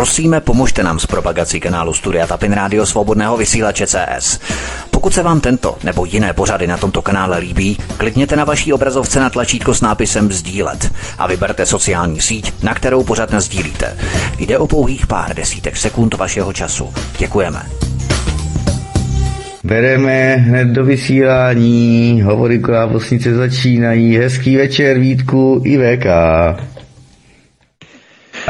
Prosíme, pomožte nám s propagací kanálu Studia Tapin Rádio Svobodného vysílače CS. Pokud se vám tento nebo jiné pořady na tomto kanále líbí, klikněte na vaší obrazovce na tlačítko s nápisem Sdílet a vyberte sociální síť, na kterou pořád sdílíte. Jde o pouhých pár desítek sekund vašeho času. Děkujeme. Bereme hned do vysílání, hovory klávosnice začínají, hezký večer Vítku i VK.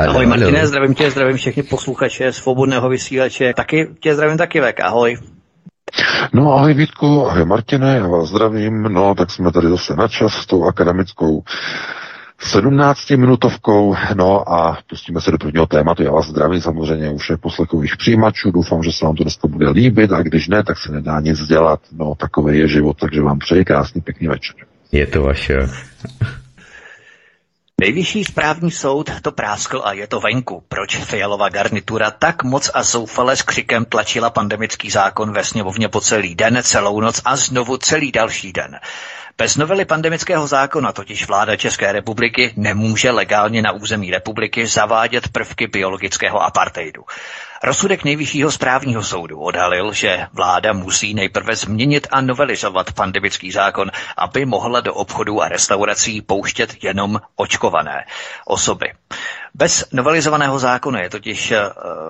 Ahoj Martine, zdravím tě, zdravím všechny posluchače svobodného vysílače. Taky tě zdravím taky VK, ahoj. No ahoj Vítku, ahoj Martine, já vás zdravím. No tak jsme tady zase na čas s tou akademickou 17 minutovkou, no a pustíme se do prvního tématu. Já vás zdravím samozřejmě už je poslechových přijímačů, doufám, že se vám to dneska bude líbit a když ne, tak se nedá nic dělat. No takový je život, takže vám přeji krásný pěkný večer. Je to vaše. Nejvyšší správní soud to práskl a je to venku. Proč Fialová garnitura tak moc a zoufale s křikem tlačila pandemický zákon ve sněmovně po celý den, celou noc a znovu celý další den? Bez novely pandemického zákona totiž vláda České republiky nemůže legálně na území republiky zavádět prvky biologického apartheidu. Rozsudek nejvyššího správního soudu odhalil, že vláda musí nejprve změnit a novelizovat pandemický zákon, aby mohla do obchodů a restaurací pouštět jenom očkované osoby. Bez novelizovaného zákona je totiž eh,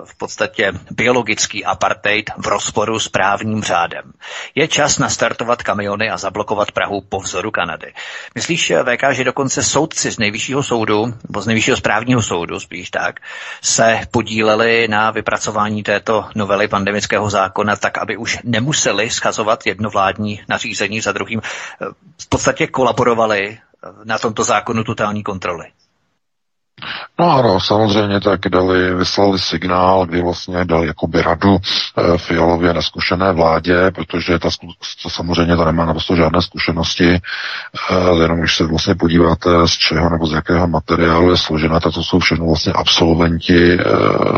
v podstatě biologický apartheid v rozporu s právním řádem. Je čas nastartovat kamiony a zablokovat Prahu po vzoru Kanady. Myslíš, eh, VK, že dokonce soudci z nejvyššího soudu, nebo z nejvyššího správního soudu, spíš tak, se podíleli na vypracování této novely pandemického zákona tak, aby už nemuseli schazovat jednovládní nařízení za druhým. Eh, v podstatě kolaborovali na tomto zákonu totální kontroly. No ano, samozřejmě tak dali, vyslali signál, kdy vlastně dali jakoby radu e, Fialově neskušené vládě, protože ta, to samozřejmě ta nemá naprosto žádné zkušenosti, e, jenom když se vlastně podíváte, z čeho nebo z jakého materiálu je složena, tak to jsou všechno vlastně absolventi e,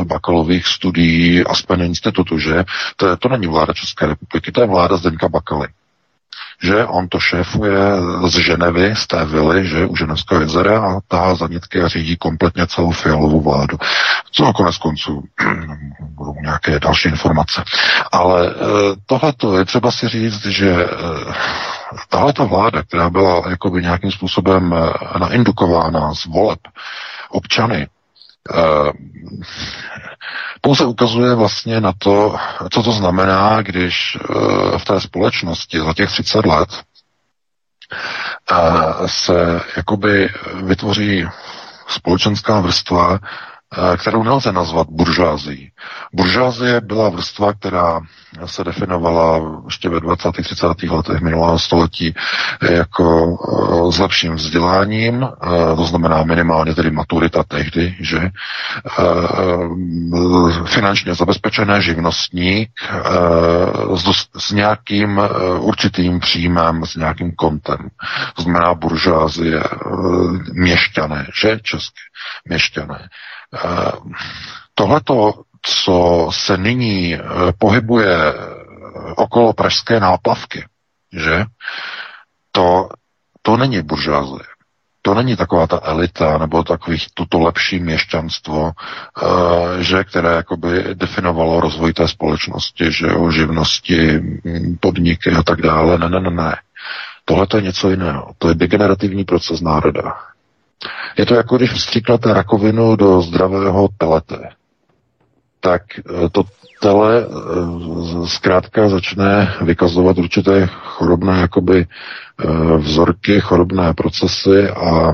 bakalových studií Aspen institutu, že? To, to není vláda České republiky, to je vláda Zdeňka Bakaly že on to šéfuje z Ženevy, z té vily, že u Ženevského jezera a tahá za nitky a řídí kompletně celou fialovou vládu. Co nakonec konců budou nějaké další informace. Ale eh, tohle je třeba si říct, že eh, tahle ta vláda, která byla jakoby nějakým způsobem eh, naindukována z voleb občany, pouze ukazuje vlastně na to, co to znamená, když eh, v té společnosti za těch 30 let eh, se jakoby vytvoří společenská vrstva, Eh, kterou nelze nazvat buržází. Buržázie byla vrstva, která se definovala ještě ve 20. 30. letech minulého století jako eh, s lepším vzděláním, eh, to znamená minimálně tedy maturita tehdy, že finančně zabezpečené živnostník s, s nějakým určitým příjmem, s nějakým kontem. To znamená buržázie, měšťané, že české měšťané. Eh, tohleto, co se nyní eh, pohybuje eh, okolo pražské náplavky, že to, to není buržázie. To není taková ta elita nebo takových toto lepší měšťanstvo, že které jakoby definovalo rozvoj té společnosti, že o živnosti, mm, podniky a tak dále. Ne, ne, ne, ne. Tohle to je něco jiného. To je degenerativní proces národa. Je to jako když vstříknete rakovinu do zdravého telete. Tak eh, to tele eh, zkrátka začne vykazovat určité chorobné jakoby eh, vzorky, chorobné procesy a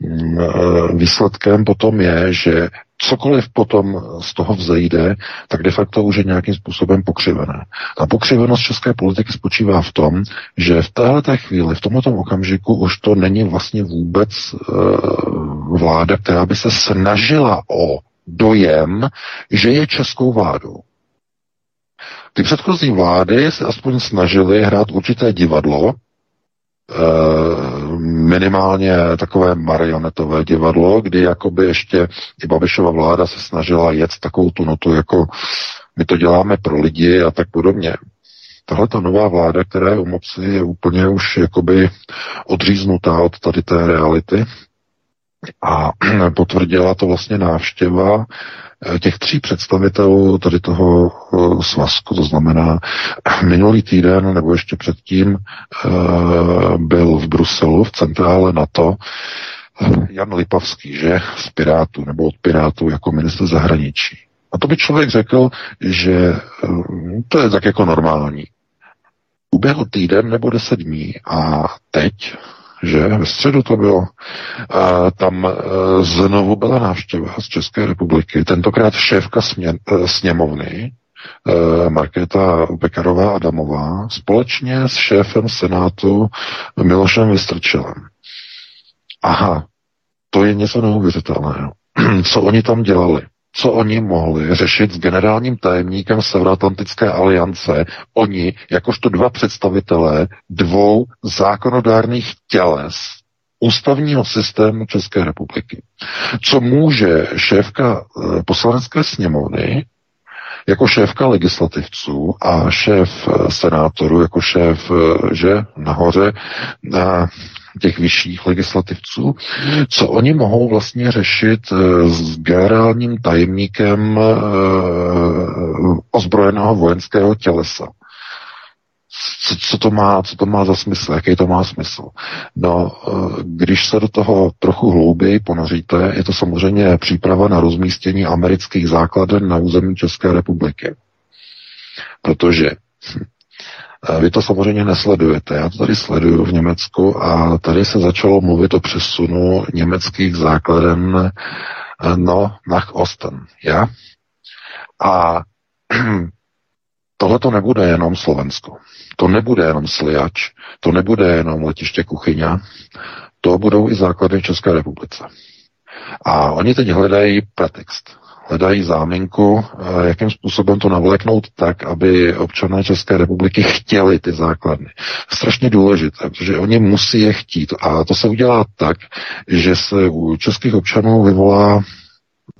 mm, výsledkem potom je, že cokoliv potom z toho vzejde, tak de facto už je nějakým způsobem pokřivené. Ta pokřivenost české politiky spočívá v tom, že v této chvíli, v tomto okamžiku už to není vlastně vůbec uh, vláda, která by se snažila o dojem, že je českou vládou. Ty předchozí vlády se aspoň snažily hrát určité divadlo, minimálně takové marionetové divadlo, kdy jakoby ještě i Babišova vláda se snažila jet takovou tu notu, jako my to děláme pro lidi a tak podobně. Tahle ta nová vláda, která je u moci, je úplně už jakoby odříznutá od tady té reality A potvrdila to vlastně návštěva eh, těch tří představitelů tady toho eh, svazku, to znamená minulý týden nebo ještě předtím byl v Bruselu v centrále NATO Jan Lipavský, že z Pirátu nebo od Pirátu jako minister zahraničí. A to by člověk řekl, že to je tak jako normální. Uběhl týden nebo deset dní a teď že ve středu to bylo. A tam e, znovu byla návštěva z České republiky, tentokrát šéfka smě, e, sněmovny, e, Markéta Pekarová Adamová, společně s šéfem Senátu Milošem Vystrčelem. Aha, to je něco neuvěřitelného. Co oni tam dělali? Co oni mohli řešit s generálním tajemníkem Severoatlantické aliance, oni, jakožto dva představitelé dvou zákonodárných těles ústavního systému České republiky. Co může šéfka eh, poslanecké sněmovny jako šéfka legislativců a šéf eh, senátorů, jako šéf, eh, že nahoře, těch vyšších legislativců, co oni mohou vlastně řešit eh, s generálním tajemníkem eh, ozbrojeného vojenského tělesa. Co, co, to má, co to má za smysl, jaký to má smysl. No, eh, když se do toho trochu hlouběji ponoříte, je to samozřejmě příprava na rozmístění amerických základen na území České republiky. Protože vy to samozřejmě nesledujete. Já to tady sleduju v Německu a tady se začalo mluvit o přesunu německých základen eh, no, nach Osten. Ja? A tohle to nebude jenom Slovensko. To nebude jenom Sliač, to nebude jenom letiště Kuchyňa, to budou i základy České republice. A oni teď hledají pretext hledají záminku, eh, jakým způsobem to navléknout tak, aby občané České republiky chtěli ty základny. Strašně důležité, protože oni musí je chtít. A to se udělá tak, že se u českých občanů vyvolá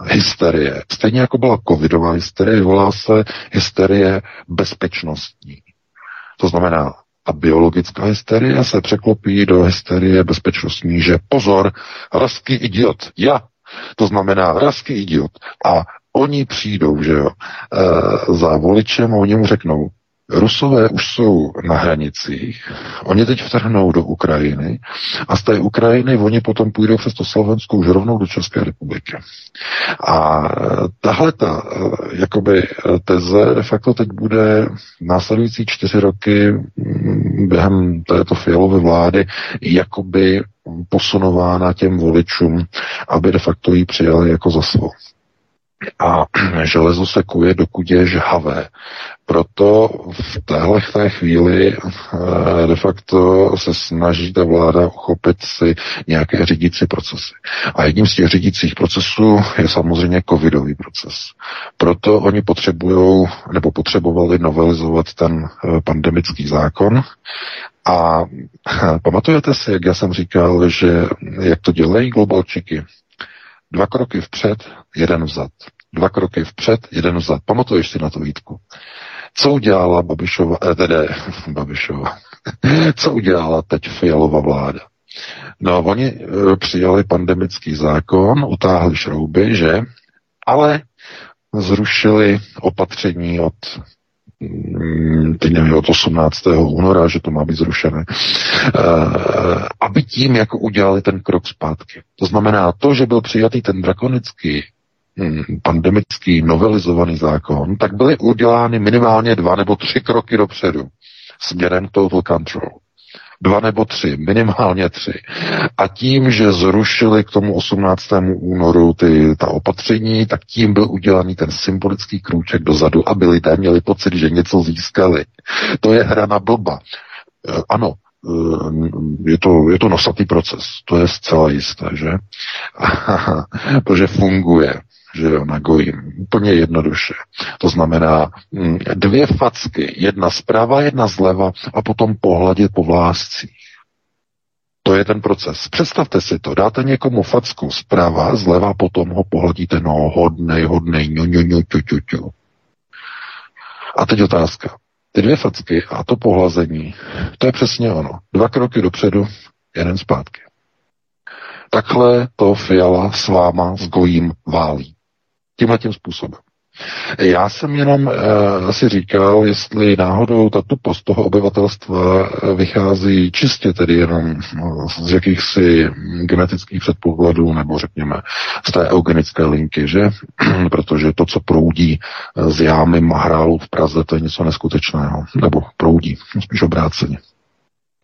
hysterie. Stejně jako byla covidová hysterie, vyvolá se hysterie bezpečnostní. To znamená, a biologická hysterie se překlopí do hysterie bezpečnostní, že pozor, ruský idiot, já to znamená rasky idiot. A oni přijdou, že jo, e, za voličem a oni mu řeknou, Rusové už jsou na hranicích, oni teď vtrhnou do Ukrajiny a z té Ukrajiny oni potom půjdou přes to Slovensko už rovnou do České republiky. A tahle ta jakoby teze de facto teď bude následující čtyři roky během této fialové vlády jakoby posunována těm voličům, aby de facto ji přijali jako za svou. A železo se kuje, dokud je žhavé. Proto v téhle té chvíli eh, de facto se snaží ta vláda uchopit si nějaké řídící procesy. A jedním z těch řídících procesů je samozřejmě covidový proces. Proto oni potřebují nebo potřebovali novelizovat ten eh, pandemický zákon a pamatujete si, jak já jsem říkal, že jak to dělají globalčiky? Dva kroky vpřed, jeden vzad. Dva kroky vpřed, jeden vzad. Pamatuješ si na to, Vítku? Co udělala Babišova, eh, tedy Babišova, co udělala teď Fialová vláda? No, oni e, přijali pandemický zákon, utáhli šrouby, že? Ale zrušili opatření od teď nevím, od 18. února, že to má být zrušené, eh, aby tím jako udělali ten krok zpátky. To znamená to, že byl přijatý ten drakonický hm, pandemický novelizovaný zákon, tak byly udělány minimálně dva nebo tři kroky dopředu směrem k total control dva nebo tři, minimálně tři. A tím, že zrušili k tomu 18. únoru ty, ta opatření, tak tím byl udělaný ten symbolický krůček dozadu, aby lidé měli pocit, že něco získali. To je hra na blba. E, ano, e, je to, je to nosatý proces, to je zcela jisté, že? Protože funguje že jo, na gojím. Úplně jednoduše. To znamená mm, dvě facky, jedna zprava, jedna zleva a potom pohladit po vláscích. To je ten proces. Představte si to, dáte někomu facku zprava, zleva, potom ho pohladíte, no hodnej, hodnej, ňu, ňu, ňu, ťu, ťu, ťu. A teď otázka. Ty dvě facky a to pohlazení, to je přesně ono. Dva kroky dopředu, jeden zpátky. Takhle to Fiala s váma s Gojím válí. Tímhle tím způsobem. Já jsem jenom uh, si říkal, jestli náhodou ta tupost toho obyvatelstva eh, vychází čistě tedy jenom no, z jakýchsi genetických předpokladů, nebo řekněme z té eugenické linky, že? Protože to, co proudí eh, z jámy Mahrálu v Praze, to je něco neskutečného. Nebo proudí, spíš obráceně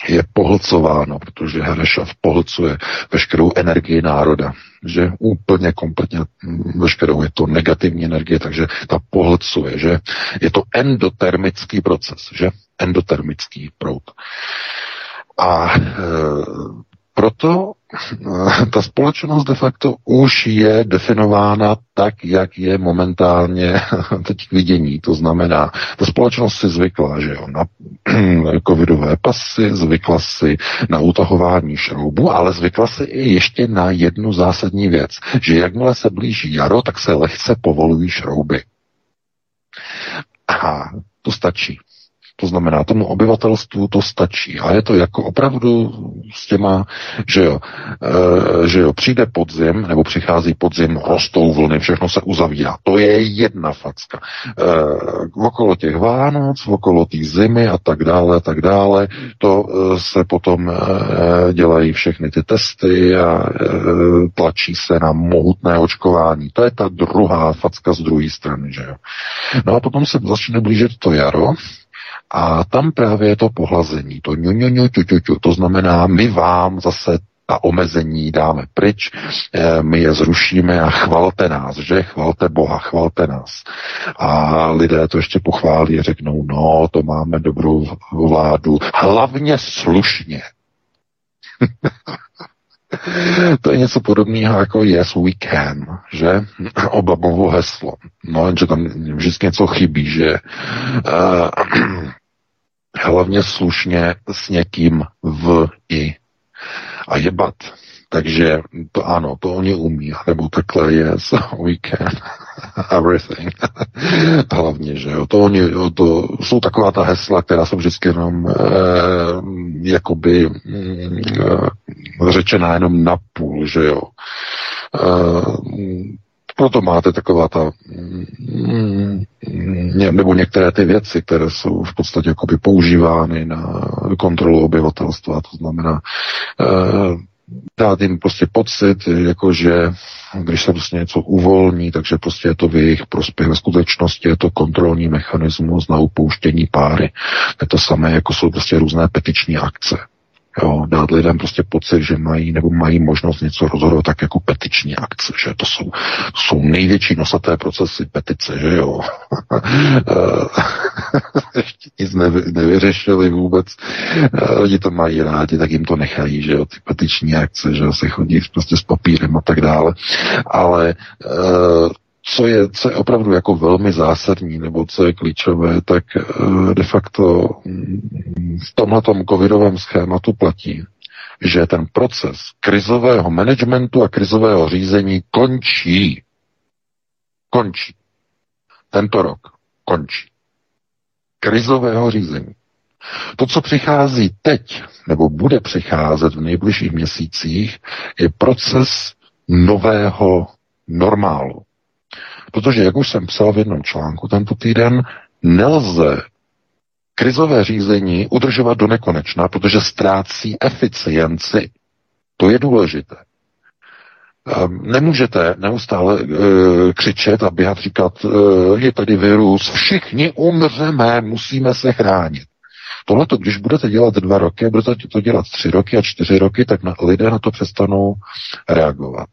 je pohlcováno, protože Herešov pohlcuje veškerou energii národa, že úplně kompletně veškerou je to negativní energie, takže ta pohlcuje, že je to endotermický proces, že endotermický proud. A e, proto eh, ta společnost de facto už je definována tak, jak je momentálně teď k vidění. To znamená, ta společnost si zvykla, že jo, na covidové pasy, zvykla si na utahování šroubu, ale zvykla si i ještě na jednu zásadní věc, že jakmile se blíží jaro, tak se lehce povolují šrouby. A to stačí. To znamená, tomu obyvatelstvu to stačí. A je to jako opravdu s těma, že jo, e, že jo, přijde podzim, nebo přichází podzim, rostou vlny, všechno se uzavírá. To je jedna facka. E, okolo těch Vánoc, okolo té zimy a tak dále, a tak dále, to e, se potom e, dělají všechny ty testy a e, tlačí se na mohutné očkování. To je ta druhá facka z druhé strany, že jo. No a potom se začne blížit to jaro, a tam právě je to pohlazení, to ňu, ňu, ňu, ťu, ťu, ťu. To znamená, my vám zase ta omezení dáme pryč, eh, my je zrušíme a chvalte nás, že? Chvalte Boha, chvalte nás. A lidé to ještě pochválí a řeknou, no, to máme dobrou vládu, hlavně slušně. to je něco podobného jako Yes we can, že? Obamovo heslo. No, že tam vždycky něco chybí, že uh, hlavně slušně s někým v i a jebat. Takže to ano, to oni umí, nebo takhle je, so we can everything. Hlavně, že jo, to oni, to jsou taková ta hesla, která jsou vždycky jenom eh, jakoby eh, řečená jenom na půl, že jo. Eh, proto máte taková ta, mm, nebo některé ty věci, které jsou v podstatě jakoby používány na kontrolu obyvatelstva, to znamená eh, dát jim prostě pocit, jako že když se prostě něco uvolní, takže prostě je to v jejich prospěch. Ve skutečnosti je to kontrolní mechanismus na upouštění páry. Je to samé, jako jsou prostě různé petiční akce. Jo, dát lidem prostě pocit, že mají nebo mají možnost něco rozhodovat tak jako petiční akce, že to jsou, jsou největší nosaté procesy petice, že jo. Ještě nic nevy, nevyřešili vůbec. Lidi to mají rádi, tak jim to nechají, že jo, ty petiční akce, že jo, se chodí prostě s papírem a tak dále. Ale uh, co je, co je opravdu jako velmi zásadní, nebo co je klíčové, tak eh, de facto mm, v tomhletom covidovém schématu platí, že ten proces krizového managementu a krizového řízení končí. Končí. Tento rok končí. Krizového řízení. To, co přichází teď, nebo bude přicházet v nejbližších měsících, je proces nového normálu. Protože, jak už jsem psal v jednom článku tento týden, nelze krizové řízení udržovat do nekonečna, protože ztrácí eficienci. To je důležité. Ehm, nemůžete neustále e, křičet a běhat říkat, e, je tady virus, všichni umřeme, musíme se chránit. Tohle, když budete dělat dva roky, budete to dělat tři roky a čtyři roky, tak na, lidé na to přestanou reagovat.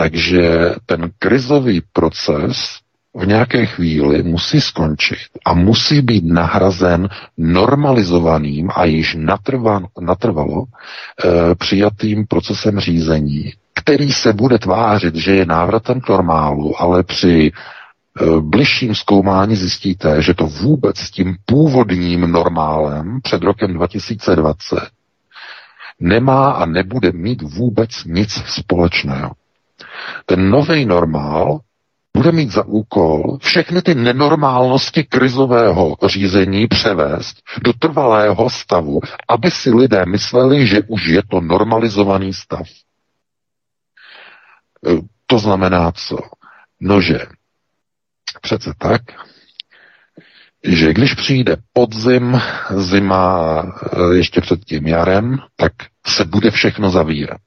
Takže ten krizový proces v nějaké chvíli musí skončit a musí být nahrazen normalizovaným a již natrvan, natrvalo e, přijatým procesem řízení, který se bude tvářit, že je návratem k normálu, ale při e, bližším zkoumání zjistíte, že to vůbec s tím původním normálem před rokem 2020 nemá a nebude mít vůbec nic společného. Ten nový normál bude mít za úkol všechny ty nenormálnosti krizového řízení převést do trvalého stavu, aby si lidé mysleli, že už je to normalizovaný stav. E, to znamená co? Nože, přece tak, že když přijde podzim, zima e, ještě před tím jarem, tak se bude všechno zavírat.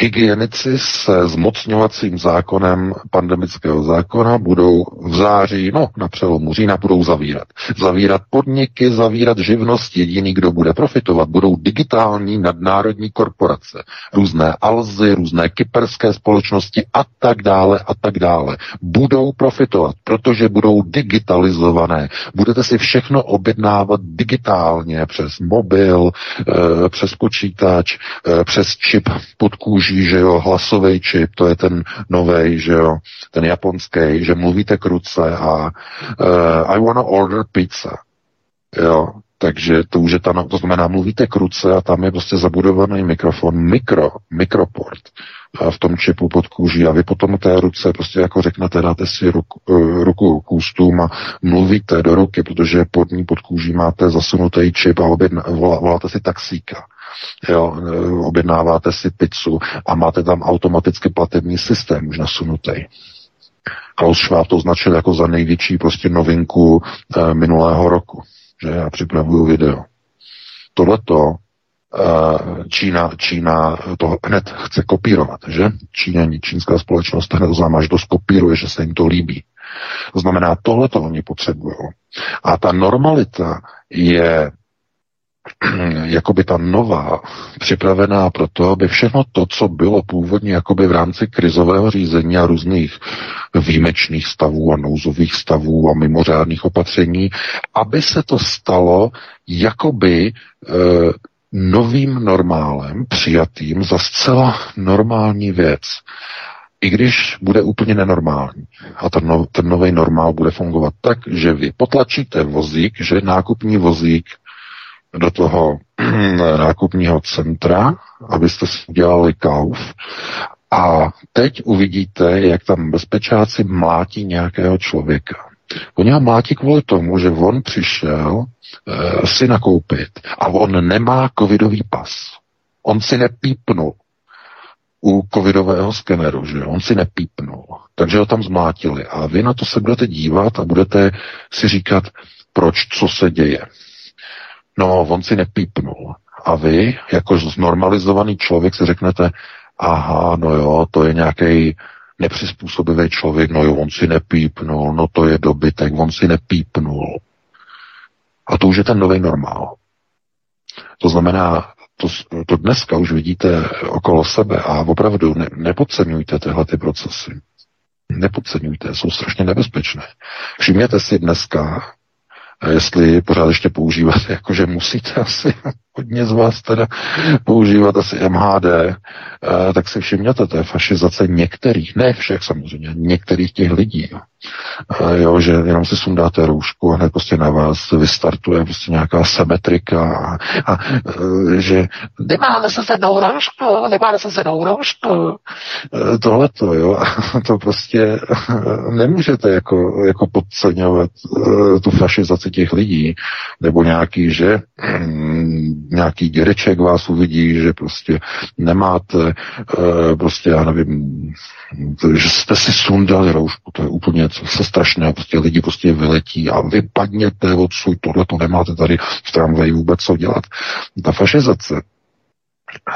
Hygienici se zmocňovacím zákonem pandemického zákona budou v září, no na přelomu října, budou zavírat. Zavírat podniky, zavírat živnost, jediný, kdo bude profitovat, budou digitální nadnárodní korporace. Různé Alzy, různé kyperské společnosti a tak dále a tak dále. Budou profitovat, protože budou digitalizované. Budete si všechno objednávat digitálně přes mobil, eh, přes počítač, eh, přes čip pod kůží, použí, že jo, hlasový čip, to je ten novej, že jo, ten japonský, že mluvíte k ruce a uh, I wanna order pizza. Jo, takže to už je ta, to znamená, mluvíte k ruce a tam je prostě zabudovaný mikrofon, mikro, mikroport v tom čipu pod kůží a vy potom té ruce prostě jako řeknete, dáte si ruku, uh, ruku k ústům a mluvíte do ruky, protože pod ní pod kůží máte zasunutý čip a objedna, volá, voláte si taxíka. Jo, objednáváte si pizzu a máte tam automaticky platební systém už nasunutý. Klaus Schwab to označil jako za největší prostě novinku e, minulého roku, že já připravuju video. Tohleto e, Čína, Čína to hned chce kopírovat, že? Číňani, čínská společnost hned oznámá, že to skopíruje, že se jim to líbí. To znamená, tohle to oni potřebují. A ta normalita je jakoby ta nová, připravená pro to, aby všechno to, co bylo původně jakoby v rámci krizového řízení a různých výjimečných stavů a nouzových stavů a mimořádných opatření, aby se to stalo jakoby e, novým normálem, přijatým za zcela normální věc. I když bude úplně nenormální. A ten, no, ten nový normál bude fungovat tak, že vy potlačíte vozík, že nákupní vozík do toho nákupního centra, abyste si udělali kauf. A teď uvidíte, jak tam bezpečáci mlátí nějakého člověka. Oni ho mlátí kvůli tomu, že on přišel e, si nakoupit a on nemá covidový pas. On si nepípnul u covidového skeneru, že on si nepípnul. Takže ho tam zmlátili. A vy na to se budete dívat a budete si říkat, proč, co se děje. No, on si nepípnul. A vy, jako znormalizovaný člověk, si řeknete, aha, no jo, to je nějaký nepřizpůsobivý člověk, no jo, on si nepípnul, no to je dobytek, on si nepípnul. A to už je ten nový normál. To znamená, to, to dneska už vidíte okolo sebe a opravdu ne, nepodceňujte tyhle ty procesy. Nepodceňujte, jsou strašně nebezpečné. Všimněte si dneska, jestli pořád ještě používáte, jakože musíte asi hodně z vás teda používat asi MHD, eh, tak si všimněte, je fašizace některých, ne všech samozřejmě, některých těch lidí. Jo. Jo, že jenom si sundáte roušku a hned prostě na vás vystartuje prostě nějaká symetrika a, a e, že nemáme se sednou roušku, nemáme se sednou. E, Tohle to, jo, to prostě nemůžete jako, jako podceňovat tu fašizaci těch lidí, nebo nějaký, že mm, nějaký dědeček vás uvidí, že prostě nemáte prostě, já nevím, že jste si sundali roušku, to je úplně něco se strašného, prostě lidi prostě vyletí a vypadněte odsud, tohle to nemáte tady v tramvaji vůbec co dělat. Ta fašizace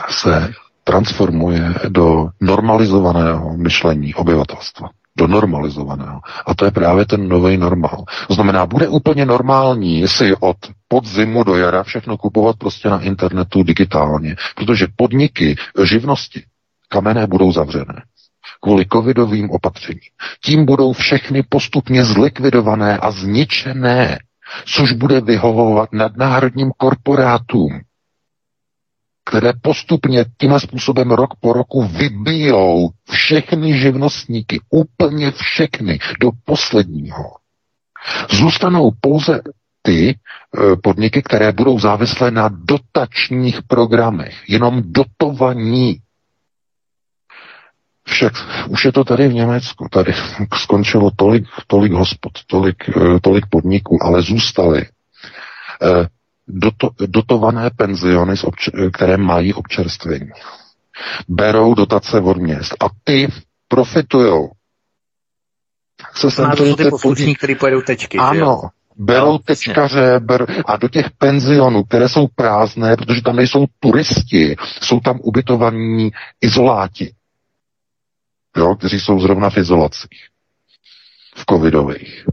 se transformuje do normalizovaného myšlení obyvatelstva do normalizovaného. A to je právě ten nový normál. To znamená, bude úplně normální si od podzimu do jara všechno kupovat prostě na internetu digitálně, protože podniky, živnosti, kamenné budou zavřené kvůli covidovým opatřením. Tím budou všechny postupně zlikvidované a zničené, což bude vyhovovat nadnárodním korporátům, které postupně tímhle způsobem rok po roku vybijou všechny živnostníky, úplně všechny, do posledního. Zůstanou pouze ty e, podniky, které budou závislé na dotačních programech, jenom dotovaní však už je to tady v Německu, tady skončilo tolik, tolik hospod, tolik, eh, tolik podniků, ale zůstaly eh, doto, dotované penziony, které mají občerstvení. Berou dotace od měst a ty profitujou. Se sem to jsou ty poslušní, kteří pojedou tečky. Ano, berou no, tečkaře ber, a do těch penzionů, které jsou prázdné, protože tam nejsou turisti, jsou tam ubytovaní izoláti, jo, kteří jsou zrovna v izolacích, v covidových.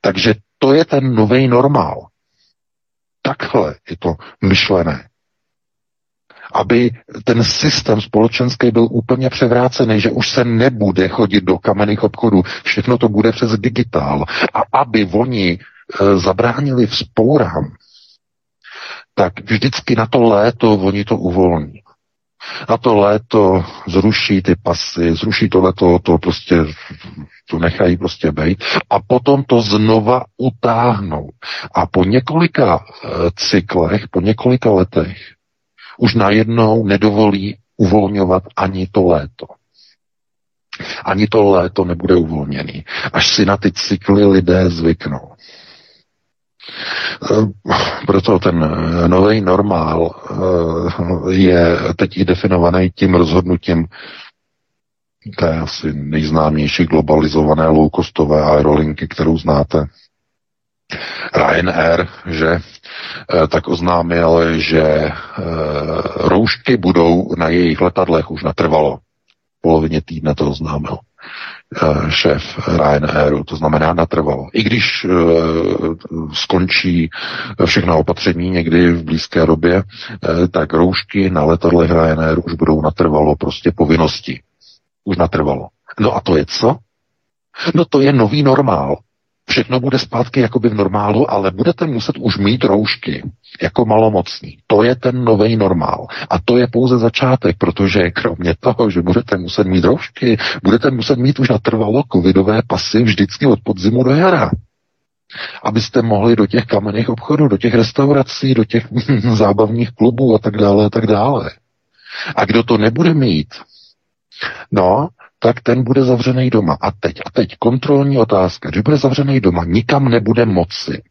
Takže to je ten nový normál. Takhle je to myšlené. Aby ten systém společenský byl úplně převrácený, že už se nebude chodit do kamenných obchodů, všechno to bude přes digitál. A aby oni e, zabránili vzpourám, tak vždycky na to léto oni to uvolní. Na to léto zruší ty pasy, zruší to léto, to prostě to nechají prostě být a potom to znova utáhnou. A po několika e, cyklech, po několika letech už najednou nedovolí uvolňovat ani to léto. Ani to léto nebude uvolněný, až si na ty cykly lidé zvyknou. Eh, proto ten eh, nový normál eh, je teď i definovaný tím rozhodnutím té asi nejznámější globalizované low-costové aerolinky, kterou znáte. Ryanair, že tak oznámil, že roušky budou na jejich letadlech už natrvalo. V polovině týdne to oznámil. Eh, šéf Ryanairu, to znamená natrvalo. I když e, skončí všechna opatření někdy v blízké době, e, tak roušky na letadlech Ryanairu už budou natrvalo prostě povinnosti. Už natrvalo. No a to je co? No to je nový normál. Všechno bude zpátky jakoby v normálu, ale budete muset už mít roušky jako malomocný. To je ten nový normál. A to je pouze začátek, protože kromě toho, že budete muset mít roušky, budete muset mít už natrvalo covidové pasy vždycky od podzimu do jara. Abyste mohli do těch kamenných obchodů, do těch restaurací, do těch zábavních klubů a tak dále a tak dále. A kdo to nebude mít, no, tak ten bude zavřený doma. A teď, a teď kontrolní otázka. Když bude zavřený doma, nikam nebude moci.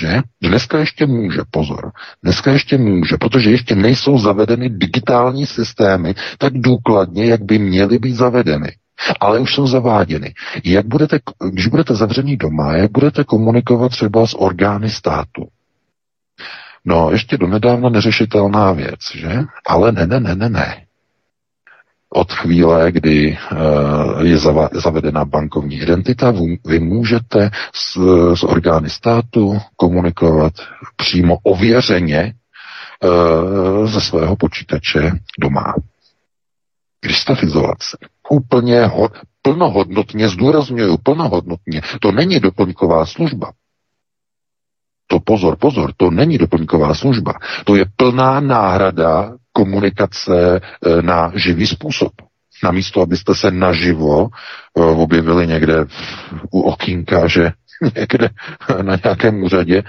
Že? Dneska ještě může, pozor, dneska ještě může, protože ještě nejsou zavedeny digitální systémy tak důkladně, jak by měly být zavedeny. Ale už jsou zaváděny. Jak budete, když budete zavřený doma, jak budete komunikovat třeba s orgány státu? No, ještě donedávna neřešitelná věc, že? Ale ne, ne, ne, ne, ne od chvíle, kdy eh, je zavedena bankovní identita, vy můžete s, s orgány státu komunikovat přímo ověřeně eh, ze svého počítače doma. Izolaci, úplně ho, plnohodnotně, zdůraznuju plnohodnotně, to není doplňková služba. To pozor, pozor, to není doplňková služba. To je plná náhrada komunikace eh, na živý způsob. Namísto, abyste se naživo eh, objevili někde u okýnka, že někde na nějakém úřadě,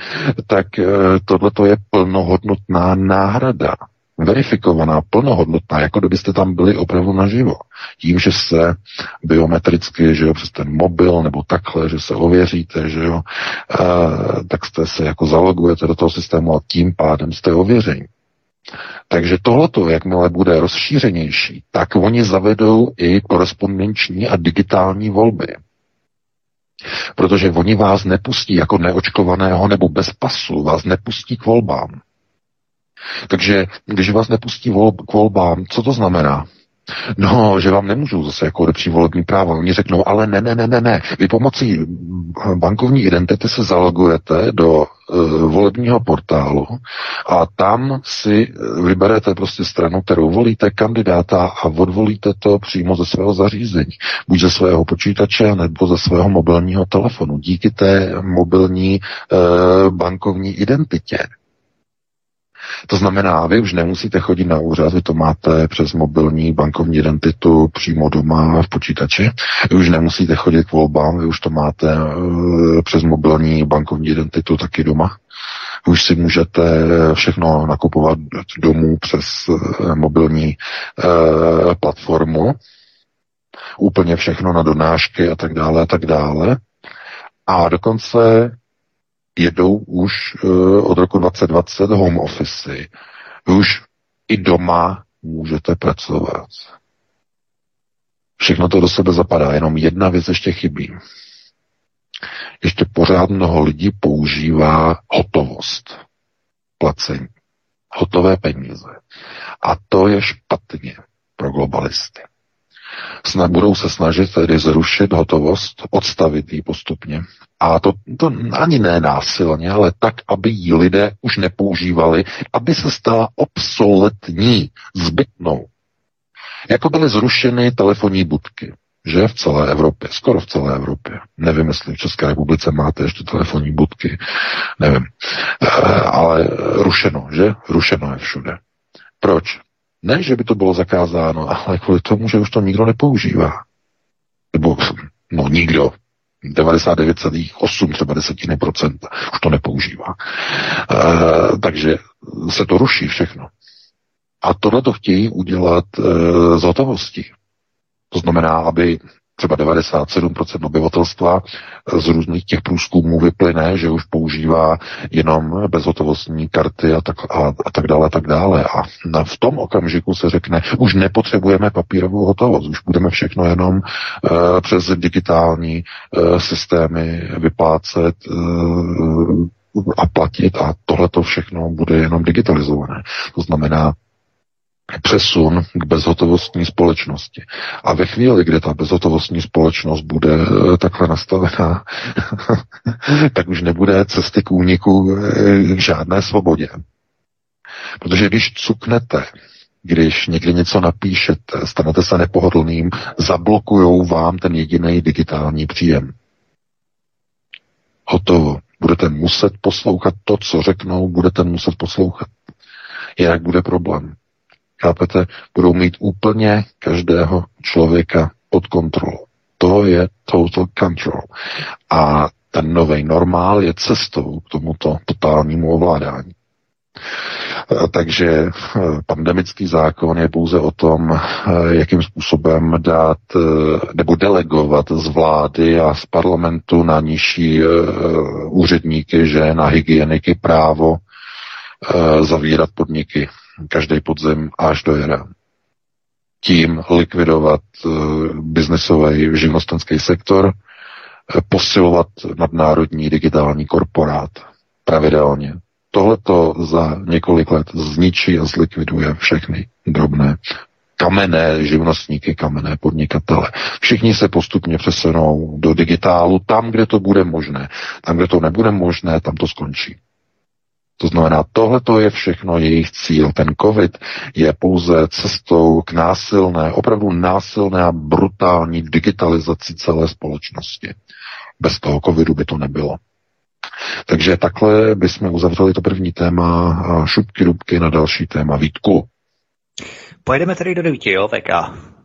tak eh, tohle je plnohodnotná náhrada verifikovaná, plnohodnotná, jako kdybyste tam byli opravdu naživo. Tím, že se biometricky, že jo, přes ten mobil nebo takhle, že se ověříte, že jo, e, tak jste se jako zalogujete do toho systému a tím pádem jste ověření. Takže tohleto, jakmile bude rozšířenější, tak oni zavedou i korespondenční a digitální volby. Protože oni vás nepustí jako neočkovaného nebo bez pasu, vás nepustí k volbám. Takže když vás nepustí vol, k volbám, co to znamená? No, že vám nemůžu zase jako odepřít volební právo. Oni řeknou, ale ne, ne, ne, ne, ne. Vy pomocí bankovní identity se zalogujete do uh, volebního portálu a tam si vyberete prostě stranu, kterou volíte, kandidáta a odvolíte to přímo ze svého zařízení. Buď ze svého počítače, nebo ze svého mobilního telefonu. Díky té mobilní uh, bankovní identitě. To znamená, vy už nemusíte chodit na úřad, vy to máte přes mobilní bankovní identitu přímo doma v počítači. Vy už nemusíte chodit k volbám, vy už to máte uh, přes mobilní bankovní identitu taky doma. Už si můžete všechno nakupovat domů přes uh, mobilní uh, platformu. úplně všechno na donášky a tak dále a tak dále. A dokonce jedou už uh, od roku 2020 home office. Vy už i doma můžete pracovat. Všechno to do sebe zapadá, jenom jedna věc ještě chybí. Ještě pořád mnoho lidí používá hotovost, placení, hotové peníze. A to je špatně pro globalisty. Snad budou se snažit tedy zrušit hotovost, odstavit ji postupně. A to, to ani ne násilně, ale tak, aby ji lidé už nepoužívali, aby se stala obsoletní, zbytnou. Jako byly zrušeny telefonní budky, že v celé Evropě, skoro v celé Evropě. Nevím, jestli v České republice máte ještě telefonní budky, nevím. E, ale rušeno, že? Rušeno je všude. Proč? Ne, že by to bylo zakázáno, ale kvůli tomu, že už to nikdo nepoužívá. Nebo, no nikdo, 99,8 třeba desetiny procenta už to nepoužívá. E, takže se to ruší všechno. A tohle to chtějí udělat e, z hotovostí. To znamená, aby třeba 97% obyvatelstva z různých těch průzkumů vyplyne, že už používá jenom bezhotovostní karty a tak, a, a tak dále a tak dále. A v tom okamžiku se řekne, už nepotřebujeme papírovou hotovost, už budeme všechno jenom uh, přes digitální uh, systémy vyplácet uh, a platit a tohle to všechno bude jenom digitalizované. To znamená, přesun k bezhotovostní společnosti. A ve chvíli, kdy ta bezhotovostní společnost bude eh, takhle nastavená, tak už nebude cesty k úniku eh, k žádné svobodě. Protože když cuknete, když někdy něco napíšete, stanete se nepohodlným, zablokujou vám ten jediný digitální příjem. Hotovo. Budete muset poslouchat to, co řeknou, budete muset poslouchat. Jinak bude problém. Chápete? Budou mít úplně každého člověka pod kontrolou. To je total control. A ten nový normál je cestou k tomuto totálnímu ovládání. Takže eh, pandemický zákon je pouze o tom, eh, jakým způsobem dát eh, nebo delegovat z vlády a z parlamentu na nižší úředníky, že na hygieniky právo zavírat podniky každý podzim až do jara. Tím likvidovat uh, biznesový živnostenský sektor, uh, posilovat nadnárodní digitální korporát pravidelně. Tohle to za několik let zničí a zlikviduje všechny drobné kamenné živnostníky, kamenné podnikatele. Všichni se postupně přesunou do digitálu tam, kde to bude možné. Tam, kde to nebude možné, tam to skončí. To znamená, tohle je všechno jejich cíl. Ten COVID je pouze cestou k násilné, opravdu násilné a brutální digitalizaci celé společnosti. Bez toho covidu by to nebylo. Takže takhle bychom uzavřeli to první téma a šupky rubky na další téma. Vítku. Pojedeme tedy do devíti, jo, VK?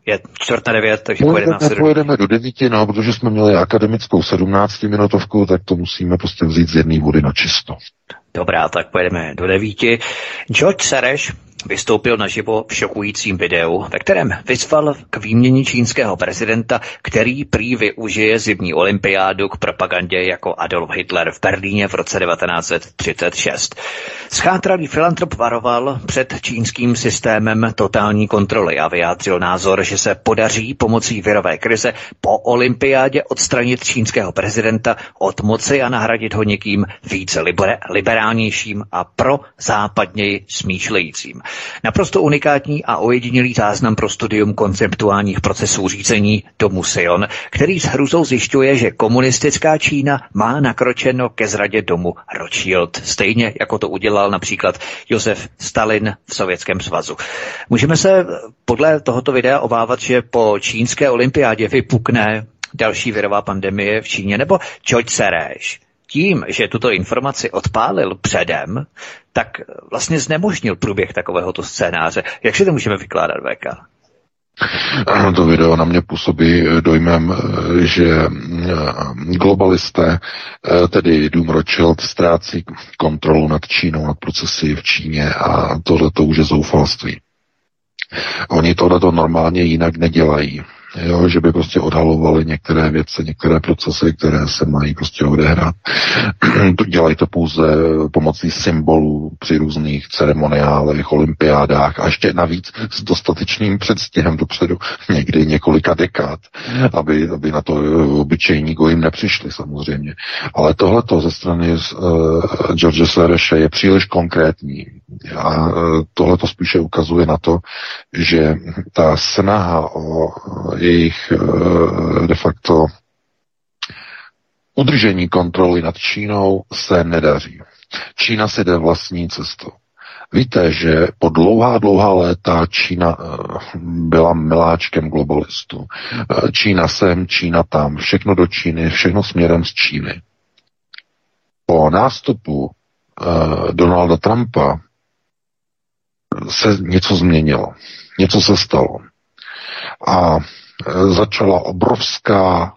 Je čtvrt na devět, takže pojedeme, pojedeme, pojedeme do devíti, no, protože jsme měli akademickou sedmnáctiminutovku, tak to musíme prostě vzít z jedné vody na čisto. Dobrá, tak pojedeme do devíti. George Sereš vystoupil naživo v šokujícím videu, ve kterém vyzval k výměně čínského prezidenta, který prý využije zimní olympiádu k propagandě jako Adolf Hitler v Berlíně v roce 1936. Schátralý filantrop varoval před čínským systémem totální kontroly a vyjádřil názor, že se podaří pomocí virové krize po olympiádě odstranit čínského prezidenta od moci a nahradit ho někým více liberálnějším a pro západněji smýšlejícím. Naprosto unikátní a ojedinělý záznam pro studium konceptuálních procesů řízení Tomu Sion, který s hruzou zjišťuje, že komunistická Čína má nakročeno ke zradě domu Rothschild, stejně jako to udělal například Josef Stalin v Sovětském svazu. Můžeme se podle tohoto videa obávat, že po čínské olympiádě vypukne další virová pandemie v Číně, nebo George Sereš tím, že tuto informaci odpálil předem, tak vlastně znemožnil průběh takovéhoto scénáře. Jak si to můžeme vykládat, VK? Ano, to video na mě působí dojmem, že eh, globalisté, eh, tedy Dům Rothschild, ztrácí kontrolu nad Čínou, nad procesy v Číně a tohle to už je zoufalství. Oni tohle to normálně jinak nedělají. Jo, že by prostě odhalovali některé věci, některé procesy, které se mají prostě odehrát. to dělají to pouze pomocí symbolů při různých ceremoniálech, olympiádách a ještě navíc s dostatečným předstihem dopředu, někdy několika dekád, aby, aby na to obyčejní jim nepřišli samozřejmě. Ale tohleto ze strany uh, George Sereše je příliš konkrétní. A uh, tohleto spíše ukazuje na to, že ta snaha o jejich uh, de facto udržení kontroly nad Čínou se nedaří. Čína si jde vlastní cestou. Víte, že po dlouhá, dlouhá léta Čína byla miláčkem globalistů. Čína sem, Čína tam, všechno do Číny, všechno směrem z Číny. Po nástupu Donalda Trumpa se něco změnilo. Něco se stalo. A začala obrovská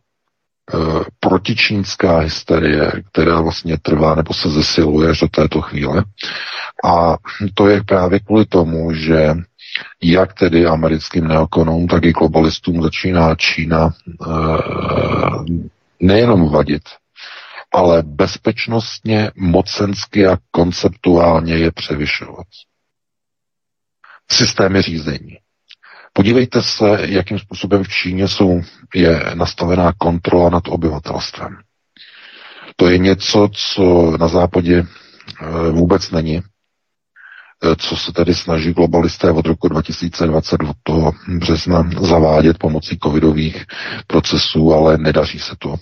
protičínská hysterie, která vlastně trvá nebo se zesiluje až do této chvíle. A to je právě kvůli tomu, že jak tedy americkým neokonům, tak i globalistům začíná Čína nejenom vadit, ale bezpečnostně, mocensky a konceptuálně je převyšovat. Systémy řízení. Podívejte se, jakým způsobem v Číně jsou, je nastavená kontrola nad obyvatelstvem. To je něco, co na západě eh, vůbec není, eh, co se tedy snaží globalisté od roku 2020 od toho března zavádět pomocí covidových procesů, ale nedaří se to.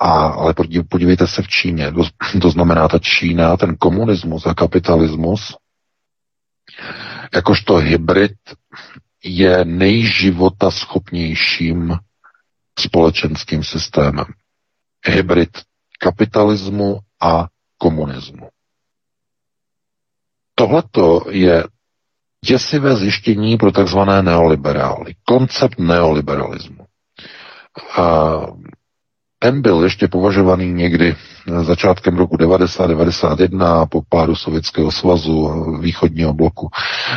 A, ale podívejte se v Číně. To, to znamená, ta Čína, ten komunismus a kapitalismus, jakožto hybrid je nejživota schopnějším společenským systémem. Hybrid kapitalismu a komunismu. Tohleto je děsivé zjištění pro takzvané neoliberály. Koncept neoliberalismu. A ten byl ještě považovaný někdy začátkem roku 90-91 po pádu Sovětského svazu východního bloku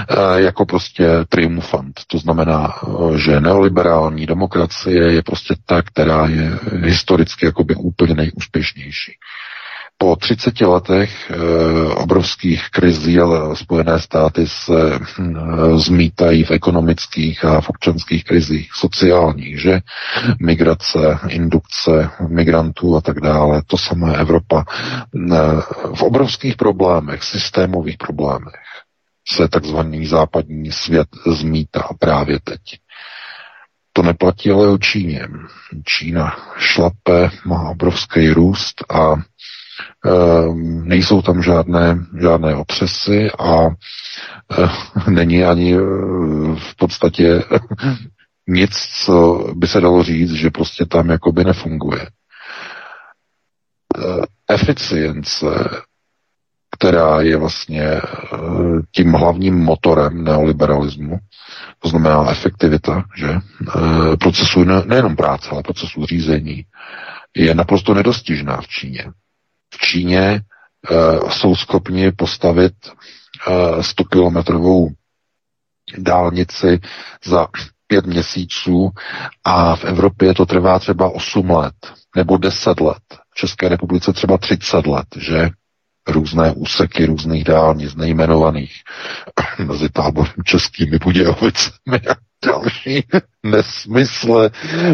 eh, jako prostě triumfant. To znamená, eh, že neoliberální demokracie je prostě ta, která je historicky jakoby úplně nejúspěšnější. Po 30 letech e, obrovských krizí, ale Spojené státy se e, zmítají v ekonomických a v občanských krizích, sociálních, že? Migrace, indukce migrantů a tak dále. To samé Evropa. E, v obrovských problémech, systémových problémech se takzvaný západní svět zmítá právě teď. To neplatí ale o Číně. Čína šlape, má obrovský růst a nejsou tam žádné, žádné otřesy a eh, není ani eh, v podstatě nic, co by se dalo říct, že prostě tam jakoby nefunguje. Eh, eficience, která je vlastně tím hlavním motorem neoliberalismu, to znamená efektivita, že procesu nejenom práce, ale procesu řízení, je naprosto nedostižná v Číně v Číně uh, jsou schopni postavit uh, eh, 100 kilometrovou dálnici za pět měsíců a v Evropě to trvá třeba 8 let nebo 10 let. V České republice třeba 30 let, že? Různé úseky různých dálnic, nejmenovaných mezi táborem českými Budějovicemi další nesmysle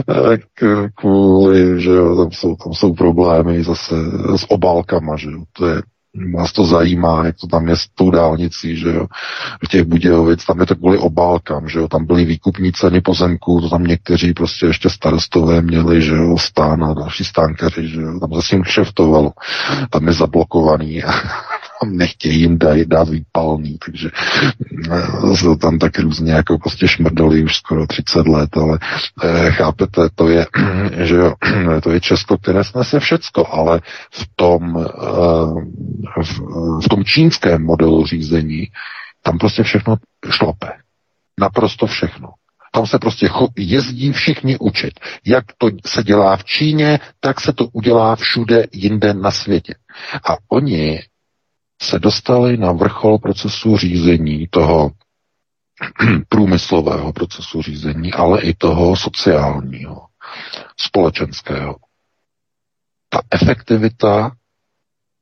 eh, kvůli, že jo, tam jsou, tam jsou problémy zase s obálkama, že jo, to je Vás to zajímá, jak to tam je s tou dálnicí, že jo, v těch Budějovic, tam je to kvůli obálkám, že jo, tam byly výkupní ceny pozemků, to tam někteří prostě ještě starostové měli, že jo, stán a další stánkaři, že jo, tam se s tím kšeftovalo, tam je zablokovaný tam nechtějí jim dát, výpalný, takže eh, tam tak různě jako prostě šmrdali už skoro 30 let, ale e, chápete, to je, že jo, to je Česko, které snese všecko, ale v tom, e, v, v tom čínském modelu řízení tam prostě všechno šlape. Naprosto všechno. Tam se prostě jezdí všichni učit. Jak to se dělá v Číně, tak se to udělá všude jinde na světě. A oni se dostali na vrchol procesu řízení toho průmyslového procesu řízení, ale i toho sociálního, společenského. Ta efektivita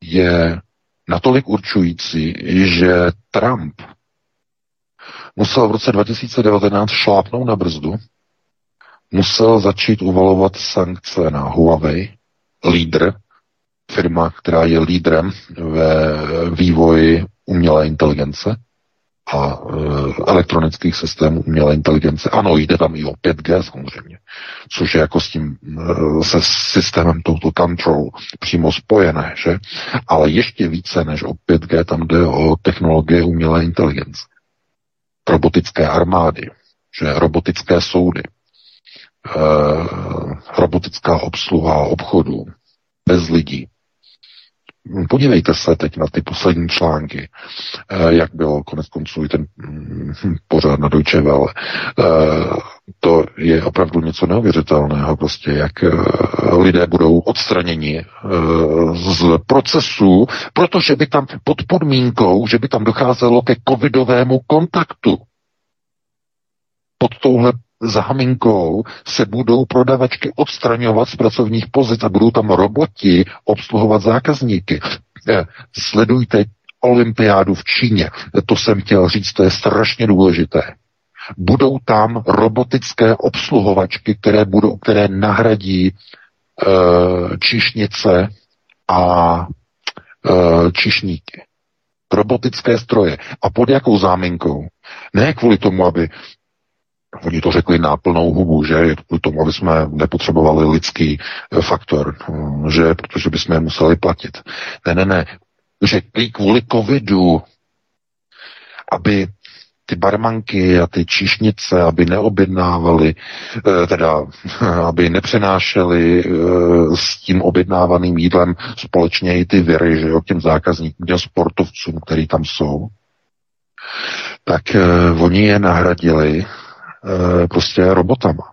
je natolik určující, že Trump musel v roce 2019 šlápnout na brzdu, musel začít uvalovat sankce na Huawei, lídr, firma, která je lídrem ve vývoji umělé inteligence a e, elektronických systémů umělé inteligence. Ano, jde tam i o 5G samozřejmě, což je jako s tím e, se systémem total control přímo spojené, že? Ale ještě více než o 5G tam jde o technologie umělé inteligence. Robotické armády, že robotické soudy, e, robotická obsluha obchodu bez lidí, Podívejte se teď na ty poslední články, eh, jak byl konec konců i ten mm, pořád na Deutsche Welle. Eh, to je opravdu něco neuvěřitelného, prostě jak eh, lidé budou odstraněni z procesu, protože by tam pod podmínkou, že by tam docházelo ke covidovému kontaktu. Pod touhle záminkou se budou prodavačky odstraňovat z pracovních pozic a budou tam roboti obsluhovat zákazníky. Eh, sledujte olympiádu v Číně. To jsem chtěl říct, to je strašně důležité. Budou tam robotické obsluhovačky, které, budou, které nahradí uh, čišnice a uh, čišníky robotické stroje. A pod jakou záminkou? Ne kvůli tomu, aby Oni to řekli na plnou hubu, že kvůli tomu, aby jsme nepotřebovali lidský eh, faktor, hm, že protože bychom je museli platit. Ne, ne, ne. Řekli kvůli covidu, aby ty barmanky a ty číšnice, aby neobjednávali, eh, teda aby nepřenášeli eh, s tím objednávaným jídlem společně i ty viry, že jo, těm zákazníkům, těm sportovcům, který tam jsou, tak oni je nahradili Eh, prostě robotama.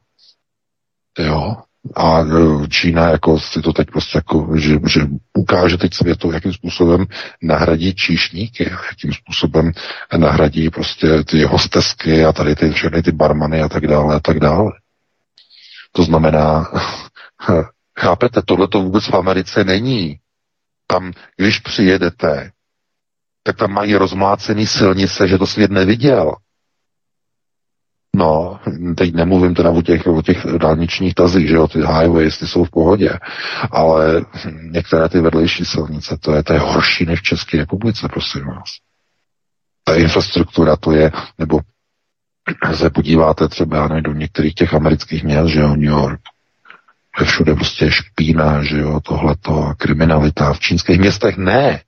Jo. A eh, Čína jako si to teď prostě jako, že, že ukáže teď světu, jakým způsobem nahradí číšníky, jakým způsobem nahradí prostě ty hostesky a tady ty všechny ty barmany a tak dále a tak dále. To znamená, chápete, tohle to vůbec v Americe není. Tam, když přijedete, tak tam mají rozmlácený silnice, že to svět neviděl. No, teď nemluvím teda o těch, o těch dálničních tazích, že jo, ty highways, ty jsou v pohodě, ale některé ty vedlejší silnice, to je, to je horší než v České republice, prosím vás. Ta infrastruktura to je, nebo se podíváte třeba ne, do některých těch amerických měst, že jo, New York, je všude prostě špína, že jo, tohleto, kriminalita. V čínských městech ne.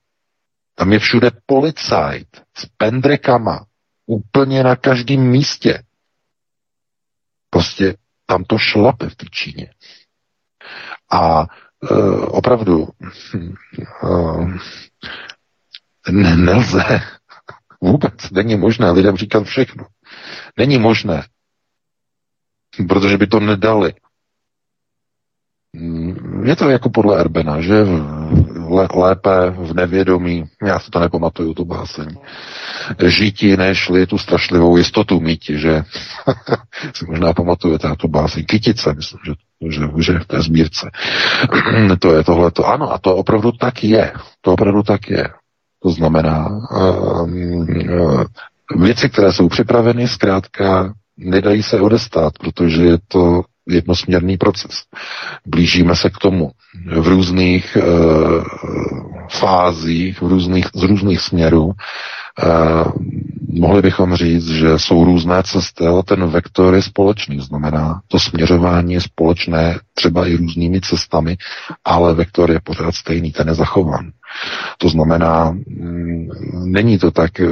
Tam je všude policajt s pendrekama, úplně na každém místě. Prostě tam to šlape v té Číně. A e, opravdu e, ne, nelze vůbec, není možné lidem říkat všechno. Není možné, protože by to nedali. Je to jako podle Erbena, že lépe v nevědomí, já si to nepamatuju, tu báseň, žítí, nežli tu strašlivou jistotu mít, že si možná pamatujete na tu báseň Kytice, myslím, že, že, že v té sbírce. to je tohleto. Ano, a to opravdu tak je. To opravdu tak je. To znamená, uh, věci, které jsou připraveny, zkrátka nedají se odestát, protože je to jednosměrný proces. Blížíme se k tomu v různých e, fázích, v různých, z různých směrů. E, mohli bychom říct, že jsou různé cesty, ale ten vektor je společný. Znamená, to směřování je společné třeba i různými cestami, ale vektor je pořád stejný, ten je zachován. To znamená, mm, není to tak eh,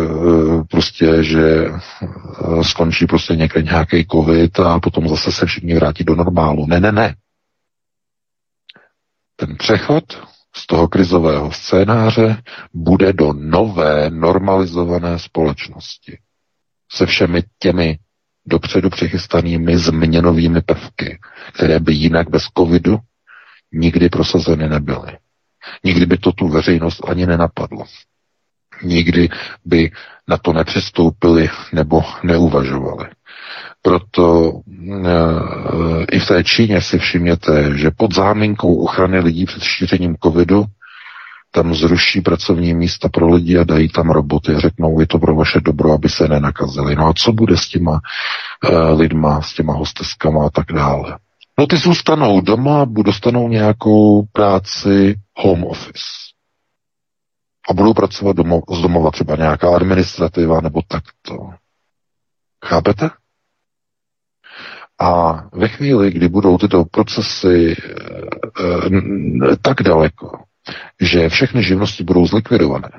prostě, že eh, skončí prostě někde nějaký covid a potom zase se všichni vrátí do normálu. Ne, ne, ne. Ten přechod z toho krizového scénáře bude do nové normalizované společnosti. Se všemi těmi dopředu přichystanými změnovými prvky, které by jinak bez covidu nikdy prosazeny nebyly. Nikdy by to tu veřejnost ani nenapadlo. nikdy by na to nepřistoupili nebo neuvažovali. Proto e, i v té Číně si všimněte, že pod záminkou ochrany lidí před šířením covidu tam zruší pracovní místa pro lidi a dají tam roboty a řeknou, je to pro vaše dobro, aby se nenakazili. No a co bude s těma uh, lidma, s těma hosteskama a tak dále? No ty zůstanou doma, dostanou nějakou práci home office. A budou pracovat domo, z domova třeba nějaká administrativa nebo takto. Chápete? A ve chvíli, kdy budou tyto procesy e, e, tak daleko, že všechny živnosti budou zlikvidované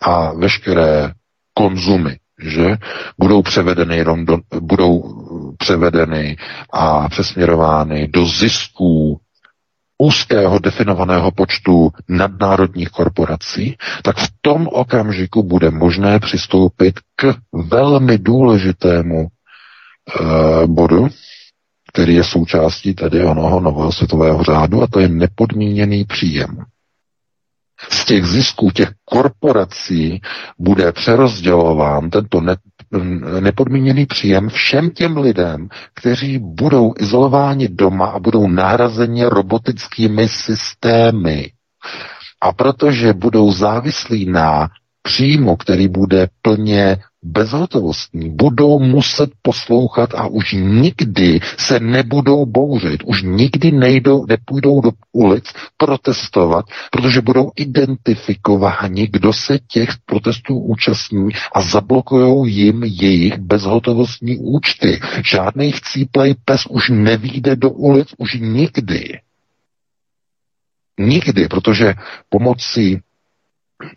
a veškeré konzumy, že budou převedeny jenom do, budou převedeny a přesměrovány do zisků úzkého definovaného počtu nadnárodních korporací, tak v tom okamžiku bude možné přistoupit k velmi důležitému uh, bodu, který je součástí tedy onoho nového světového řádu, a to je nepodmíněný příjem. Z těch zisků těch korporací bude přerozdělován tento ne, nepodmíněný příjem všem těm lidem, kteří budou izolováni doma a budou nahrazeni robotickými systémy. A protože budou závislí na příjmu, který bude plně bezhotovostní, budou muset poslouchat a už nikdy se nebudou bouřit, už nikdy nejdou, nepůjdou do ulic protestovat, protože budou identifikováni, kdo se těch protestů účastní a zablokují jim jejich bezhotovostní účty. Žádný chcíplej pes už nevíde do ulic už nikdy. Nikdy, protože pomocí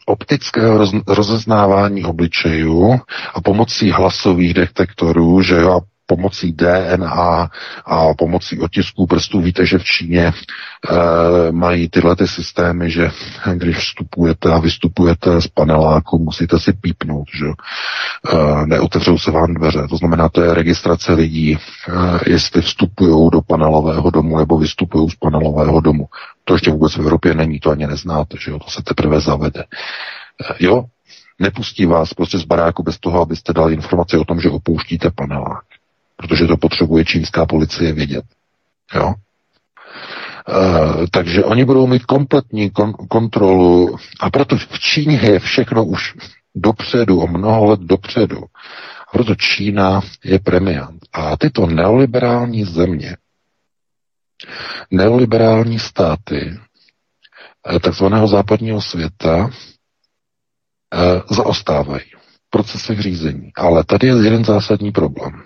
optického roz, rozeznávání obličejů a pomocí hlasových detektorů, že jo, a pomocí DNA a pomocí otisků prstů. Víte, že v Číně e, mají tyhle ty systémy, že když vstupujete a vystupujete z paneláku, musíte si pípnout, že e, neotevřou se vám dveře. To znamená, to je registrace lidí, e, jestli vstupují do panelového domu nebo vystupují z panelového domu. To ještě vůbec v Evropě není, to ani neznáte, že jo, to se teprve zavede. Jo, nepustí vás prostě z baráku bez toho, abyste dali informaci o tom, že opouštíte panelák protože to potřebuje čínská policie vědět. Jo? E, takže oni budou mít kompletní kon- kontrolu a proto v Číně je všechno už dopředu, o mnoho let dopředu. A proto Čína je premiant. A tyto neoliberální země, neoliberální státy eh, takzvaného západního světa e, zaostávají v procesech řízení. Ale tady je jeden zásadní problém.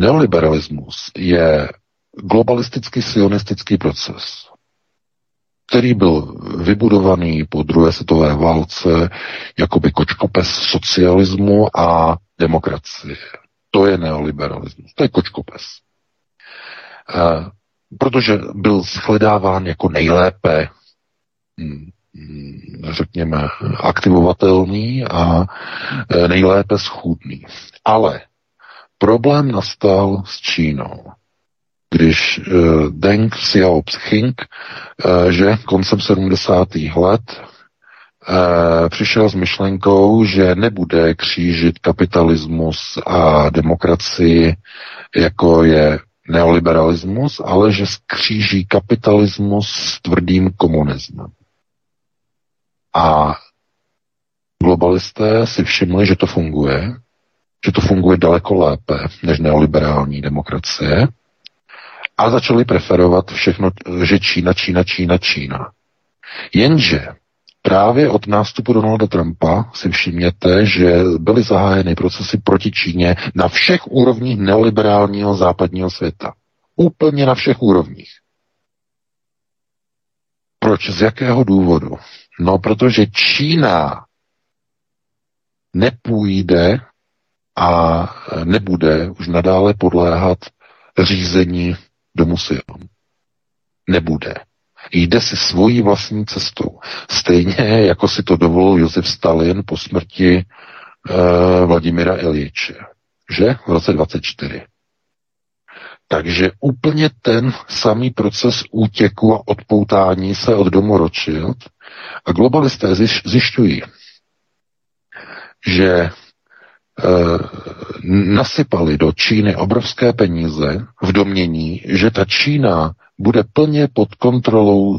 Neoliberalismus je globalistický sionistický proces, který byl vybudovaný po druhé světové válce jakoby kočkopes socialismu a demokracie. To je neoliberalismus, to je kočkopes. E, protože byl shledáván jako nejlépe hm, hm, řekněme, aktivovatelný a e, nejlépe schůdný. Ale Problém nastal s Čínou, když uh, Deng Xiaoping, uh, že koncem 70. let uh, přišel s myšlenkou, že nebude křížit kapitalismus a demokracii, jako je neoliberalismus, ale že skříží kapitalismus s tvrdým komunismem. A globalisté si všimli, že to funguje že to funguje daleko lépe než neoliberální demokracie a začali preferovat všechno, že Čína, Čína, Čína, Čína. Jenže právě od nástupu Donalda Trumpa si všimněte, že byly zahájeny procesy proti Číně na všech úrovních neoliberálního západního světa. Úplně na všech úrovních. Proč? Z jakého důvodu? No, protože Čína nepůjde a nebude už nadále podléhat řízení domu Sion. Nebude. Jde si svojí vlastní cestou. Stejně jako si to dovolil Josef Stalin po smrti e, Vladimira Iljiče. Že? V roce 24. Takže úplně ten samý proces útěku a odpoutání se od domu Rothschild a globalisté zjišťují, že nasypali do Číny obrovské peníze v domění, že ta Čína bude plně pod kontrolou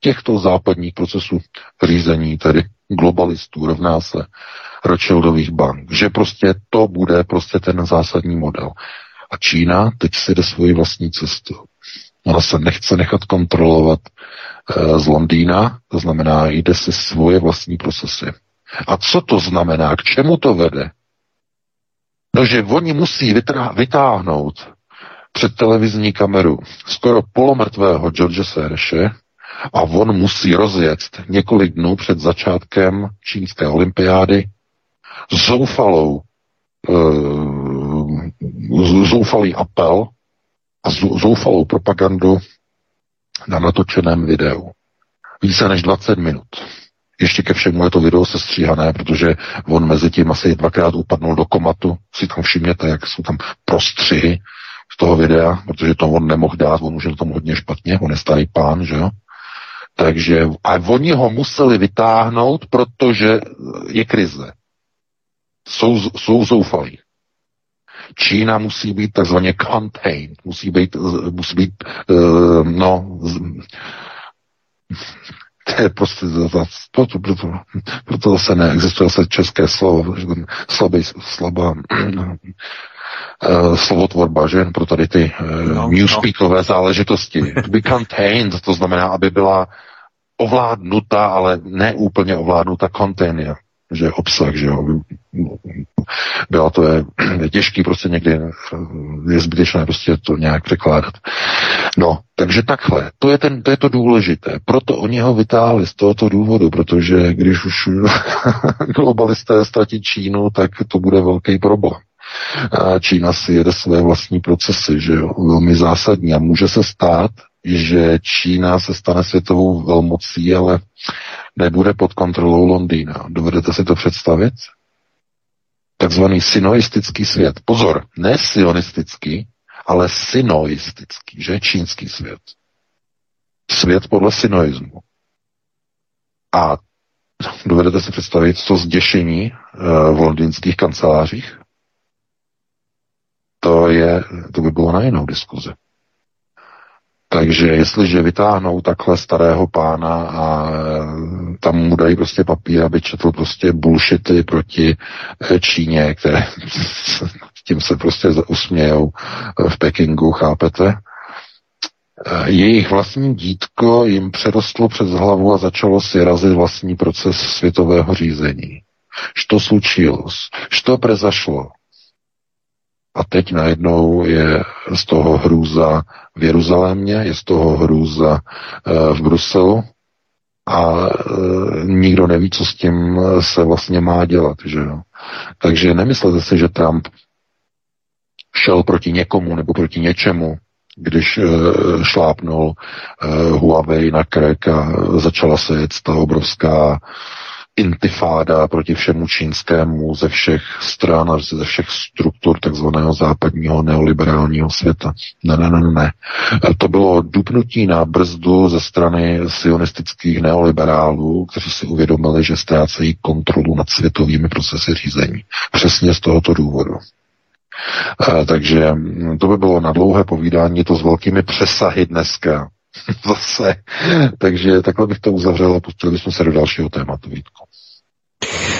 těchto západních procesů řízení, tedy globalistů, rovná se Rothschildových bank, že prostě to bude prostě ten zásadní model. A Čína teď si jde svoji vlastní cestu. Ona se nechce nechat kontrolovat e, z Londýna, to znamená, jde si svoje vlastní procesy. A co to znamená? K čemu to vede? No, že oni musí vytáhnout před televizní kameru skoro polomrtvého George Sereše a on musí rozjet několik dnů před začátkem čínské olympiády zoufalou, uh, zoufalý apel a zoufalou propagandu na natočeném videu. Více než 20 minut. Ještě ke všemu je to video sestříhané, protože on mezi tím asi dvakrát upadnul do komatu. Si tam všimněte, jak jsou tam prostřihy z toho videa, protože to on nemohl dát, on už je tom hodně špatně, on je starý pán, že jo. Takže a oni ho museli vytáhnout, protože je krize. Jsou, jsou zoufalí. Čína musí být takzvaně contained, musí být, musí být uh, no, to je prostě proto, proto, proto zase neexistuje se české slovo, že ten slabý, slabá uh, slovotvorba, že pro tady ty uh, no, newspeakové no. záležitosti. To be contained, to znamená, aby byla ovládnuta, ale ne úplně ovládnuta container že obsah, že jo. Byla to je, je těžký prostě někdy, je zbytečné prostě to nějak překládat. No, takže takhle, to je, ten, to je to důležité. Proto oni ho vytáhli z tohoto důvodu, protože když už globalisté ztratí Čínu, tak to bude velký problém. A Čína si jede své vlastní procesy, že jo, velmi zásadní a může se stát, že Čína se stane světovou velmocí, ale nebude pod kontrolou Londýna. Dovedete si to představit? Takzvaný sinoistický svět. Pozor, ne sionistický, ale sinoistický, že čínský svět. Svět podle sinoismu. A dovedete si představit to zděšení uh, v londýnských kancelářích? To, je, to by bylo na jinou diskuzi. Takže jestliže vytáhnou takhle starého pána a e, tam mu dají prostě papír, aby četl prostě bullshity proti e, Číně, které tím se prostě usmějou v Pekingu, chápete? Jejich vlastní dítko jim přerostlo přes hlavu a začalo si razit vlastní proces světového řízení. Što slučilo? Što prezašlo? A teď najednou je z toho hrůza v Jeruzalémě, je z toho hrůza e, v Bruselu a e, nikdo neví, co s tím se vlastně má dělat. Že jo? Takže nemyslete si, že Trump šel proti někomu nebo proti něčemu, když šlápnul Huawei na krek a začala se jet ta obrovská intifáda proti všemu čínskému ze všech stran a ze všech struktur takzvaného západního neoliberálního světa. Ne, ne, ne, ne. To bylo dupnutí na brzdu ze strany sionistických neoliberálů, kteří si uvědomili, že ztrácejí kontrolu nad světovými procesy řízení. Přesně z tohoto důvodu. Takže to by bylo na dlouhé povídání, to s velkými přesahy dneska. Zase. Takže takhle bych to uzavřel a pustili bychom se do dalšího tématu, Vítko.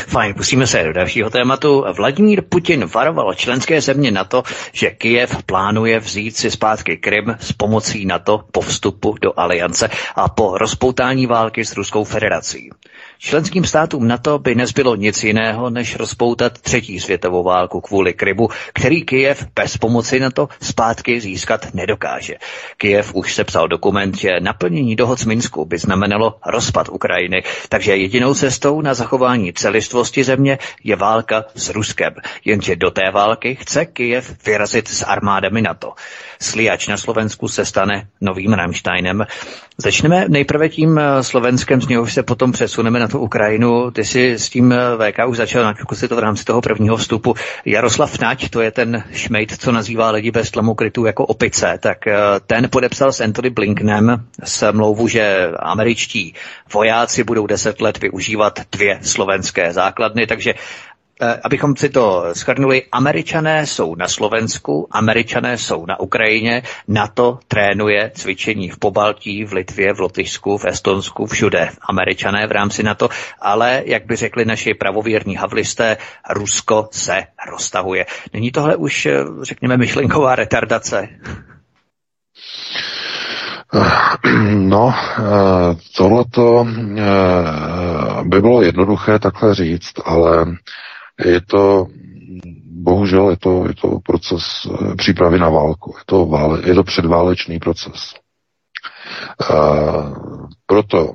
Fajn, pustíme se do dalšího tématu. Vladimír Putin varoval členské země na to, že Kijev plánuje vzít si zpátky Krym s pomocí NATO po vstupu do aliance a po rozpoutání války s Ruskou federací. Členským státům NATO by nezbylo nic jiného, než rozpoutat třetí světovou válku kvůli Krymu, který Kijev bez pomoci NATO zpátky získat nedokáže. Kijev už sepsal dokument, že naplnění dohod z Minsku by znamenalo rozpad Ukrajiny, takže jedinou cestou na zachování celistvosti země je válka s Ruskem. Jenže do té války chce Kijev vyrazit s armádami NATO. Sliač na Slovensku se stane novým Rammsteinem. Začneme nejprve tím eh, Slovenskem, z něhož se potom přesuneme na tu Ukrajinu. Ty jsi s tím eh, VK už začal si to v rámci toho prvního vstupu. Jaroslav Nať, to je ten šmejt, co nazývá lidi bez tlamokrytů jako opice, tak eh, ten podepsal s Anthony Blinkenem smlouvu, že američtí vojáci budou deset let využívat dvě slovenské základny, takže Eh, abychom si to schrnuli, američané jsou na Slovensku, američané jsou na Ukrajině, NATO trénuje cvičení v Pobaltí, v Litvě, v Lotyšsku, v Estonsku, všude američané v rámci NATO, ale jak by řekli naši pravověrní havlisté, Rusko se roztahuje. Není tohle už, eh, řekněme, myšlenková retardace? No, eh, tohleto by bylo jednoduché takhle říct, ale je to, bohužel je to, je to proces eh, přípravy na válku. Je to, vále, je to předválečný proces. Proto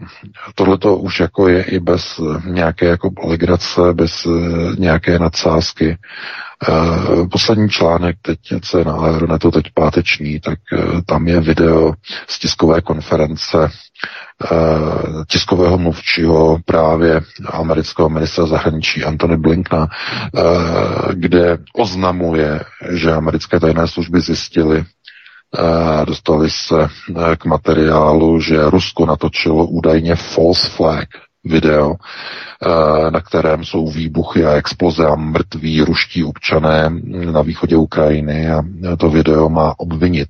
tohleto už jako je i bez nějaké jako legrace, bez uh, nějaké nadsázky. Uh, poslední článek, teď je na Aeronetu, teď páteční, tak uh, tam je video z tiskové konference Eh, tiskového mluvčího právě amerického ministra zahraničí Antony Blinkna, eh, kde oznamuje, že americké tajné služby zjistily, eh, dostali se k materiálu, že Rusko natočilo údajně false flag video, na kterém jsou výbuchy a exploze a mrtví ruští občané na východě Ukrajiny a to video má obvinit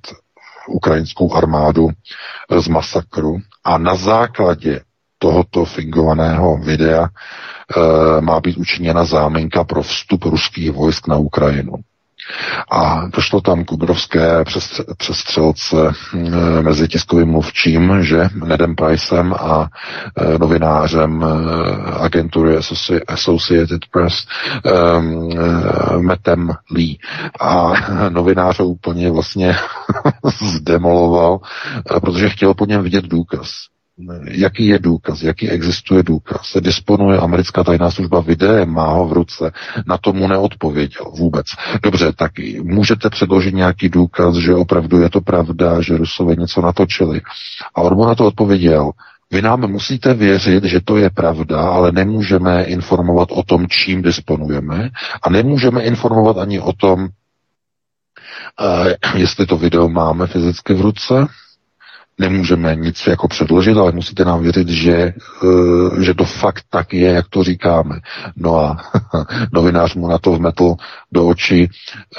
ukrajinskou armádu z masakru a na základě tohoto fingovaného videa e, má být učiněna záminka pro vstup ruských vojsk na Ukrajinu. A došlo tam k obrovské přestřelce eh, mezi tiskovým mluvčím, že Nedem Pricem a eh, novinářem eh, agentury Associated Press Metem Lee. A novinář ho úplně vlastně zdemoloval, protože chtěl po něm vidět důkaz jaký je důkaz, jaký existuje důkaz. Se disponuje americká tajná služba videem, má ho v ruce, na tomu neodpověděl vůbec. Dobře, tak můžete předložit nějaký důkaz, že opravdu je to pravda, že Rusové něco natočili. A on mu na to odpověděl, vy nám musíte věřit, že to je pravda, ale nemůžeme informovat o tom, čím disponujeme a nemůžeme informovat ani o tom, Uh, jestli to video máme fyzicky v ruce, nemůžeme nic jako předložit, ale musíte nám věřit, že, eh, že to fakt tak je, jak to říkáme. No a novinář mu na to vmetl do očí.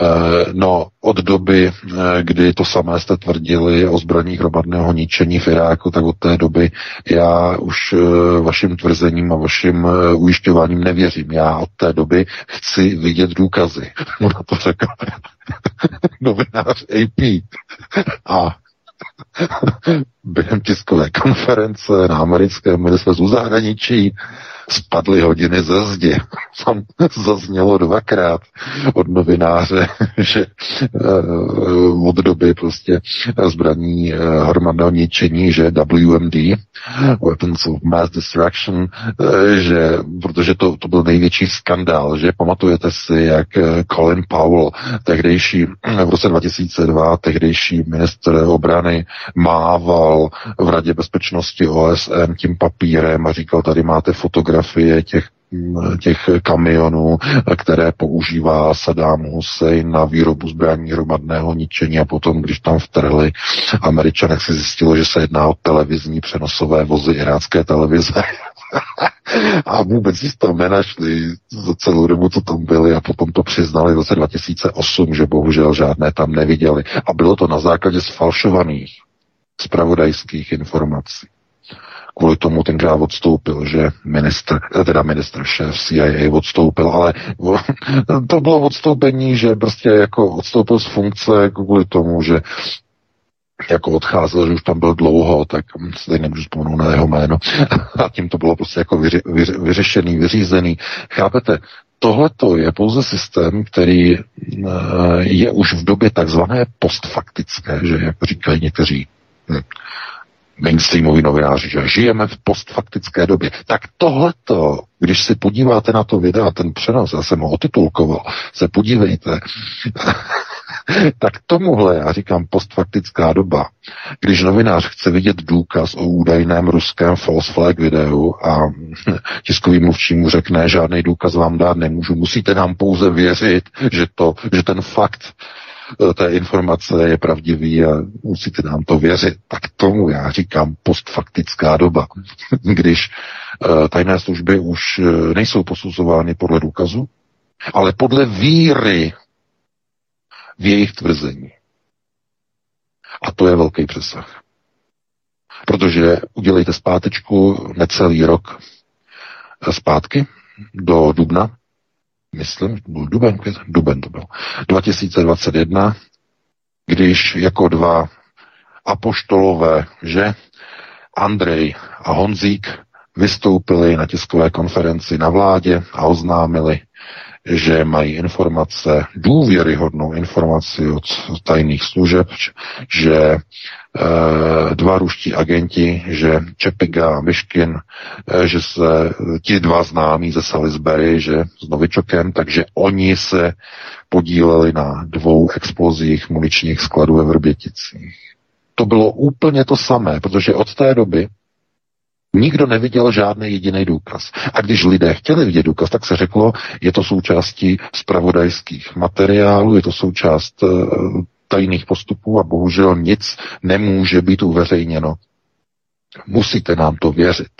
Eh, no, od doby, eh, kdy to samé jste tvrdili o zbraních hromadného ničení v Iráku, tak od té doby já už vašim tvrzením a vašim ujišťováním nevěřím. Já od té doby chci vidět důkazy. Mu na to řekl novinář AP. A během tiskové konference na americkém ministerstvu zahraničí spadly hodiny ze zdi. Tam zaznělo dvakrát od novináře, že uh, od doby prostě zbraní uh, hromadného ničení, že WMD, Weapons of Mass Destruction, uh, že, protože to, to byl největší skandál, že pamatujete si, jak Colin Powell, tehdejší v roce 2002, tehdejší ministr obrany, mával v Radě bezpečnosti OSN tím papírem a říkal, tady máte fotografii fotografie těch těch kamionů, které používá Saddam Hussein na výrobu zbraní hromadného ničení a potom, když tam vtrhli američané, si zjistilo, že se jedná o televizní přenosové vozy irácké televize. a vůbec si tam nenašli za celou dobu, co tam byli a potom to přiznali v roce 2008, že bohužel žádné tam neviděli. A bylo to na základě sfalšovaných spravodajských informací. Kvůli tomu tenkrát odstoupil, že ministr, teda ministr šéf CIA odstoupil, ale to bylo odstoupení, že prostě jako odstoupil z funkce kvůli tomu, že jako odcházel, že už tam byl dlouho, tak se tady nemůžu vzpomenout na jeho jméno. A tím to bylo prostě jako vyři, vyři, vyřešený, vyřízený. Chápete? Tohle je pouze systém, který eh, je už v době takzvané postfaktické, že jak říkají někteří hm, mainstreamoví novináři, že žijeme v postfaktické době. Tak tohleto, když si podíváte na to video, ten přenos, já jsem ho otitulkoval, se podívejte, tak tomuhle já říkám postfaktická doba. Když novinář chce vidět důkaz o údajném ruském false flag videu a tiskový mluvčí mu řekne, žádný důkaz vám dát nemůžu, musíte nám pouze věřit, že, to, že ten fakt té informace je pravdivý a musíte nám to věřit. Tak tomu já říkám postfaktická doba, když uh, tajné služby už uh, nejsou posuzovány podle důkazu, ale podle víry v jejich tvrzení. A to je velký přesah. Protože udělejte zpátečku necelý rok zpátky do dubna, myslím, byl duben, duben to byl, 2021, když jako dva apoštolové, že? Andrej a Honzík vystoupili na tiskové konferenci na vládě a oznámili, že mají informace, důvěryhodnou informaci od tajných služeb, že e, dva ruští agenti, že Čepiga a Myškin, e, že se ti dva známí ze Salisbury, že s Novičokem, takže oni se podíleli na dvou explozích muničních skladů ve Vrběticích. To bylo úplně to samé, protože od té doby Nikdo neviděl žádný jediný důkaz. A když lidé chtěli vidět důkaz, tak se řeklo, je to součástí spravodajských materiálů, je to součást uh, tajných postupů a bohužel nic nemůže být uveřejněno. Musíte nám to věřit.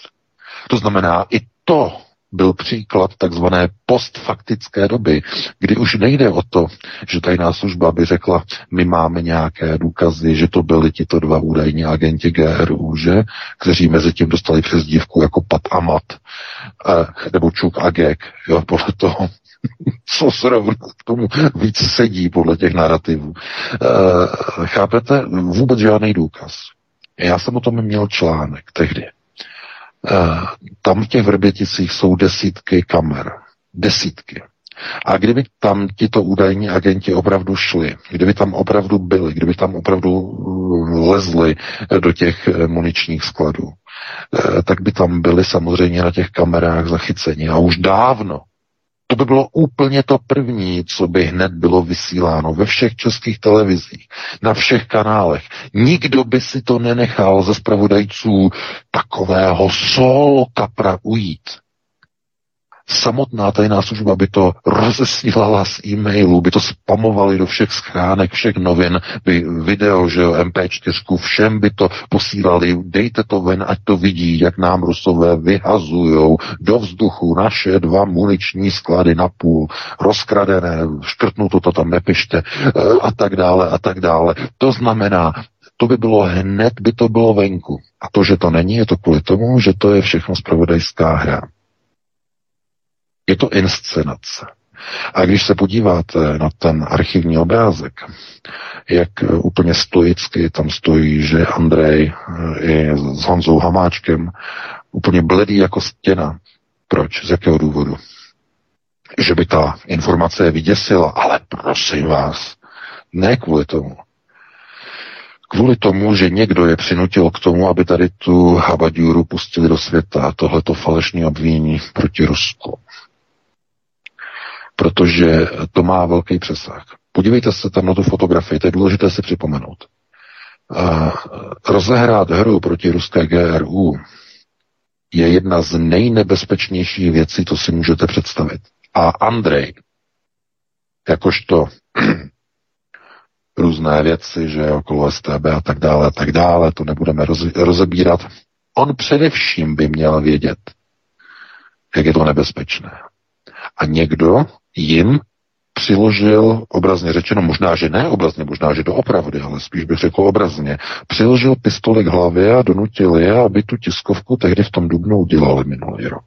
To znamená, i to byl příklad takzvané postfaktické doby, kdy už nejde o to, že tajná služba by řekla, my máme nějaké důkazy, že to byli tito dva údajní agenti GRU, že, kteří mezi tím dostali přes dívku jako Pat Amat, eh, nebo Čuk a Gek, jo, podle toho, co zrovna k tomu víc sedí podle těch narrativů. Eh, chápete? Vůbec žádný důkaz. Já jsem o tom měl článek tehdy. Eh, tam v těch Vrběticích jsou desítky kamer. Desítky. A kdyby tam tito údajní agenti opravdu šli, kdyby tam opravdu byli, kdyby tam opravdu eh, lezli do těch eh, muničních skladů, tak by tam byli samozřejmě na těch kamerách zachyceni. A už dávno, to by bylo úplně to první, co by hned bylo vysíláno ve všech českých televizích, na všech kanálech. Nikdo by si to nenechal ze spravodajců takového sol kapra ujít samotná tajná služba by to rozesílala z e-mailů, by to spamovali do všech schránek, všech novin, by video, že jo, MP4, všem by to posílali, dejte to ven, ať to vidí, jak nám Rusové vyhazujou do vzduchu naše dva muniční sklady na půl, rozkradené, škrtnuto to tam nepište, eh, a tak dále, a tak dále. To znamená, to by bylo hned, by to bylo venku. A to, že to není, je to kvůli tomu, že to je všechno spravodajská hra. Je to inscenace. A když se podíváte na ten archivní obrázek, jak úplně stoicky tam stojí, že Andrej eh, i s Honzou Hamáčkem úplně bledý jako stěna. Proč? Z jakého důvodu? Že by ta informace je vyděsila, ale prosím vás, ne kvůli tomu. Kvůli tomu, že někdo je přinutil k tomu, aby tady tu habadjuru pustili do světa, tohleto falešné obvinění proti Rusku protože to má velký přesah. Podívejte se tam na tu fotografii, to je důležité si připomenout. A rozehrát hru proti ruské GRU je jedna z nejnebezpečnějších věcí, co si můžete představit. A Andrej, jakožto různé věci, že okolo STB a tak dále a tak dále, to nebudeme rozebírat. On především by měl vědět, jak je to nebezpečné. A někdo jim přiložil, obrazně řečeno, možná, že ne obrazně, možná, že doopravdy, ale spíš bych řekl obrazně, přiložil pistoli k hlavě a donutil je, aby tu tiskovku tehdy v tom Dubnu udělali minulý rok.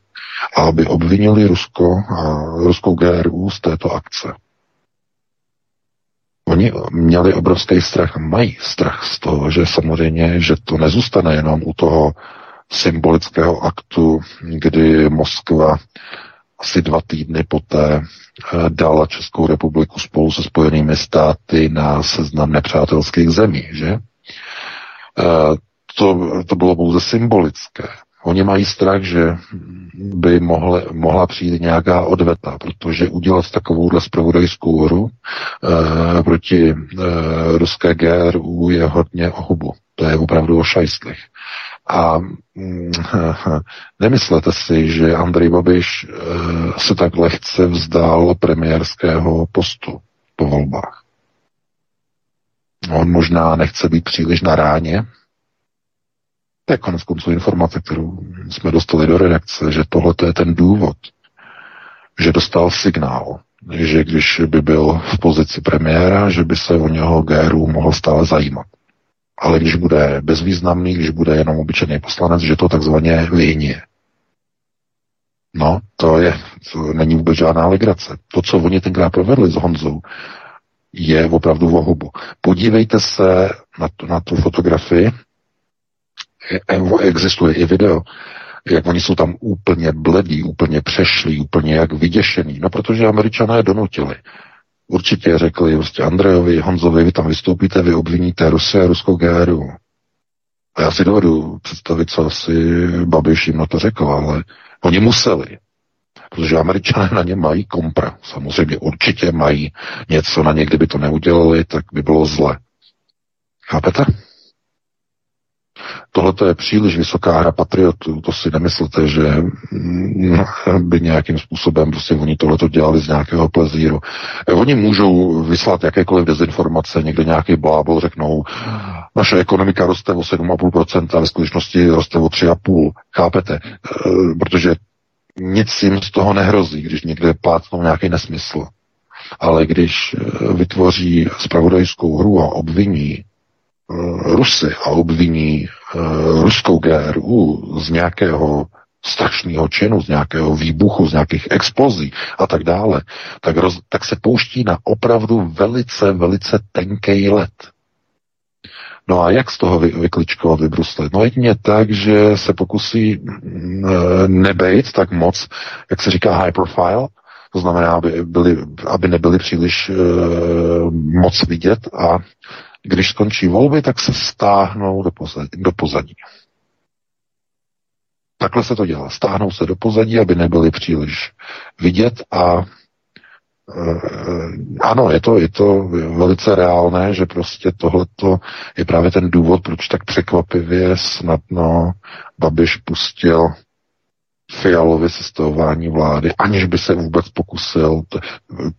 A aby obvinili Rusko a ruskou GRU z této akce. Oni měli obrovský strach, mají strach z toho, že samozřejmě, že to nezůstane jenom u toho symbolického aktu, kdy Moskva asi dva týdny poté eh, dala Českou republiku spolu se Spojenými státy na seznam nepřátelských zemí, že? Eh, to, to bylo pouze symbolické. Oni mají strach, že by mohly, mohla přijít nějaká odveta, protože udělat takovouhle spravodajskou hru e, proti e, ruské GRU je hodně ohubu. To je opravdu o šajstlech. A mm, nemyslete si, že Andrej Babiš eh, se tak lehce vzdál premiérského postu po volbách. On možná nechce být příliš na ráně. To je konec konců informace, kterou jsme dostali do redakce, že tohle je ten důvod, že dostal signál, že když by byl v pozici premiéra, že by se o něho GRU mohl stále zajímat. Ale když bude bezvýznamný, když bude jenom obyčejný poslanec, že to takzvaně vyhnie. No, to je, to není vůbec žádná legrace. To, co oni tenkrát provedli s Honzou, je opravdu vohubu. Podívejte se na tu, na tu fotografii, existuje i video, jak oni jsou tam úplně bledí, úplně přešlí, úplně jak vyděšený. No, protože američané donutili. Určitě řekli prostě Andrejovi, Honzovi, vy tam vystoupíte, vy obviníte Rusy a ruskou GRU. A já si dovedu představit, co asi Babiš jim na to řekl, ale oni museli. Protože američané na ně mají kompra. Samozřejmě určitě mají něco na ně, kdyby to neudělali, tak by bylo zle. Chápete? Tohle je příliš vysoká hra patriotů. To si nemyslete, že mm, by nějakým způsobem prostě oni tohle dělali z nějakého plezíru. Oni můžou vyslat jakékoliv dezinformace, někde nějaký blábol řeknou, naše ekonomika roste o 7,5% a ve skutečnosti roste o 3,5%. Chápete? E, protože nic jim z toho nehrozí, když někde plátnou nějaký nesmysl. Ale když e, vytvoří spravodajskou hru a obviní Eh, Rusy a obviní uh, ruskou GRU z nějakého strašného činu, z nějakého výbuchu, z nějakých explozí a tak dále, tak, roz, tak se pouští na opravdu velice, velice tenký let. No a jak z toho vy, vykličkovat, vybruslit? No jedině tak, že se pokusí mm, eh, nebejt tak moc, jak se říká high profile, to znamená, aby, byli, aby nebyli příliš uh, moc vidět a když skončí volby, tak se stáhnou do pozadí. Do pozadí. Takhle se to dělá. Stáhnou se do pozadí, aby nebyli příliš vidět a e, ano, je to, je to velice reálné, že prostě tohleto je právě ten důvod, proč tak překvapivě snadno Babiš pustil Fialově sestavování vlády, aniž by se vůbec pokusil.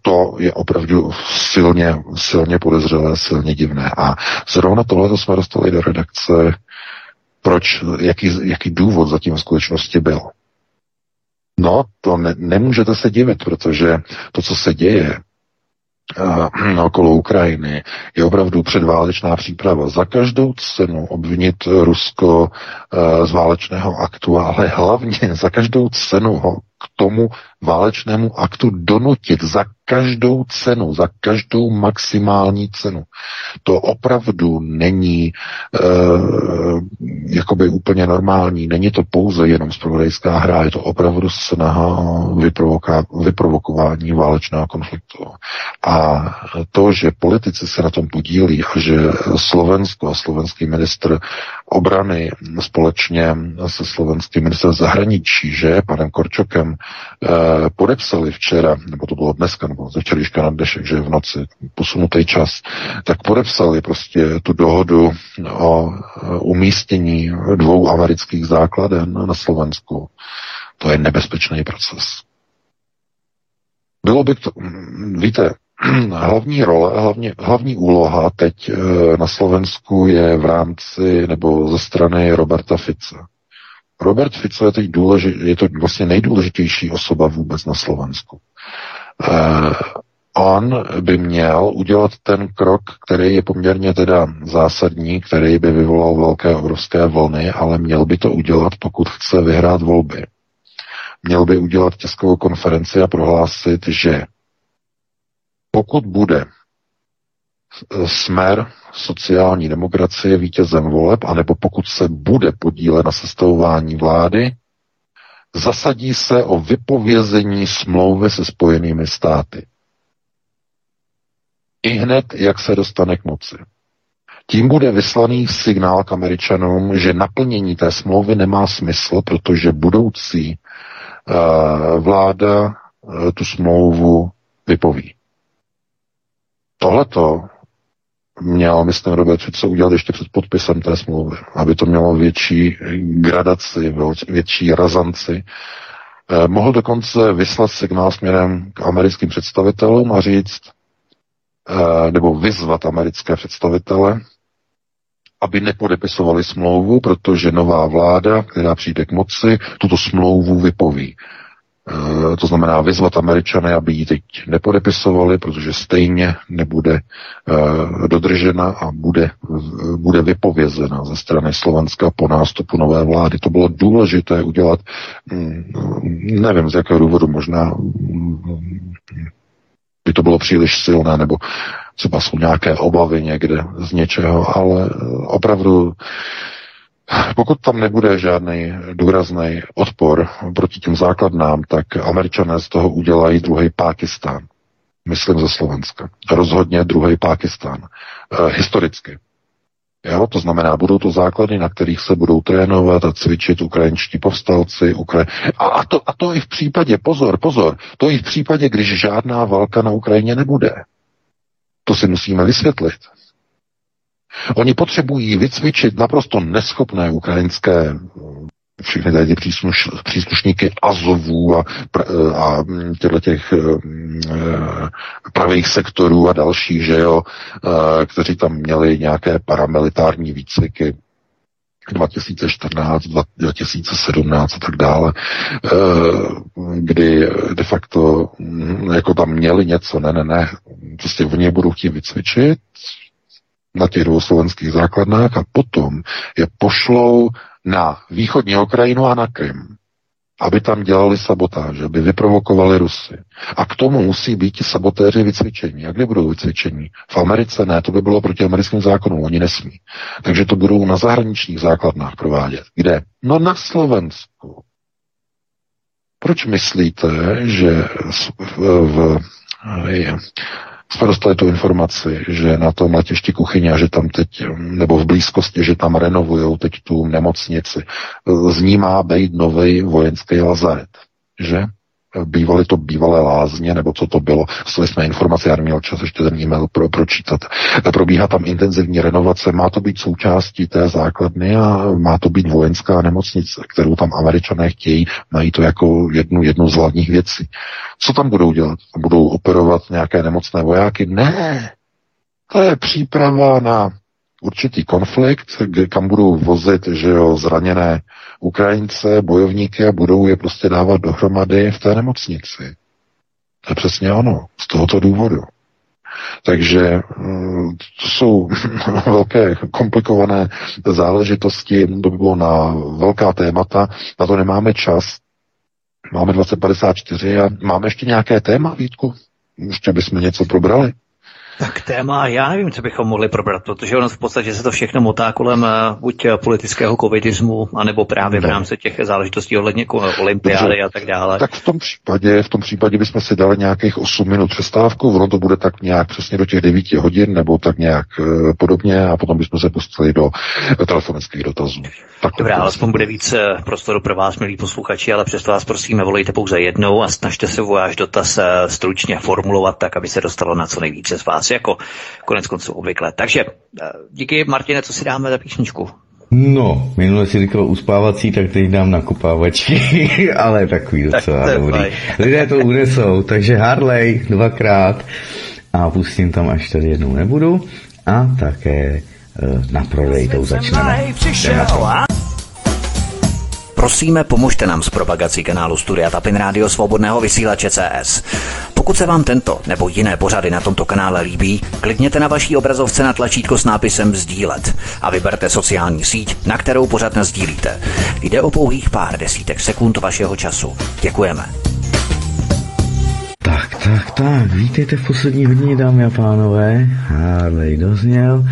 To je opravdu silně, silně podezřelé, silně divné. A zrovna tohle jsme dostali do redakce, proč, jaký, jaký důvod zatím v skutečnosti byl. No, to ne, nemůžete se divit, protože to, co se děje, okolo Ukrajiny, je opravdu předválečná příprava. Za každou cenu obvinit Rusko uh, z válečného aktu, ale hlavně za každou cenu ho k tomu válečnému aktu donutit za každou cenu, za každou maximální cenu. To opravdu není e, jakoby úplně normální. Není to pouze jenom zpravodajská hra, je to opravdu snaha vyprovokování válečného konfliktu. A to, že politici se na tom podílí a že Slovensko a slovenský ministr obrany společně se slovenským ministrem zahraničí, že panem Korčokem, eh, podepsali včera, nebo to bylo dneska, nebo ze včerejška na dnešek, že v noci, posunutý čas, tak podepsali prostě tu dohodu o eh, umístění dvou amerických základen na Slovensku. To je nebezpečný proces. Bylo by to, víte, hlavní role, hlavní, hlavní úloha teď eh, na Slovensku je v rámci nebo ze strany Roberta Fice. Robert Fico je teď důležit, je to vlastně nejdůležitější osoba vůbec na Slovensku. Uh, on by měl udělat ten krok, který je poměrně teda zásadní, který by vyvolal velké obrovské vlny, ale měl by to udělat, pokud chce vyhrát volby. Měl by udělat tiskovou konferenci a prohlásit, že pokud bude smer sociální demokracie vítězem voleb, anebo pokud se bude podílet na sestavování vlády, zasadí se o vypovězení smlouvy se spojenými státy. I hned, jak se dostane k moci. Tím bude vyslaný signál k Američanům, že naplnění té smlouvy nemá smysl, protože budoucí uh, vláda uh, tu smlouvu vypoví. Tohleto měl, myslím, Robert Fico udělat ještě před podpisem té smlouvy, aby to mělo větší gradaci, větší razanci. Eh, mohl dokonce vyslat signál směrem k americkým představitelům a říct, eh, nebo vyzvat americké představitele, aby nepodepisovali smlouvu, protože nová vláda, která přijde k moci, tuto smlouvu vypoví. Eh, to znamená vyzvat Američany, aby ji teď nepodepisovali, protože stejně nebude eh, dodržena a bude, bude vypovězena ze strany Slovenska po nástupu nové vlády. To bylo důležité udělat, mm, nevím z jakého důvodu, možná mm, by to bylo příliš silné, nebo třeba jsou nějaké obavy někde z něčeho, ale opravdu pokud tam nebude žádný důrazný odpor proti těm základnám, tak američané z toho udělají druhý Pákistán. Myslím ze Slovenska. Rozhodně druhý Pákistán. E, historicky. Jo, to znamená, budou to základy, na kterých se budou trénovat a cvičit ukrajinští povstalci. Ukra... A, to, a to i v případě, pozor, pozor, to i v případě, když žádná válka na Ukrajině nebude. To si musíme vysvětlit. Oni potřebují vycvičit naprosto neschopné ukrajinské všechny tady přísluš, příslušníky Azovů a, a těchto těch e, pravých sektorů a dalších, že jo, kteří tam měli nějaké paramilitární výcviky 2014, 2017 a tak dále, kdy de facto jako tam měli něco, ne, ne, ne, prostě oni budou chtít vycvičit, na těch dvou slovenských základnách a potom je pošlou na východní Ukrajinu a na Krym, aby tam dělali sabotáže, aby vyprovokovali Rusy. A k tomu musí být ti sabotéři vycvičení. A kde budou vycvičení? V Americe ne, to by bylo proti americkým zákonům, oni nesmí. Takže to budou na zahraničních základnách provádět. Kde? No na Slovensku. Proč myslíte, že v, v, v jsme dostali tu informaci, že na tom letišti kuchyně a že tam teď, nebo v blízkosti, že tam renovujou teď tu nemocnici. Z ní má být nový vojenský lazaret, že? Bývaly to bývalé lázně, nebo co to bylo. Dostali jsme informace, já neměl čas ještě ten e-mail pro, pročítat. Probíhá tam intenzivní renovace, má to být součástí té základny a má to být vojenská nemocnice, kterou tam američané chtějí, mají to jako jednu, jednu z hlavních věcí. Co tam budou dělat? Budou operovat nějaké nemocné vojáky? Ne! To je příprava na určitý konflikt, kam budou vozit že jo, zraněné Ukrajince, bojovníky a budou je prostě dávat dohromady v té nemocnici. To je přesně ono, z tohoto důvodu. Takže mm, to jsou velké komplikované záležitosti, to by bylo na velká témata, na to nemáme čas. Máme 2054 a máme ještě nějaké téma, Vítku? Ještě bychom něco probrali? Tak téma, já nevím, co bychom mohli probrat, protože ono v podstatě se to všechno motá kolem eh, buď eh, politického covidismu, anebo právě no. v rámci těch záležitostí ohledně olympiády a tak dále. Tak v tom případě, v tom případě bychom si dali nějakých 8 minut přestávku, ono to bude tak nějak přesně do těch 9 hodin, nebo tak nějak e, podobně, a potom bychom se pustili do telefonických dotazů. Tak Dobrá, alespoň bude víc prostoru pro vás, milí posluchači, ale přesto vás prosíme, volejte pouze jednou a snažte se váš dotaz stručně formulovat tak, aby se dostalo na co nejvíce z vás asi jako konec konců obvykle. Takže eh, díky Martine, co si dáme za písničku? No, minule si říkal uspávací, tak teď dám nakopávačky, ale takový docela tak dobrý. Lidé to unesou, takže Harley dvakrát a pustím tam až tady jednou nebudu a také uh, na prodej to začneme. Prosíme, pomožte nám s propagací kanálu Studia Tapin Rádio Svobodného vysílače CS. Pokud se vám tento nebo jiné pořady na tomto kanále líbí, klikněte na vaší obrazovce na tlačítko s nápisem Sdílet a vyberte sociální síť, na kterou pořad sdílíte. Jde o pouhých pár desítek sekund vašeho času. Děkujeme. Tak, tak, tak, vítejte v poslední hodině, dámy a pánové. Harley dozněl.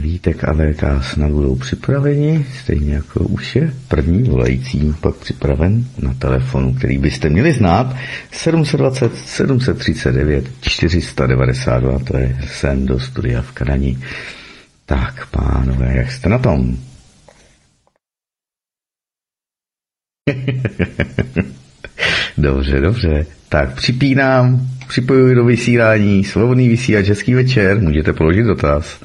Vítek a VK snad budou připraveni, stejně jako už je první volající pak připraven na telefonu, který byste měli znát, 720 739 492, to je sem do studia v Krani. Tak, pánové, jak jste na tom? dobře, dobře. Tak připínám, připojuji do vysílání, svobodný vysílač, hezký večer, můžete položit dotaz.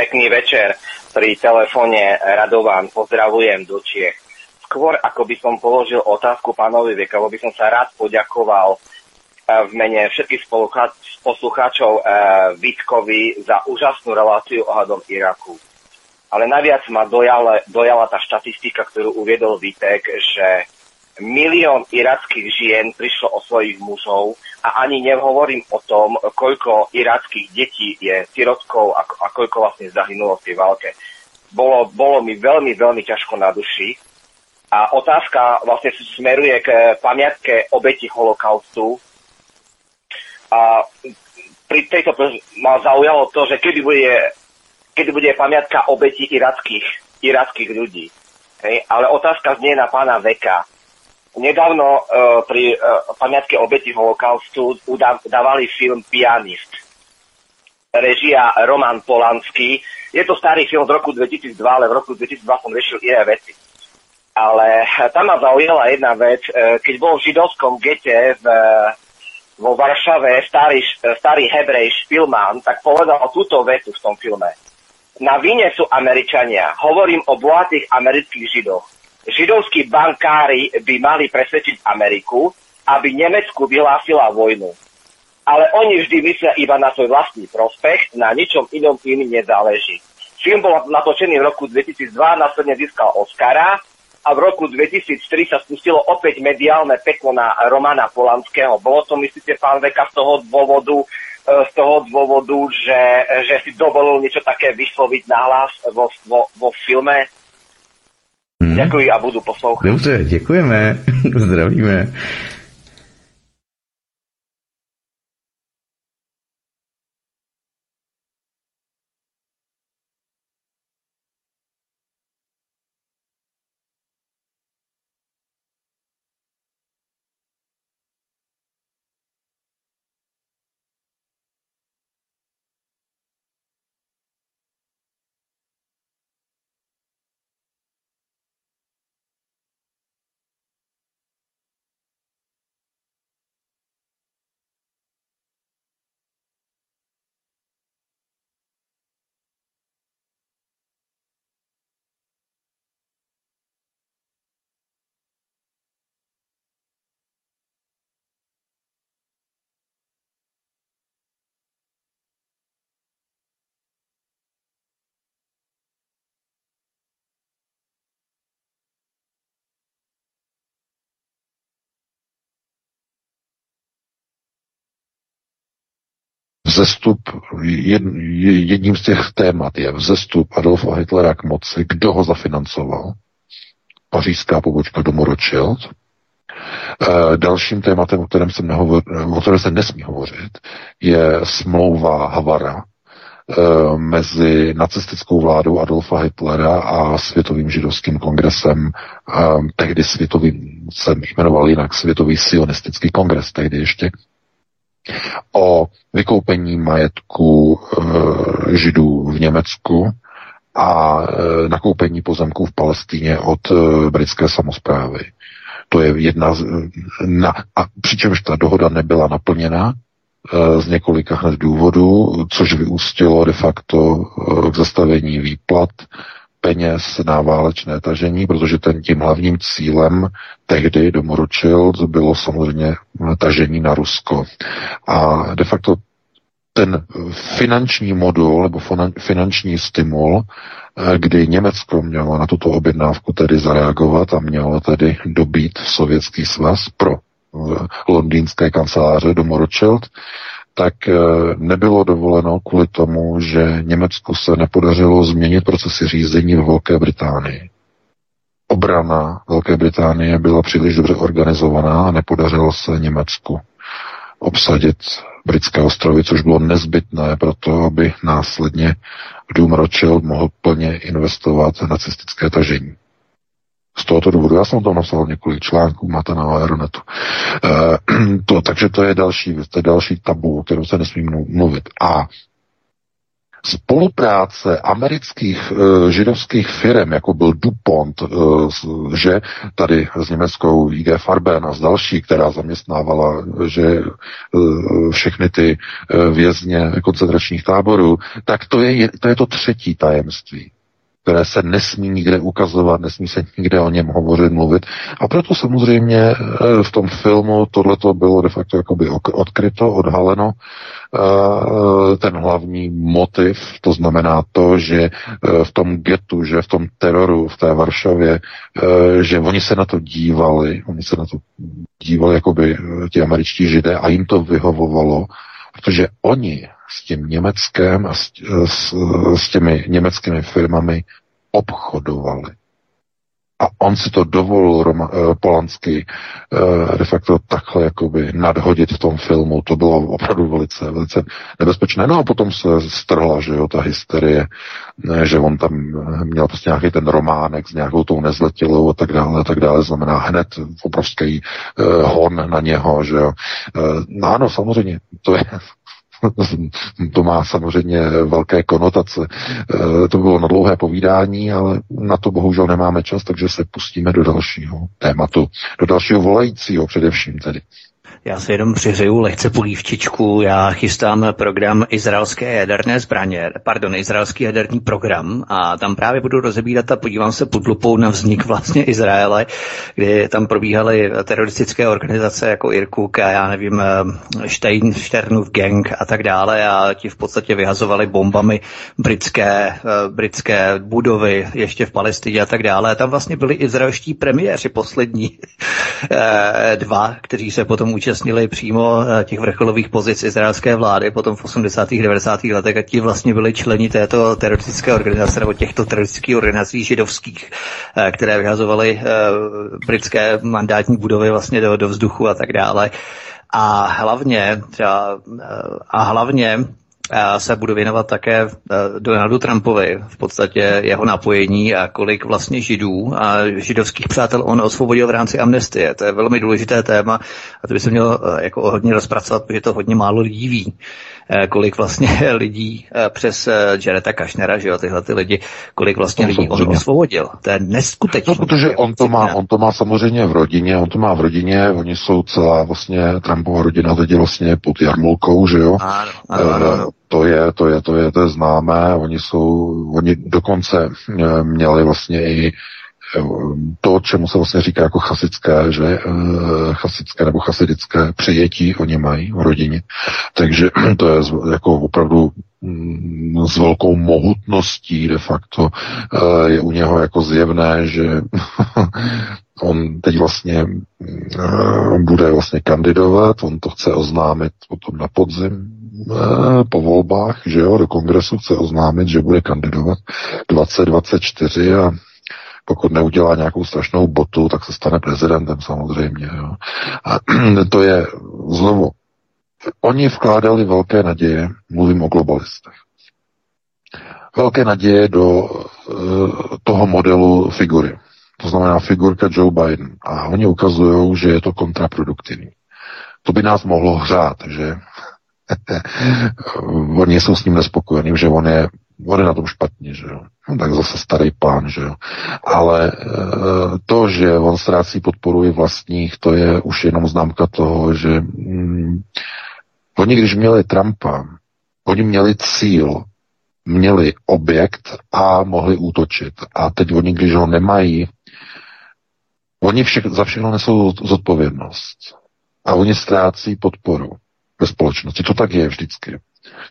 Pekný večer. Pri telefóne Radovan pozdravujem do Čiech. Skôr ako by som položil otázku pánovi Vekavo, by som sa rád poďakoval eh, v mene všetkých poslucháčov eh, Vítkovi za úžasnú reláciu ohľadom Iraku. Ale najviac ma dojala, dojala tá štatistika, ktorú uviedol Vítek, že milión irackých žien prišlo o svojich mužov a ani nehovorím o tom, koľko irackých detí je sirotkou a, a koľko vlastne zahynulo v tej válke. Bolo, bolo mi veľmi, veľmi ťažko na duši. A otázka vlastne smeruje k pamiatke obeti holokaustu. A pri tejto ma zaujalo to, že kedy bude, kedy bude pamiatka obeti irackých, irackých ľudí. Hej? Ale otázka znie na pána Veka Nedávno uh, pri uh, pamiatke obeti holokaustu udávali film Pianist. Režia Roman Polanský. Je to starý film z roku 2002, ale v roku 2002 som riešil iné veci. Ale tam ma zaujala jedna vec. Keď bol v židovskom gete v, vo Varšave starý, starý hebrej Špilman, tak povedal túto vetu v tom filme. Na vine sú Američania. Hovorím o bohatých amerických židoch židovskí bankári by mali presvedčiť Ameriku, aby Nemecku vyhlásila vojnu. Ale oni vždy myslia iba na svoj vlastný prospech, na ničom inom im nezáleží. Film bol natočený v roku 2002, následne získal Oscara a v roku 2003 sa spustilo opäť mediálne peklo na Romana Polanského. Bolo to, myslíte, pán Veka, z toho dôvodu, e, z toho dôvodu, že, že si dovolil niečo také vysloviť nahlas vo, vo, vo filme? Hmm. Děkuji a budu poslouchat. Dobře, děkujeme, zdravíme. Vzestup, jed, jedním z těch témat je vzestup Adolfa Hitlera k moci, kdo ho zafinancoval. Pařížská pobočka Domoročil. E, dalším tématem, o kterém, se nehovor, o kterém se nesmí hovořit, je smlouva Havara e, mezi nacistickou vládou Adolfa Hitlera a Světovým židovským kongresem. E, tehdy světovým se jmenoval jinak Světový sionistický kongres, tehdy ještě o vykoupení majetku e, židů v Německu a e, nakoupení pozemků v Palestíně od e, britské samozprávy. To je jedna z, na, a přičemž ta dohoda nebyla naplněna e, z několika hned důvodů, což vyústilo de facto e, k zastavení výplat peněz na válečné tažení, protože ten tím hlavním cílem tehdy domoručil bylo samozřejmě tažení na Rusko. A de facto ten finanční modul nebo finanční stimul, eh, kdy Německo mělo na tuto objednávku tedy zareagovat a mělo tedy dobít sovětský svaz pro eh, londýnské kanceláře Domoročelt, tak eh, nebylo dovoleno kvůli tomu, že Německu se nepodařilo změnit procesy řízení v Velké Británii. Obrana Velké Británie byla příliš dobře organizovaná a nepodařilo se Německu obsadit britské ostrovy, což bylo nezbytné pro to, aby následně Dům Rothschild mohl plně investovat nacistické tažení. Z tohoto důvodu. Já jsem tam napsal několik článků, máte na Aeronetu. E, to, takže to je další věc, to je další tabu, o kterém se nesmí mluvit. A spolupráce amerických e, židovských firm, jako byl DuPont, e, že tady s německou IG Farben a s další, která zaměstnávala, že e, všechny ty e, vězně koncentračních táborů, tak to je, to je to třetí tajemství. Které se nesmí nikde ukazovat, nesmí se nikde o něm hovořit, mluvit. A proto samozřejmě eh, v tom filmu tohleto bylo de facto jakoby odkryto, odhaleno, eh, ten hlavní motiv, to znamená to, že eh, v tom getu, že v tom teroru v té Varšavě, že oni se na to dívali, oni se na to dívali jakoby ti američtí židé a jim to vyhovovalo, protože oni s tím Německem a s, s, s těmi německými firmami obchodovali. A on si to dovolil Roma, eh, Polanský eh, de facto takhle jakoby nadhodit v tom filmu. To bylo opravdu velice, velice nebezpečné. No a potom se strhla, že jo, ta hysterie, eh, že on tam měl prostě nějaký ten románek s nějakou tou nezletilou a tak dále, a tak dále. Znamená hned obrovský eh, hon na něho, že jo. Eh, no ano, samozřejmě, to je to má samozřejmě velké konotace. Eh, to bylo na dlouhé povídání, ale na to bohužel nemáme čas, takže se pustíme do dalšího tématu, do dalšího volajícího především tedy. Já se jenom přiřeju lehce polívčičku. Já chystám program izraelské jaderné zbraně, pardon, izraelský jaderný program a tam právě budu rozebírat a podívám se pod lupou na vznik vlastně Izraele, kdy tam probíhaly teroristické organizace jako Irkuk a já nevím, Stein, Sternův gang a tak dále a ti v podstatě vyhazovali bombami britské, britské budovy ještě v Palestině a tak dále. A tam vlastně byli izraelští premiéři poslední eh, dva, kteří se potom účastnili přímo eh, těch vrcholových pozic izraelské vlády potom v 80. 90. letech a ti vlastně byli členi této teroristické organizace nebo těchto teroristických organizací židovských, eh, které vyhazovaly eh, britské mandátní budovy vlastně do, do vzduchu a tak dále. A hlavně, třeba, a hlavně se budu věnovat také eh, Donaldu Trumpovi, v podstatě jeho napojení a kolik vlastně židů a židovských přátel on osvobodil v rámci amnestie. To je velmi důležité téma a to by se mělo eh, jako hodně rozpracovat, protože to hodně málo lidí ví. Eh, kolik vlastně lidí přes Jareta Kašnera, že jo, tyhle ty lidi, kolik vlastně lidí on osvobodil. To je neskutečné. No, protože on to, má, on to má samozřejmě v rodině, on to má v rodině, oni jsou celá vlastně Trumpova rodina teď je vlastně pod jarmulkou, že jo. Ano, ano, ano. To je, to je, to je, to je známé. Oni jsou, oni dokonce měli vlastně i to, čemu se vlastně říká jako chasické, že eh, chasické nebo chasidické přijetí oni mají v rodině. Takže to je jako opravdu mm, s velkou mohutností de facto eh, je u něho jako zjevné, že on teď vlastně eh, bude vlastně kandidovat, on to chce oznámit potom na podzim, po volbách, že jo, do kongresu chce oznámit, že bude kandidovat 2024 a pokud neudělá nějakou strašnou botu, tak se stane prezidentem samozřejmě. Jo. A to je znovu. Oni vkládali velké naděje, mluvím o globalistech, velké naděje do uh, toho modelu figury. To znamená figurka Joe Biden. A oni ukazují, že je to kontraproduktivní. To by nás mohlo hřát, že oni jsou s ním nespokojení, že on je on je na tom špatně, že jo. No, tak zase starý pán, že jo. Ale e, to, že on ztrácí podporu i vlastních, to je už jenom známka toho, že mm, oni, když měli Trumpa, oni měli cíl, měli objekt a mohli útočit. A teď oni, když ho nemají, oni však, za všechno nesou zodpovědnost. A oni ztrácí podporu ve společnosti. To tak je vždycky.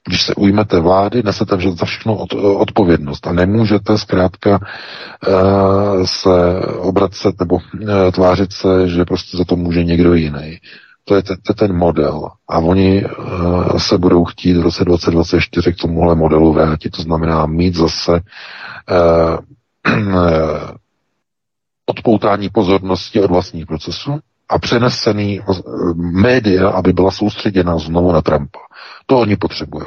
Když se ujmete vlády, nesete za všechno od, odpovědnost a nemůžete zkrátka uh, se obracet nebo uh, tvářit se, že prostě za to může někdo jiný. To je, to je ten model. A oni uh, se budou chtít v roce 2024 k tomuhle modelu vrátit. To znamená mít zase uh, odpoutání pozornosti od vlastních procesů a přenesený média, aby byla soustředěna znovu na Trumpa. To oni potřebují.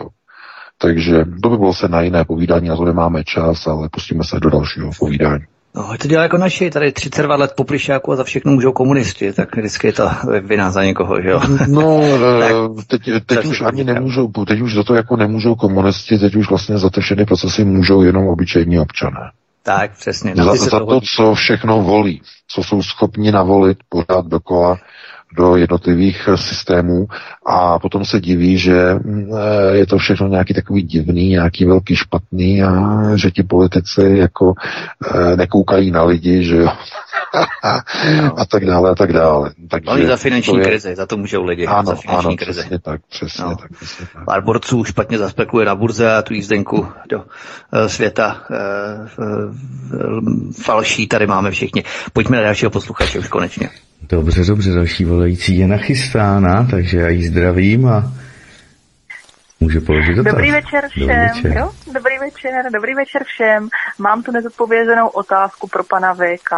Takže to by bylo se na jiné povídání, a to nemáme čas, ale pustíme se do dalšího povídání. No, to dělá jako naši, tady 32 let po Plišáku a za všechno můžou komunisti, tak vždycky je to vina za někoho, že jo? No, tak, teď, teď už ani nemůžou, teď už za to jako nemůžou komunisti, teď už vlastně za ty všechny procesy můžou jenom obyčejní občané. Tak, přesně. Za, za to, co všechno volí, co jsou schopni navolit pořád dokola do jednotlivých systémů a potom se diví, že mm, je to všechno nějaký takový divný, nějaký velký špatný a že ti politici jako nekoukají na lidi, že jo. a tak dále a tak dále. Takže Oni za finanční je... krizi, za to můžou lidi. Ano, za finanční ano, krizi. přesně tak, přesně no. tak. Přesně tak. Pár borců špatně zaspekuje na burze a tu jízdenku do uh, světa uh, falší tady máme všichni. Pojďme na dalšího posluchače už konečně. Dobře, dobře, další volající je nachystána, takže já ji zdravím a může položit dotaz. Dobrý večer všem. Dobrý večer. Jo? Dobrý večer, dobrý večer všem. Mám tu nezodpovězenou otázku pro pana VK.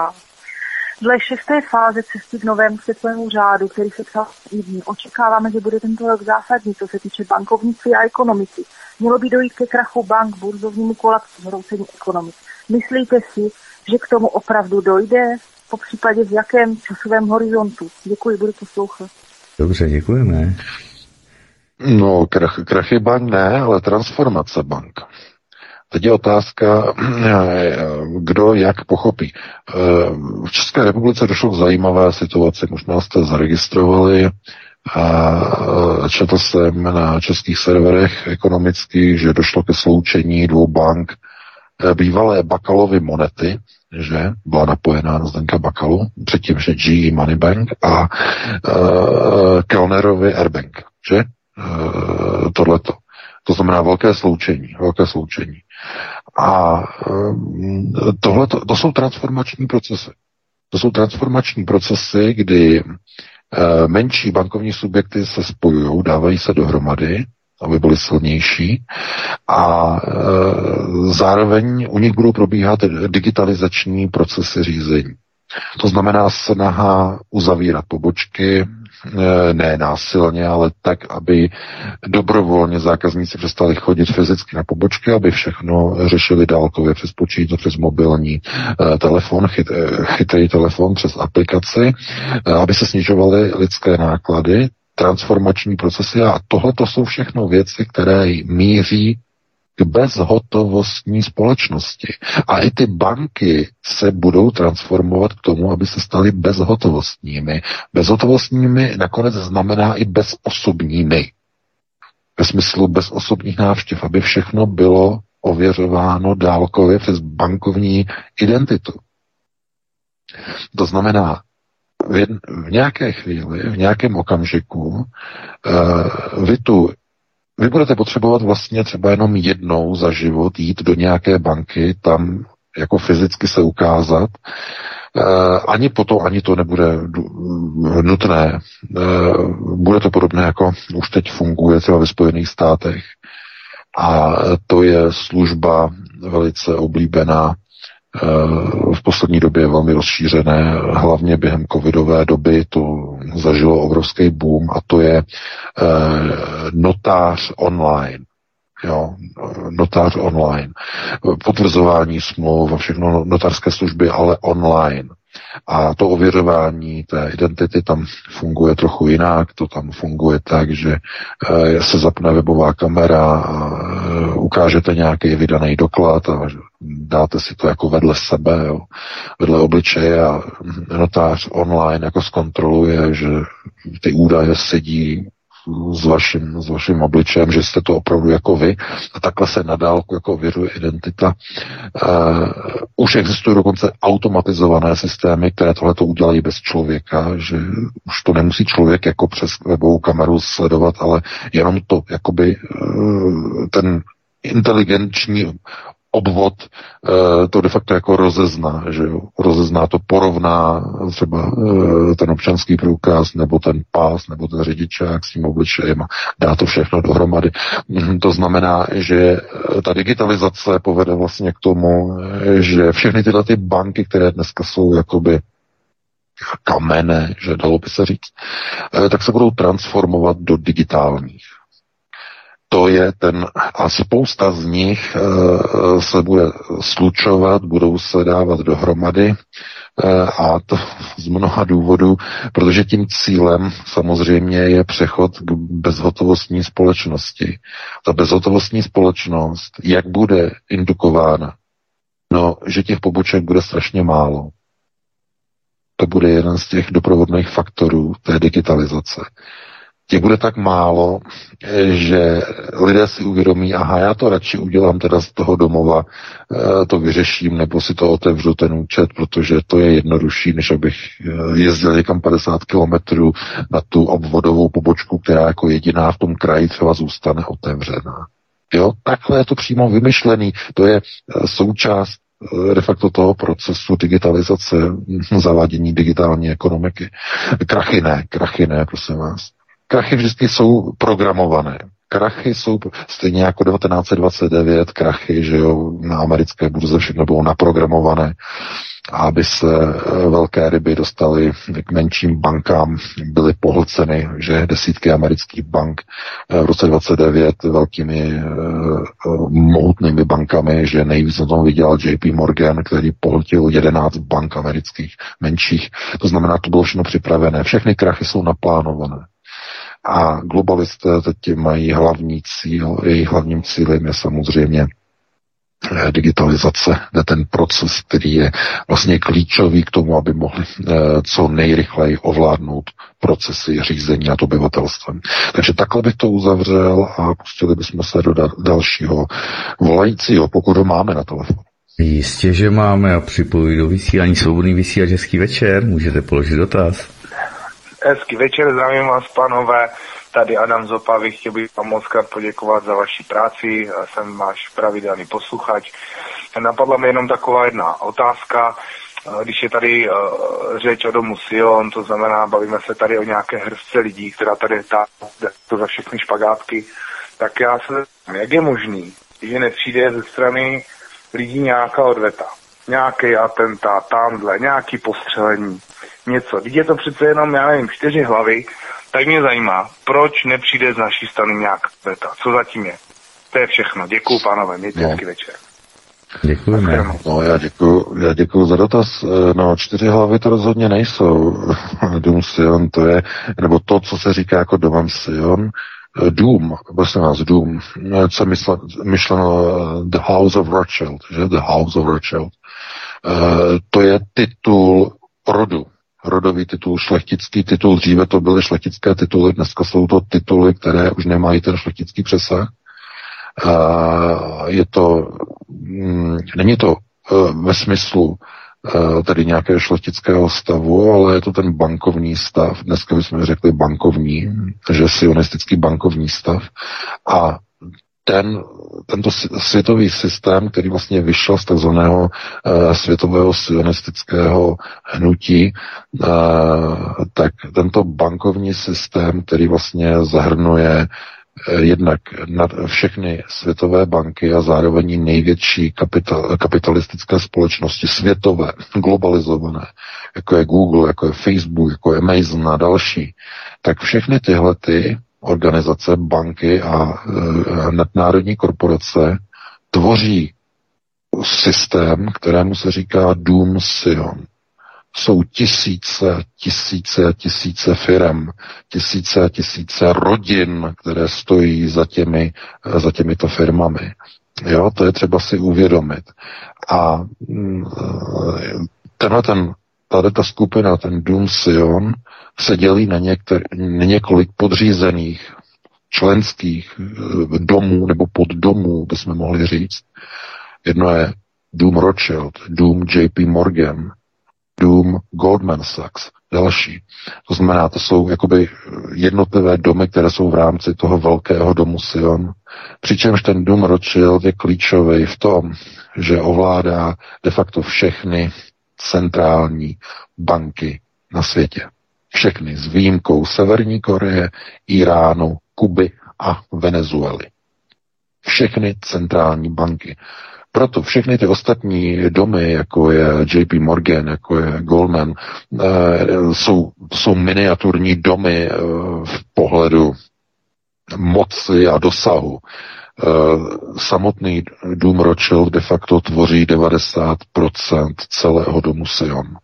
Dle šesté fáze cesty k novému světovému řádu, který se dní, očekáváme, že bude tento rok zásadní, co se týče bankovnictví a ekonomiky. Mělo by dojít ke krachu bank, burzovnímu kolapsu, zhroucení ekonomik. Myslíte si, že k tomu opravdu dojde? Po případě v jakém časovém horizontu? Děkuji, budu poslouchat. Dobře, děkujeme. No, krach, krachy bank ne, ale transformace bank. Teď je otázka, kdo jak pochopí. V České republice došlo k zajímavé situaci, možná jste zaregistrovali, a četl jsem na českých serverech ekonomických, že došlo ke sloučení dvou bank bývalé Bakalovy monety, že byla napojená na Zdenka Bakalu, předtím, že GE Money Bank a uh, Kellnerovi Airbank, že? Uh, tohleto. To znamená velké sloučení, velké sloučení. A um, tohle to jsou transformační procesy. To jsou transformační procesy, kdy menší bankovní subjekty se spojují, dávají se dohromady, aby byly silnější a uh, zároveň u nich budou probíhat digitalizační procesy řízení. To znamená snaha uzavírat pobočky, Eh, ne násilně, ale tak, aby dobrovolně zákazníci přestali chodit fyzicky na pobočky, aby všechno řešili dálkově přes počítač, přes mobilní eh, telefon, chyt, chytrý telefon, přes aplikaci, aby se snižovaly lidské náklady, transformační procesy a tohle to jsou všechno věci, které míří k bezhotovostní společnosti. A i ty banky se budou transformovat k tomu, aby se staly bezhotovostními. Bezhotovostními nakonec znamená i bezosobními. Ve smyslu bezosobních návštěv, aby všechno bylo ověřováno dálkově přes bankovní identitu. To znamená, v, jedn, v nějaké chvíli, v nějakém okamžiku, uh, vy tu vy budete potřebovat vlastně třeba jenom jednou za život jít do nějaké banky, tam jako fyzicky se ukázat. E, ani po to, ani to nebude nutné. E, bude to podobné, jako už teď funguje třeba ve Spojených státech. A to je služba velice oblíbená v poslední době velmi rozšířené, hlavně během covidové doby to zažilo obrovský boom a to je eh, notář online. Jo, notář online. Potvrzování smluv a všechno notářské služby, ale online. A to ověřování té identity tam funguje trochu jinak, to tam funguje tak, že eh, se zapne webová kamera a eh, ukážete nějaký vydaný doklad a dáte si to jako vedle sebe, jo, vedle obličeje a notář online jako zkontroluje, že ty údaje sedí s vaším, s vaším obličem, že jste to opravdu jako vy a takhle se nadálku jako ověřuje identita. Uh, už existují dokonce automatizované systémy, které tohle to udělají bez člověka, že už to nemusí člověk jako přes webovou kameru sledovat, ale jenom to, jakoby uh, ten inteligenční obvod eh, to de facto jako rozezná, že jo? rozezná to, porovná třeba eh, ten občanský průkaz, nebo ten pás, nebo ten řidičák s tím obličejem a dá to všechno dohromady. Mhm, to znamená, že eh, ta digitalizace povede vlastně k tomu, že všechny tyhle ty banky, které dneska jsou jakoby kamene, že dalo by se říct, tak se budou transformovat do digitálních to je ten, a spousta z nich uh, se bude slučovat, budou se dávat dohromady uh, a to z mnoha důvodů, protože tím cílem samozřejmě je přechod k bezhotovostní společnosti. Ta bezhotovostní společnost, jak bude indukována? No, že těch poboček bude strašně málo. to bude jeden z těch doprovodných faktorů té digitalizace těch bude tak málo, že lidé si uvědomí, aha, já to radši udělám teda z toho domova, eh, to vyřeším, nebo si to otevřu ten účet, protože to je jednodušší, než abych eh, jezdil někam 50 kilometrů na tu obvodovou pobočku, která jako jediná v tom kraji třeba zůstane otevřená. Jo, takhle je to přímo vymyšlený. To je eh, součást de facto toho procesu digitalizace, zavádění digitální ekonomiky. Krachy ne, krachy ne, prosím vás krachy vždycky jsou programované. Krachy jsou stejně jako 1929 krachy, že jo, na americké burze všechno bylo naprogramované, aby se eh, velké ryby dostaly k menším bankám, byly pohlceny, že desítky amerických bank eh, v roce 29 velkými uh, mohutnými bankami, že nejvíc na tom vydělal JP Morgan, který pohltil 11 bank amerických menších. To znamená, to bylo všechno připravené. Všechny krachy jsou naplánované. A globalisté teď mají hlavní cíl, jejich hlavním cílem je samozřejmě eh, digitalizace, ten proces, který je vlastně klíčový k tomu, aby mohli eh, co nejrychleji ovládnout procesy řízení nad obyvatelstvem. Takže takhle bych to uzavřel a pustili bychom se do dalšího volajícího, pokud ho máme na telefonu. Jistě, že máme a připojuji do vysílání svobodný vysílač hezký večer. Můžete položit dotaz. Hezký večer, zdravím vás, panové. Tady Adam Zopavy, chtěl bych vám moc krát poděkovat za vaši práci. Jsem váš pravidelný posluchač. Napadla mi jenom taková jedna otázka. Když je tady uh, řeč o domu Sion, to znamená, bavíme se tady o nějaké hrsce lidí, která tady tá, to za všechny špagátky, tak já se jak je možný, že nepřijde ze strany lidí nějaká odveta, nějaký atentát, tamhle, nějaký postřelení něco. Když je to přece jenom, já nevím, čtyři hlavy, tak mě zajímá, proč nepřijde z naší strany nějak beta. Co zatím je? To je všechno. Děkuju, pánové. Mějte no. hezký večer. Děkujeme. No, já děkuju, já děkuju za dotaz. No, čtyři hlavy to rozhodně nejsou. Dům Sion to je, nebo to, co se říká jako Dom Sion, Dům, prosím vás, Dům, co myšleno, myšleno The House of Rothschild, že? The House of Rothschild. Uh, to je titul rodu rodový titul, šlechtický titul, dříve to byly šlechtické tituly, dneska jsou to tituly, které už nemají ten šlechtický přesah. Je to, mm, není to e, ve smyslu e, tedy nějakého šlechtického stavu, ale je to ten bankovní stav. Dneska bychom řekli bankovní, že sionistický bankovní stav. A ten, tento světový systém, který vlastně vyšel z takzvaného uh, světového sionistického hnutí, uh, tak tento bankovní systém, který vlastně zahrnuje uh, jednak nad všechny světové banky a zároveň největší kapital, kapitalistické společnosti světové, globalizované, jako je Google, jako je Facebook, jako je Amazon a další, tak všechny tyhle ty organizace, banky a e, nadnárodní korporace tvoří systém, kterému se říká Dům Sion. Jsou tisíce, tisíce, tisíce firm, tisíce, tisíce rodin, které stojí za, těmi, za těmito firmami. Jo, to je třeba si uvědomit. A mm, e, tenhle ten tady ta skupina, ten Dům Sion, se dělí na, některý, na několik podřízených členských eh, domů nebo poddomů, bychom mohli říct. Jedno je Dům Rothschild, Dům JP Morgan, Dům Goldman Sachs, další. To znamená, to jsou jakoby jednotlivé domy, které jsou v rámci toho velkého domu Sion. Přičemž ten dům Rothschild je klíčový v tom, že ovládá de facto všechny centrální banky na světě. Všechny s výjimkou Severní Koreje, Iránu, Kuby a Venezuely. Všechny centrální banky. Proto všechny ty ostatní domy, jako je JP Morgan, jako je Goldman, eh, jsou, jsou miniaturní domy eh, v pohledu moci a dosahu. Eh, samotný dům Rothschild de facto tvoří 90% celého domu Sion.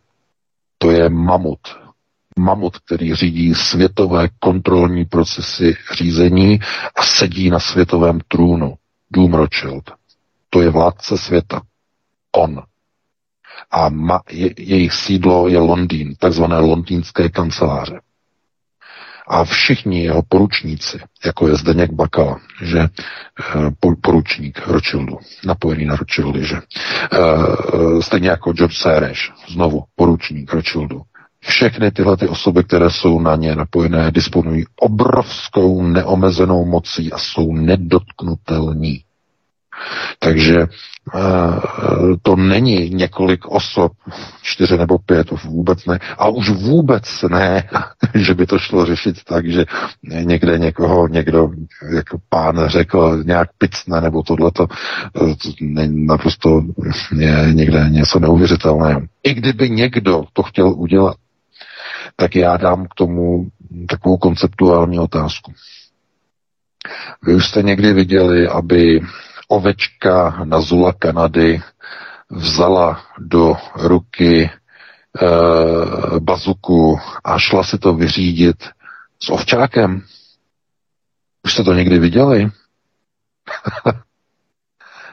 To je mamut. Mamut, který řídí světové kontrolní procesy řízení a sedí na světovém trůnu. Dům Rothschild. To je vládce světa. On. a ma, je, jejich sídlo je Londýn, takzvané londýnské kanceláře. A všichni jeho poručníci, jako je Zdeněk Bakala, že eh, poručník Rothschildu, napojený na Rothschildy, že eh, stejně jako George Sereš, znovu poručník Rothschildu, všechny tyhle ty osoby, které jsou na ně napojené, disponují obrovskou neomezenou mocí a jsou nedotknutelní. Takže eh, to není několik osob, čtyři nebo pět, vůbec ne. A už vůbec ne, že by to šlo řešit tak, že někde někoho, někdo, jako pán řekl, nějak picne, nebo tohleto, to naprosto je někde něco neuvěřitelného. I kdyby někdo to chtěl udělat, tak já dám k tomu takovou konceptuální otázku. Vy už jste někdy viděli, aby ovečka na Zula Kanady vzala do ruky e, bazuku a šla si to vyřídit s ovčákem. Už jste to někdy viděli?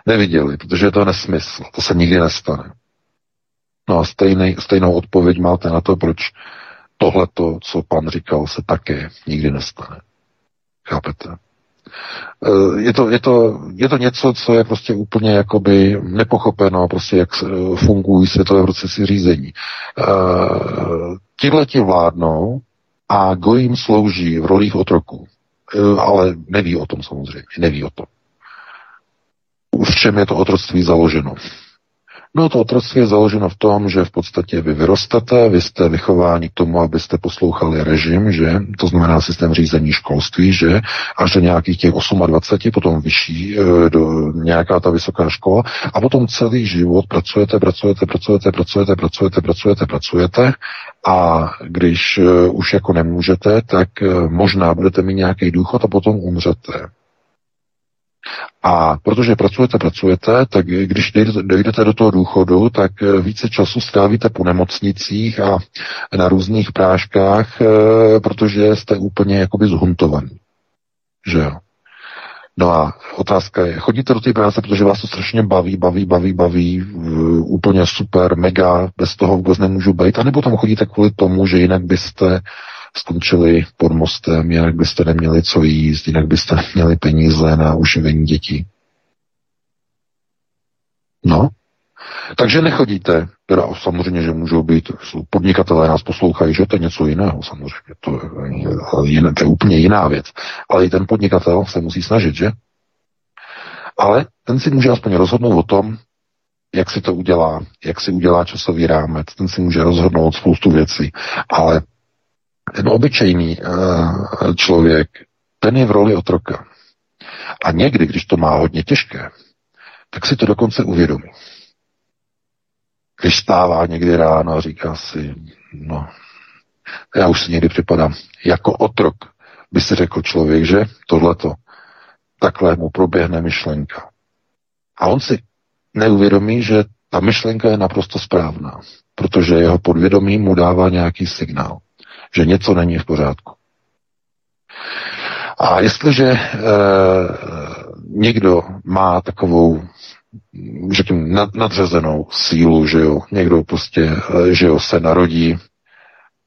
Neviděli, protože je to nesmysl. To se nikdy nestane. No a stejný, stejnou odpověď máte na to, proč tohleto, co pan říkal, se také nikdy nestane. Chápete? Eh, je to, je, to, je to něco, co je prostě úplně jakoby nepochopeno, prostě jak fungují světové procesy řízení. Eh, tihle ti vládnou a go jim slouží v rolích otroků. Ale neví o tom samozřejmě, neví o tom. V čem je to otroctví založeno? No to otroctví je založeno v tom, že v podstatě vy vyrostate, vy jste vychováni k tomu, abyste poslouchali režim, že? To znamená systém řízení školství, že? Až do nějakých těch 28, potom vyšší, e, do nějaká ta vysoká škola. A potom celý život pracujete, pracujete, pracujete, pracujete, pracujete, pracujete, pracujete. A když e, už jako nemůžete, tak e, možná budete mít nějaký důchod a potom umřete. A protože pracujete, pracujete, tak když dojdete do toho důchodu, tak eh, více času strávíte po nemocnicích a na různých práškách, eh, protože jste úplně jakoby zhuntovaný. Že jo? No a otázka je, chodíte do té práce, protože vás to strašně baví, baví, baví, baví, úplně super, mega, bez toho vůbec nemůžu být, anebo tam chodíte kvůli tomu, že jinak byste skončili pod mostem, jinak byste neměli co jíst, jinak byste neměli peníze na uživení dětí. No, takže nechodíte, teda samozřejmě, že můžou být, podnikatelé nás poslouchají, že to je něco jiného, samozřejmě, to je, jiné, to je úplně jiná věc. Ale i ten podnikatel se musí snažit, že? Ale ten si může aspoň rozhodnout o tom, jak si to udělá, jak si udělá časový rámec, ten si může rozhodnout spoustu věcí, ale ten obyčejný uh, člověk, ten je v roli otroka. A někdy, když to má hodně těžké, tak si to dokonce uvědomí. Když stává někdy ráno a říká si, no, já už si někdy připadám jako otrok, by si řekl člověk, že tohleto, takhle mu proběhne myšlenka. A on si neuvědomí, že ta myšlenka je naprosto správná, protože jeho podvědomí mu dává nějaký signál že něco není v pořádku. A jestliže e, někdo má takovou, řekněme, nad, nadřazenou sílu, že jo, někdo prostě, eh, že jo, se narodí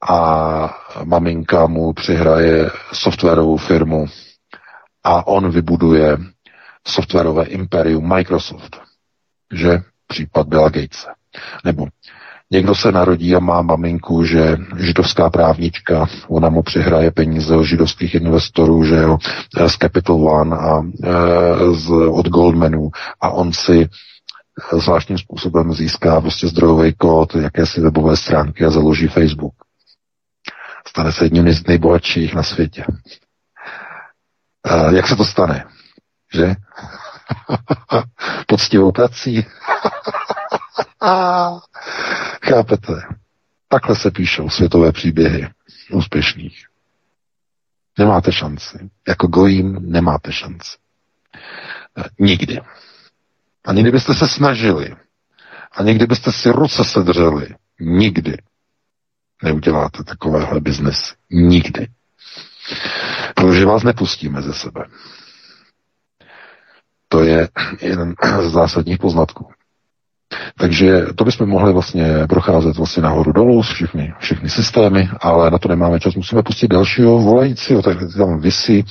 a maminka mu přihraje softwarovou firmu a on vybuduje softwarové imperium Microsoft, že případ Billa Gatese. Nebo Někdo se narodí a má maminku, že židovská právnička, ona mu přihraje peníze od židovských investorů, že jo, z Capital One a e, z, od Goldmanu a on si zvláštním způsobem získá prostě zdrojový kód, jakési webové stránky a založí Facebook. Stane se jedním z nejbohatších na světě. Jak se to stane? Že? Poctivou prací. Chápete? Takhle se píšou světové příběhy úspěšných. Nemáte šanci. Jako gojím nemáte šanci. E, nikdy. A nikdy byste se snažili. A nikdy byste si ruce sedřeli. Nikdy neuděláte takovéhle biznes. Nikdy. Protože vás nepustíme ze sebe. To je jeden z zásadních poznatků. Takže to bychom mohli vlastně procházet vlastně nahoru dolů všechny, všechny systémy, ale na to nemáme čas. Musíme pustit dalšího volajícího, tak tam vysí,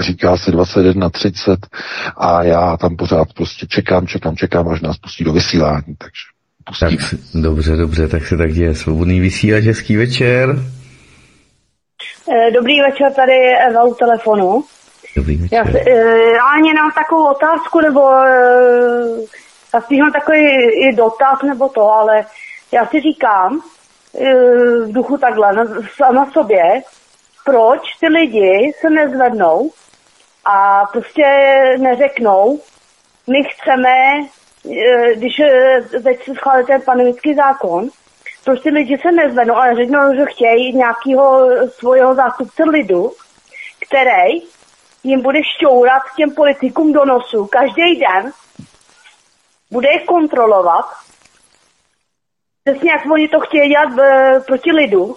říká se 21.30 a já tam pořád prostě čekám, čekám, čekám, až nás pustí do vysílání, takže pustíme. Tak, dobře, dobře, tak se tak děje. Svobodný vysílač, hezký večer. Eh, dobrý večer, tady Eva u telefonu. Dobrý večer. Já, se, eh, já ani mám takovou otázku, nebo eh, spíš mám takový i dotaz, nebo to, ale já si říkám v duchu takhle, sama sobě, proč ty lidi se nezvednou a prostě neřeknou, my chceme, když teď se schválí ten pandemický zákon, prostě lidi se nezvednou, ale řeknou, že chtějí nějakého svého zástupce lidu, který jim bude šťourat těm politikům do nosu každý den, bude je kontrolovat, přesně jak oni to chtějí dělat v, proti lidu.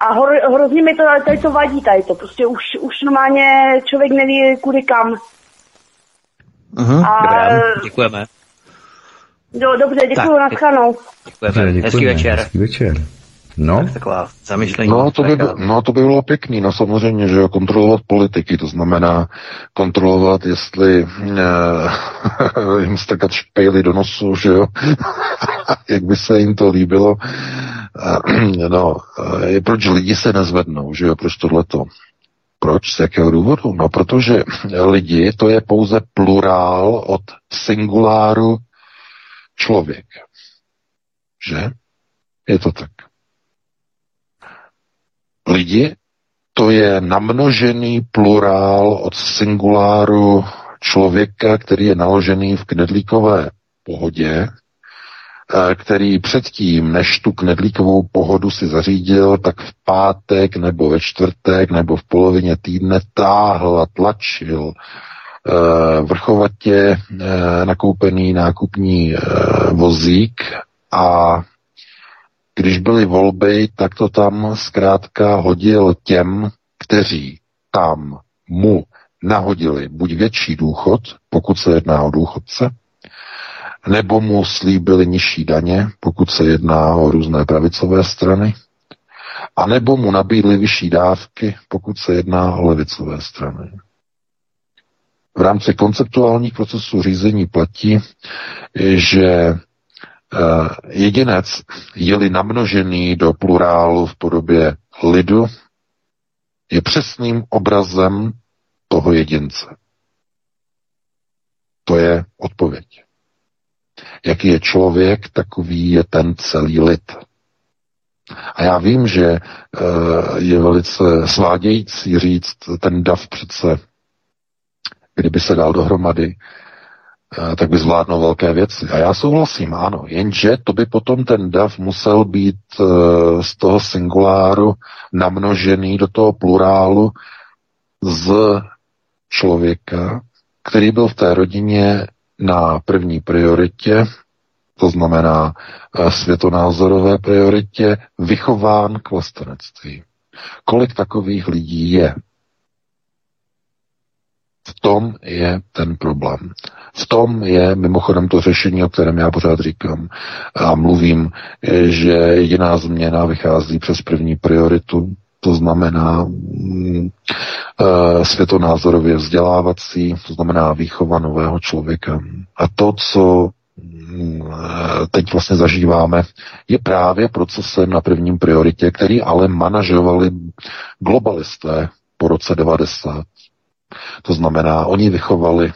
A hro, hrozně mi to tady to vadí, tady to. Prostě už, už normálně člověk neví kudy kam. Uh-huh, a, dobré, děkujeme. Jo, dobře, děkuji, na Děkujeme. děkujeme. Hezký večer. Hezký večer. No. Tak taková zamyšlení. No to, by, no to by bylo pěkný, no samozřejmě, že jo, kontrolovat politiky, to znamená kontrolovat, jestli eh, jim strkat špejly do nosu, že jo, jak by se jim to líbilo. No, eh, proč lidi se nezvednou, že jo, proč tohleto? Proč? Z jakého důvodu? No, protože lidi to je pouze plurál od singuláru člověk. Že? Je to tak. Lidi to je namnožený plurál od singuláru člověka, který je naložený v knedlíkové pohodě, eh, který předtím, než tu knedlíkovou pohodu si zařídil, tak v pátek nebo ve čtvrtek nebo v polovině týdne táhl a tlačil Eh, vrchovatě eh, nakoupený nákupní vozík a když byly volby, tak to tam zkrátka hodil těm, kteří tam mu nahodili buď větší důchod, pokud se jedná o důchodce, nebo mu slíbili nižší daně, pokud se jedná o různé pravicové strany, a nebo mu nabídli vyšší dávky, pokud se jedná o levicové strany. V rámci konceptuálních procesů řízení platí, že jedinec, je-li namnožený do plurálu v podobě lidu, je přesným obrazem toho jedince. To je odpověď. Jaký je člověk, takový je ten celý lid. A já vím, že eh, je velice svádějící říct, ten dav přece kdyby se dal dohromady, eh, tak by zvládnou velké věci. A já souhlasím, ano, jenže to by potom ten dav musel být eh, z toho singuláru namnožený do toho plurálu z člověka, který byl v té rodině na první prioritě, to znamená eh, světonázorové prioritě, vychován k vlastenectví. Kolik takových lidí je? V tom je ten problém. V tom je mimochodem to řešení, o kterém já pořád říkám a mluvím, že jediná změna vychází přes první prioritu, to znamená mm, e, světonázorově vzdělávací, to znamená výchova nového člověka. A to, co mm, teď vlastně zažíváme, je právě procesem na prvním prioritě, který ale manažovali globalisté po roce 90. To znamená, oni vychovali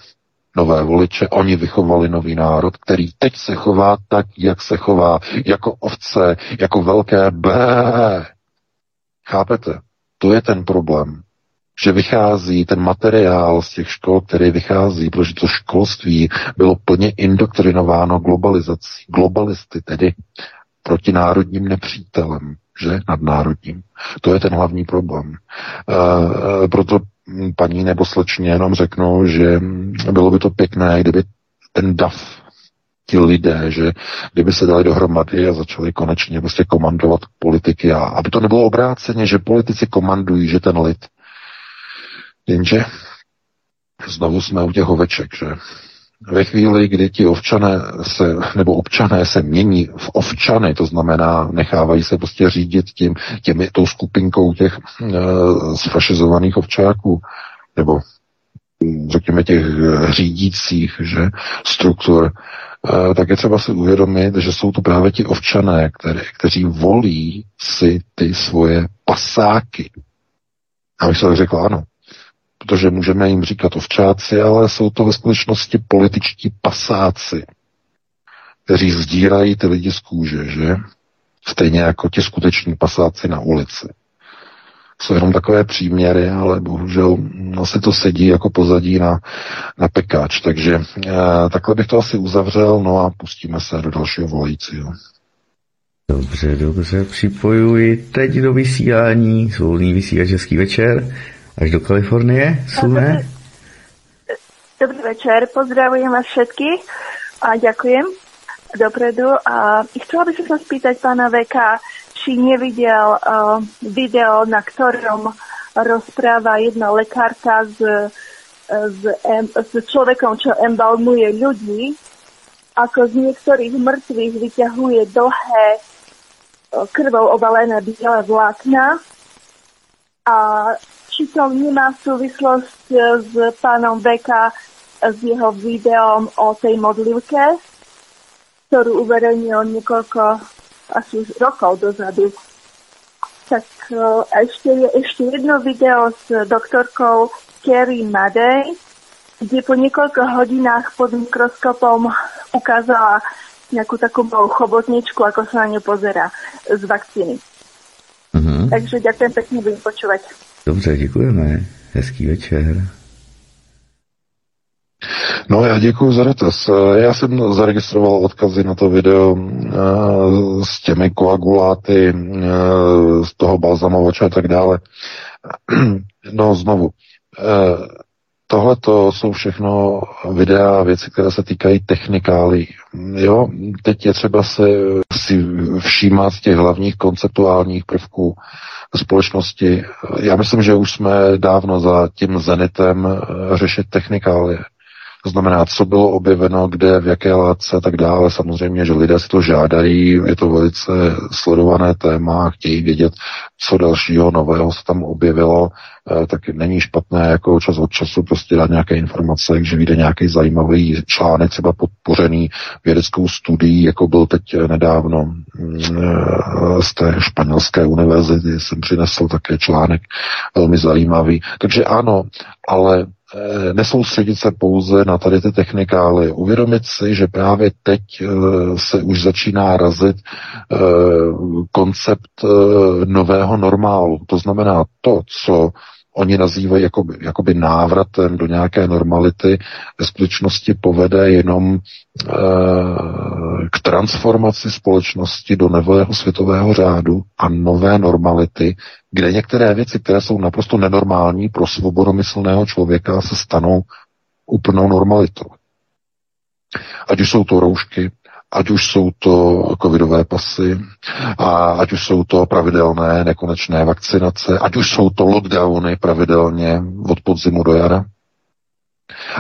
nové voliče, oni vychovali nový národ, který teď se chová tak, jak se chová, jako ovce, jako velké B. Chápete? To je ten problém. Že vychází ten materiál z těch škol, který vychází, protože to školství bylo plně indoktrinováno globalizací. Globalisty tedy proti národním nepřítelem, že nadnárodním. To je ten hlavní problém. E, proto paní nebo slečně jenom řeknu, že bylo by to pěkné, kdyby ten DAF, ti lidé, že kdyby se dali dohromady a začali konečně prostě komandovat politiky a aby to nebylo obráceně, že politici komandují, že ten lid. Jenže znovu jsme u těch oveček, že ve chvíli, kdy ti ovčané se, nebo občané se mění v ovčany, to znamená, nechávají se prostě řídit tím, těmi, tou skupinkou těch e, sfašizovaných ovčáků, nebo řekněme těch řídících že, struktur, e, tak je třeba si uvědomit, že jsou to právě ti ovčané, které, kteří volí si ty svoje pasáky. A bych se tak řekl, ano, protože můžeme jim říkat ovčáci, ale jsou to ve skutečnosti političtí pasáci, kteří zdírají ty lidi z kůže, že? Stejně jako ti skuteční pasáci na ulici. Jsou jenom takové příměry, ale bohužel asi to sedí jako pozadí na, na pekáč. Takže e, takhle bych to asi uzavřel, no a pustíme se do dalšího volajícího. Dobře, dobře, připojuji teď do vysílání, volný vysílač Český večer až do Kalifornie. Sune? Dobrý večer, pozdravujem vás všetkých a ďakujem dopredu. A chcela by som sa spýtať pána Veka, či nevidel uh, video, na ktorom rozpráva jedna lekárka s, s, s človekom, čo embalmuje ľudí, ako z niektorých mŕtvych vyťahuje dlhé krvou obalené biele vlákna a či to vníma súvislosť e, s pánom Beka s jeho videom o tej modlivke, ktorú uverejnil niekoľko asi už rokov dozadu. Tak e, ešte, ešte jedno video s doktorkou Kerry Madej, kde po niekoľko hodinách pod mikroskopom ukázala takú malú chobotničku, ako sa na ňu pozera z vakcíny. Mm-hmm. Takže ďakujem pekne, budem počúvať. Dobře, děkujeme. Hezký večer. No já děkuji za dotaz. Já jsem zaregistroval odkazy na to video eh, s těmi koaguláty, eh, z toho balzamovače a tak dále. No znovu, eh, Tohle to jsou všechno videa, věci, které se týkají technikálí. Jo, teď je třeba se si všímat těch hlavních konceptuálních prvků společnosti. Já myslím, že už jsme dávno za tím zenitem řešit technikálie. To znamená, co bylo objeveno, kde, v jaké látce a tak dále. Samozřejmě, že lidé si to žádají, je to velice sledované téma, chtějí vědět, co dalšího nového se tam objevilo, eh, tak není špatné jako čas od času prostě dát nějaké informace, že vyjde nějaký zajímavý článek, třeba podpořený vědeckou studií, jako byl teď nedávno mm, eh, z té španělské univerzity, jsem přinesl také článek velmi zajímavý. Takže ano, ale nesoustředit se pouze na tady ty technikály, uvědomit si, že právě teď eh, se už začíná razit eh, koncept nového normálu. To znamená to, co oni nazývají jakoby, jakoby návratem do nějaké normality, ve skutečnosti povede jenom e, k transformaci společnosti do nového světového řádu a nové normality, kde některé věci, které jsou naprosto nenormální pro svobodomyslného člověka, se stanou úplnou normalitou. Ať už jsou to roušky, ať už jsou to covidové pasy, a ať už jsou to pravidelné nekonečné vakcinace, ať už jsou to lockdowny pravidelně od podzimu do jara,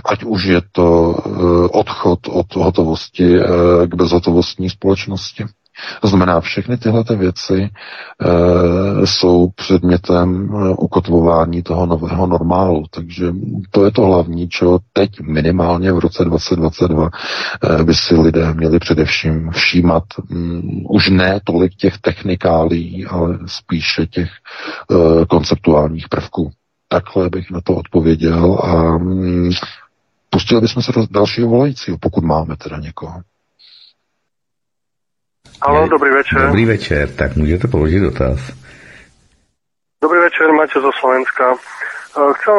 ať už je to eh, odchod od hotovosti eh, k bezhotovostní společnosti. To znamená, všechny tyhle věci e, jsou předmětem eh, ukotvování toho nového normálu. Takže to je to hlavní, co teď minimálně v roce 2022 e, by si lidé měli především všímat. Um, už ne tolik těch technikálí, ale spíše těch e, konceptuálních prvků. Takhle bych na to odpověděl a um, pustili bychom se do dalšího volajícího, pokud máme teda někoho. Halo, dobrý večer. Dobrý večer, tak můžete položit dotaz. Dobrý večer, máte zo Slovenska. E, chcel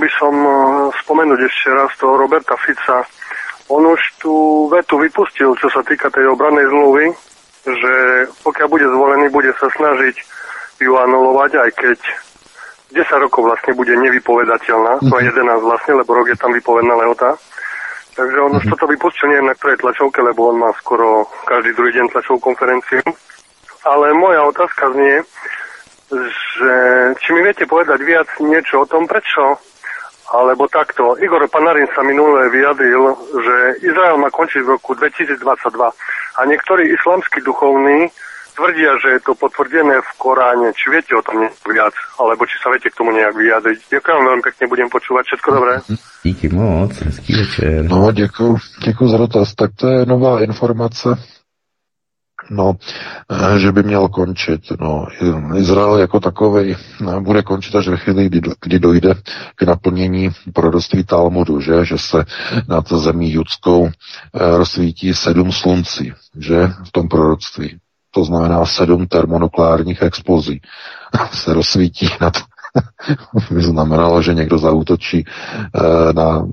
by som e, spomenúť ešte raz toho Roberta Fica. On už tú vetu vypustil, čo sa týka tej obrannej zmluvy, že pokiaľ bude zvolený, bude sa snažiť ju anulovať, aj keď 10 rokov vlastne bude nevypovedateľná, to je 11 vlastne, lebo rok je tam vypovedná lehota. Takže on už mhm. toto vypustil, neviem na ktorej tlačovke, lebo on má skoro každý druhý deň tlačovú konferenciu. Ale moja otázka znie, že či mi viete povedať viac niečo o tom, prečo Alebo takto. Igor Panarin sa minule vyjadril, že Izrael má končiť v roku 2022 a niektorí islamskí duchovní tvrdia, že je to potvrdené v Koráne. Či viete o tom viac? Alebo či sa viete k tomu nejak vyjadriť? Ďakujem veľmi pekne, budem počúvať. Všetko dobré? Díky moc, hezký večer. No, děkuji, děkuji za dotaz. Tak to je nová informace No, eh, že by měl končit. No, Izrael jako takový eh, bude končit až ve chvíli, kdy, kdy dojde k naplnění proroctví Talmudu, že, že se nad zemí judskou eh, rozsvítí sedm sluncí, že, v tom proroctví. To znamená sedm termonukleárních explozí se rozsvítí nad by znamenalo, že někdo zautočí na,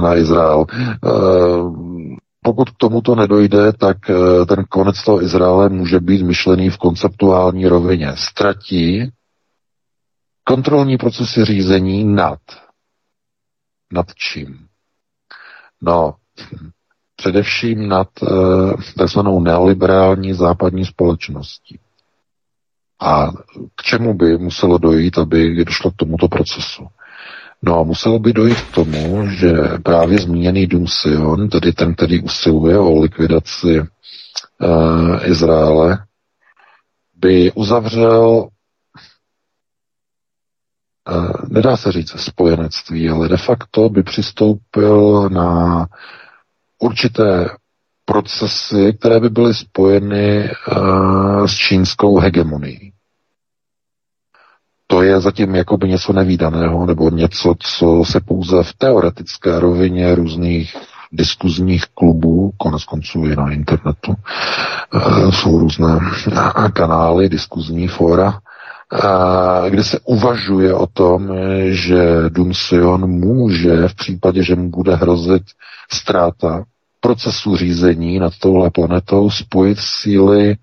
na Izrael pokud k tomuto nedojde, tak eh, ten konec toho Izraele může být myšlený v konceptuální rovině. Ztratí kontrolní procesy řízení nad. Nad čím? No, především nad e, takzvanou neoliberální západní společností. A k čemu by muselo dojít, aby došlo k tomuto procesu? No a muselo by dojít k tomu, že právě zmíněný Dům Sion, tedy ten, který usiluje o likvidaci uh, Izraele, by uzavřel, uh, nedá se říct spojenectví, ale de facto by přistoupil na určité procesy, které by byly spojeny uh, s čínskou hegemonií. To je zatím jakoby něco nevýdaného, nebo něco, co se pouze v teoretické rovině různých diskuzních klubů, konec konců i na internetu, e, jsou různé kanály, diskuzní fora, e, kde se uvažuje o tom, že Dun Sion může v případě, že mu bude hrozit ztráta procesu řízení nad touhle planetou spojit síly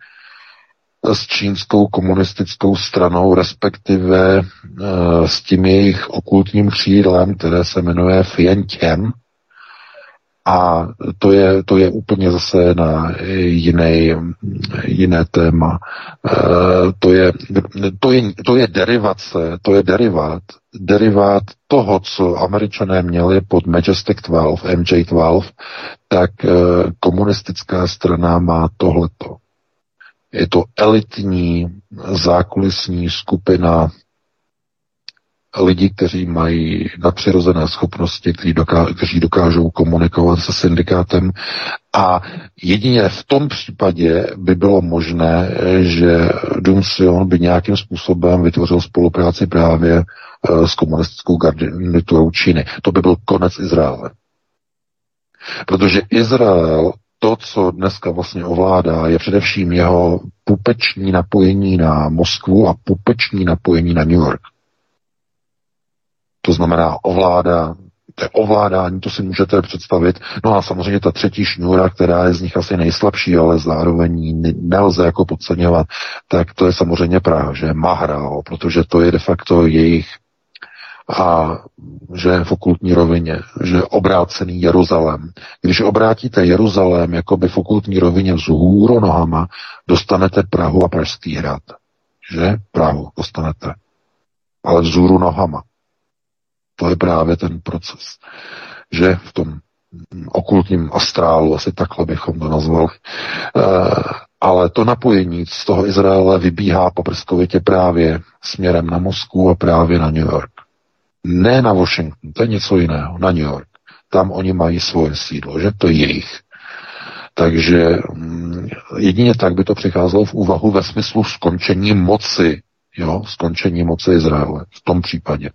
s čínskou komunistickou stranou, respektive eh, s tím jejich okultním křídlem, které se jmenuje Fientien. A to je, to je úplně zase na jiný, jiné téma. Eh, to je, to, je, to je derivace, to je derivát, derivát toho, co američané měli pod Majestic 12, MJ12, tak eh, komunistická strana má tohleto. Je to elitní zákulisní skupina lidí, kteří mají nadpřirozené schopnosti, kteří, doká- kteří dokážou komunikovat se syndikátem a jedině v tom případě by bylo možné, že Dun Sion by nějakým způsobem vytvořil spolupráci právě eh, s komunistickou garniturou Číny. To by byl konec Izraele. Protože Izrael to, co dneska vlastně ovládá, je především jeho pupeční napojení na Moskvu a pupeční napojení na New York. To znamená ovládá to je ovládání, to si můžete představit. No a samozřejmě ta třetí šňůra, která je z nich asi nejslabší, ale zároveň nelze jako podceňovat, tak to je samozřejmě Praha, že Mahra, protože to je de facto jejich a že v okultní rovině, že obrácený Jeruzalém. Když obrátíte Jeruzalém jakoby v okultní rovině vzhůru nohama, dostanete Prahu a Pražský hrad. Že? Prahu dostanete. Ale vzhůru nohama. To je právě ten proces. Že v tom okultním astrálu, asi takhle bychom to nazvali. E, ale to napojení z toho Izraele vybíhá po prskovitě právě směrem na Moskvu a právě na New York. Ne na Washington, to je něco jiného, na New York. Tam oni mají svoje sídlo, že to je jejich. Takže mm, jedině tak by to přicházelo v úvahu ve smyslu skončení moci, jo, skončení moci Izraele v tom případě.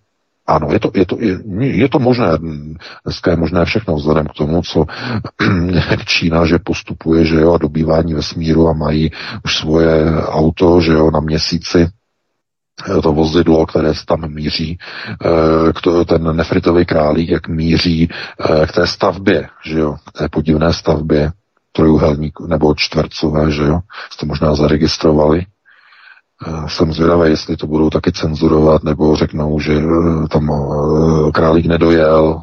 Ano, je to, je, to, je, je to možné, dneska je možné všechno vzhledem k tomu, co Čína, že postupuje, že jo, a dobývání vesmíru a mají už svoje auto, že jo, na měsíci, to vozidlo, které se tam míří, eh, ten nefritový králík, jak míří eh, k té stavbě, že jo, k té podivné stavbě trojuhelník nebo čtvercové, že jo, jste možná zaregistrovali. Eh, jsem zvědavý, jestli to budou taky cenzurovat, nebo řeknou, že tam králík nedojel,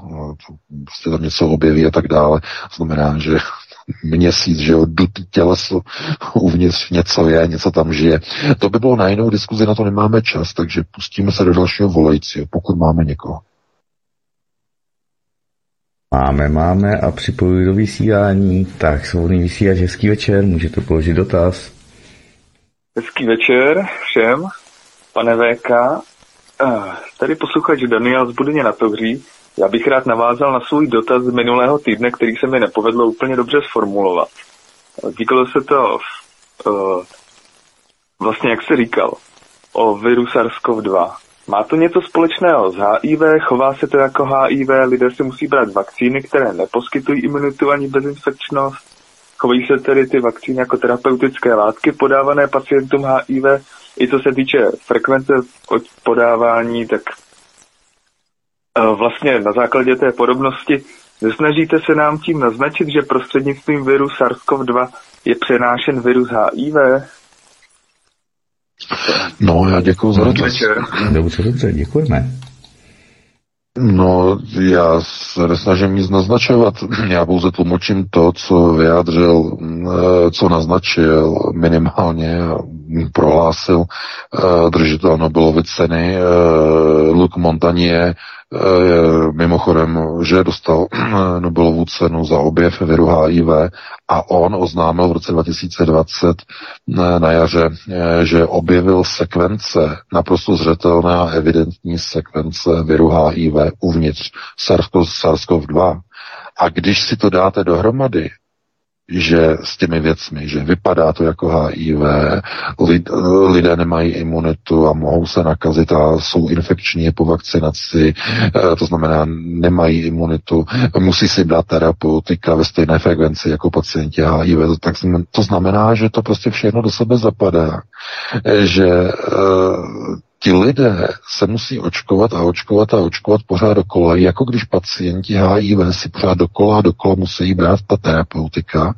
prostě tam něco objeví a tak dále. Znamená, že měsíc, že jo, dutý těleso, uvnitř něco je, něco tam žije. To by bylo na jinou diskuzi, na to nemáme čas, takže pustíme se do dalšího volajícího, pokud máme někoho. Máme, máme a připojuji do vysílání. Tak, svobodný vysílač, hezký večer, můžete položit dotaz. Hezký večer všem, pane VK. Eh, tady posluchač Daniel z Budyně na Tohří. Já bych rád navázal na svůj dotaz z minulého týdne, který se mi nepovedlo úplně dobře sformulovat. Týkalo se to, uh, vlastně jak se říkal, o viru SARS-CoV-2. Má to něco společného s HIV, chová se to jako HIV, lidé si musí brát vakcíny, které neposkytují imunitu ani bezinfekčnost. Chovají se tedy ty vakcíny jako terapeutické látky podávané pacientům HIV. I co se týče frekvence podávání, tak eh, vlastně na základě té podobnosti nesnažíte se nám tím naznačit, že prostřednictvím viru SARS-CoV-2 je přenášen virus HIV? No, já děkuji za dotaz. Dobře, dobře, děkujeme. No, já se nesnažím nic naznačovat. Já pouze tlumočím to, co vyjádřil, eh, co naznačil minimálně, prohlásil eh, držitel Nobelovy ceny eh, Luc Montagnier Eh, mimochodem, že dostal Nobelovu cenu za objev viru HIV a on oznámil v roce 2020 eh, na jaře, že objevil sekvence, naprosto zřetelné a evidentní sekvence viru HIV uvnitř SARS-CoV-2. A když si to dáte dohromady, že s těmi věcmi, že vypadá to jako HIV, lid, lidé nemají imunitu a mohou se nakazit a jsou infekční po vakcinaci, eh, to znamená nemají imunitu, musí si dát terapeutika ve stejné frekvenci jako pacienti HIV, tak to znamená, že to prostě všechno do sebe zapadá, eh, že uh, ti lidé se musí očkovat a očkovat a očkovat pořád dokola, jako když pacienti HIV si pořád dokola a dokola musí brát ta terapeutika,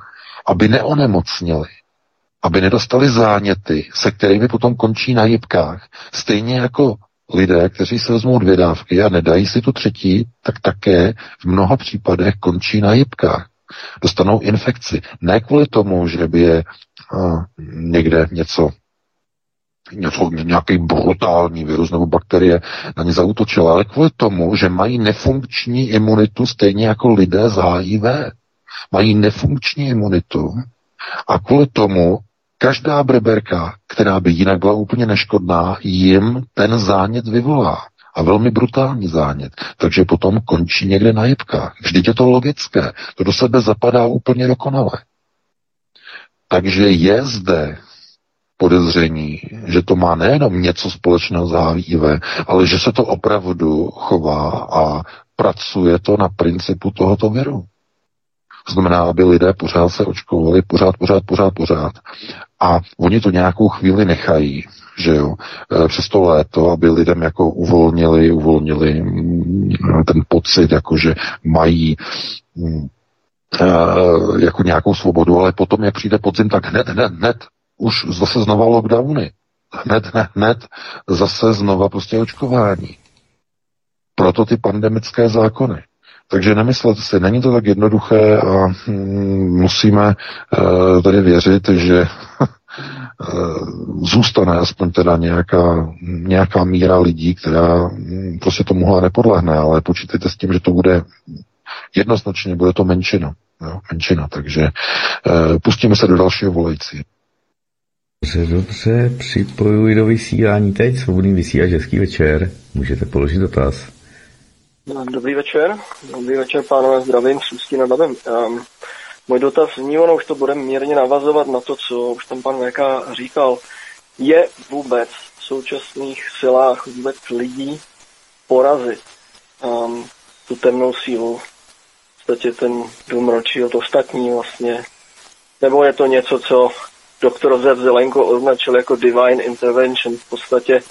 aby neonemocnili, aby nedostali záněty, se kterými potom končí na jibkách. Stejně jako lidé, kteří se vezmou dvě dávky a nedají si tu třetí, tak také v mnoha případech končí na jibkách. Dostanou infekci. Ne kvůli tomu, že by je uh, někde něco něco, nějaký brutální virus nebo bakterie na ně zautočila, ale kvůli tomu, že mají nefunkční imunitu stejně jako lidé z HIV. Mají nefunkční imunitu a kvůli tomu každá breberka, která by jinak byla úplně neškodná, jim ten zánět vyvolá. A velmi brutální zánět. Takže potom končí někde na jibkách. Vždyť je to logické. To do sebe zapadá úplně dokonale. Takže je zde podezření, že to má nejenom něco společného s HIV, ale že se to opravdu chová a pracuje to na principu tohoto viru. To znamená, aby lidé pořád se očkovali, pořád, pořád, pořád, pořád. A oni to nějakou chvíli nechají, že jo, e, přes to léto, aby lidem jako uvolnili, uvolnili mm, ten pocit, jako že mají mm, e, jako nějakou svobodu, ale potom, jak přijde podzim, tak hned, hned, hned už zase znova lockdowny. Hned, hned, hned zase znova prostě očkování. Proto ty pandemické zákony. Takže nemyslete si, není to tak jednoduché a hm, musíme uh, tady věřit, že uh, zůstane aspoň teda nějaká, nějaká míra lidí, která hm, prostě tomuhle nepodlehne, ale počítejte s tím, že to bude jednoznačně, bude to menšina. Jo, menšina, takže uh, pustíme se do dalšího volající. Dobře, dobře, připojuji do vysílání teď, svobodný vysílač, hezký večer, můžete položit dotaz. No, dobrý večer, dobrý večer pánové, zdravím, Ústí nad. Um, můj dotaz zní, ono už to bude mírně navazovat na to, co už tam pan VK říkal. Je vůbec v současných silách vůbec lidí porazit um, tu temnou sílu, v podstatě ten dům ročí od ostatní vlastně, nebo je to něco, co doktor Zev Zelenko označil jako divine intervention, v podstatě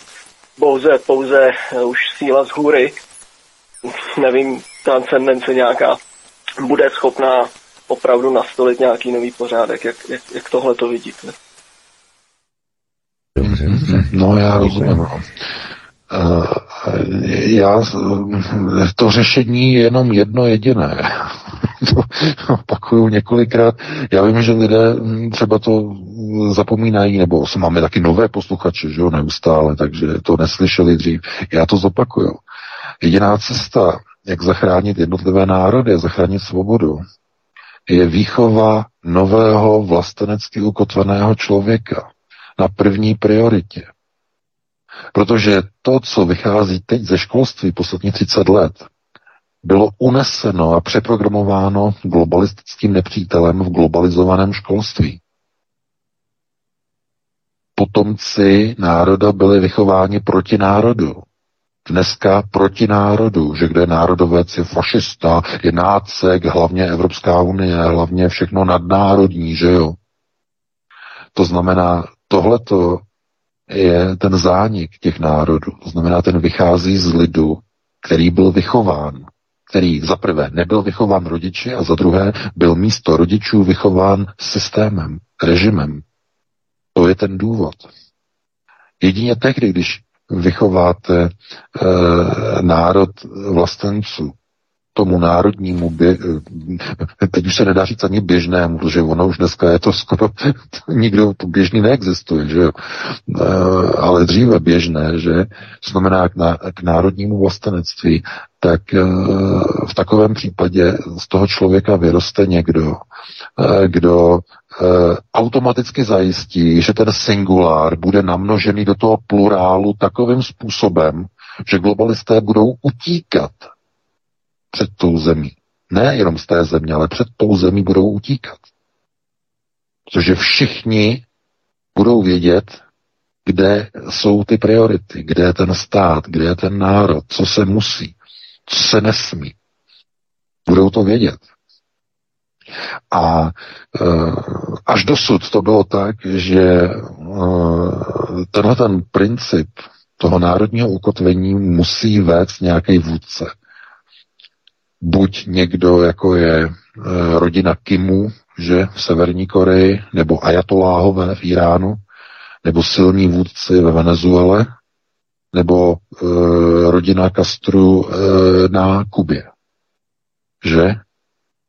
pouze, pouze eh, už síla z hůry, nevím, transcendence nějaká, bude schopná opravdu nastolit nějaký nový pořádek. Jak, jak, jak tohle to vidíte? No já rozumím. No. Uh, já, to řešení je jenom jedno jediné. to opakuju několikrát. Já vím, že lidé třeba to zapomínají, nebo máme taky nové posluchače, že jo, neustále, takže to neslyšeli dřív. Já to zopakuju. Jediná cesta jak zachránit jednotlivé národy, zachránit svobodu, je výchova nového vlastenecky ukotveného člověka na první prioritě. Protože to, co vychází teď ze školství poslední 30 let, bylo uneseno a přeprogramováno globalistickým nepřítelem v globalizovaném školství. Potomci národa byli vychováni proti národu. Dneska proti národu, že kde národovec je fašista, je nácek, hlavně Evropská unie, hlavně všechno nadnárodní, že jo. To znamená, tohleto je ten zánik těch národů. To znamená, ten vychází z lidu, který byl vychován který za prvé nebyl vychován rodiči a za druhé byl místo rodičů vychován systémem, režimem. To je ten důvod. Jedině tehdy, když vychováte e, národ vlastenců, tomu národnímu, bě, eh, teď už se nedá říct ani běžnému, protože ono už dneska je to skoro, nikdo to běžný neexistuje, že jo. E, ale dříve běžné, že znamená k, ná, k národnímu vlastenectví, tak e, v takovém případě z toho člověka vyroste někdo, kdo automaticky zajistí, že ten singulár bude namnožený do toho plurálu takovým způsobem, že globalisté budou utíkat před tou zemí. Ne jenom z té země, ale před tou zemí budou utíkat. Protože všichni budou vědět, kde jsou ty priority, kde je ten stát, kde je ten národ, co se musí, co se nesmí. Budou to vědět. A uh, až dosud to bylo tak, že uh, tenhle ten princip toho národního ukotvení musí vést nějaký vůdce buď někdo, jako je e, rodina Kimu, že v Severní Koreji, nebo ajatoláhové v Iránu, nebo silní vůdci ve Venezuele, nebo e, rodina Castru e, na Kubě. Že?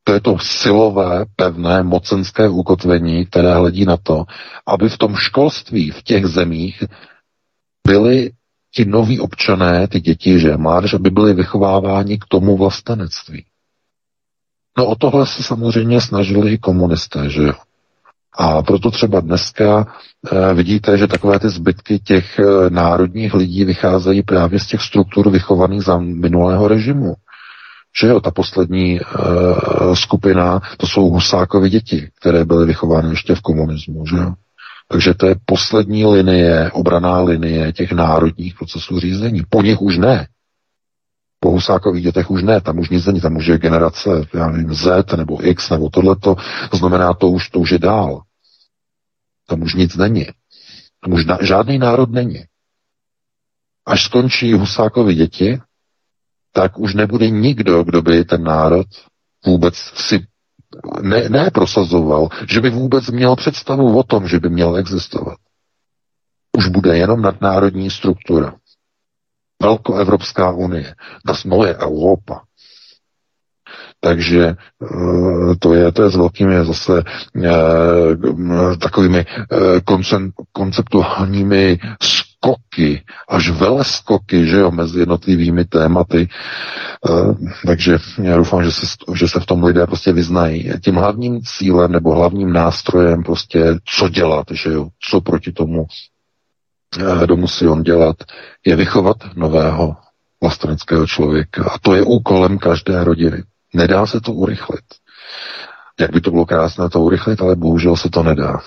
To je to silové, pevné, mocenské ukotvení, které hledí na to, aby v tom školství v těch zemích byly ti noví občané, ty děti, že mládež, aby byli vychováváni k tomu vlastenectví. No o tohle se samozřejmě snažili i komunisté, že jo. A proto třeba dneska e, vidíte, že takové ty zbytky těch e, národních lidí vycházejí právě z těch struktur vychovaných za minulého režimu. Že jo, ta poslední e, skupina, to jsou Husákovi děti, které byly vychovány ještě v komunismu, že jo. Takže to je poslední linie, obraná linie těch národních procesů řízení. Po nich už ne. Po Husákových dětech už ne, tam už nic není, tam už je generace, já nevím, Z nebo X nebo tohleto, to znamená, to už, to už je dál. Tam už nic není. Tam už na, žádný národ není. Až skončí Husákovi děti, tak už nebude nikdo, kdo by ten národ vůbec si ne, ne prosazoval, že by vůbec měl představu o tom, že by měl existovat. Už bude jenom nadnárodní struktura. Velkoevropská unie. Das neue Europa. Takže eh, to je, to je s velkými zase eh, takovými eh, konceptuálními skoky, až skoky, že jo, mezi jednotlivými tématy. Takže já doufám, že se, že se v tom lidé prostě vyznají. Tím hlavním cílem nebo hlavním nástrojem prostě, co dělat, že jo, co proti tomu kdo musí on dělat, je vychovat nového vlasteneckého člověka. A to je úkolem každé rodiny. Nedá se to urychlit. Jak by to bylo krásné to urychlit, ale bohužel se to nedá.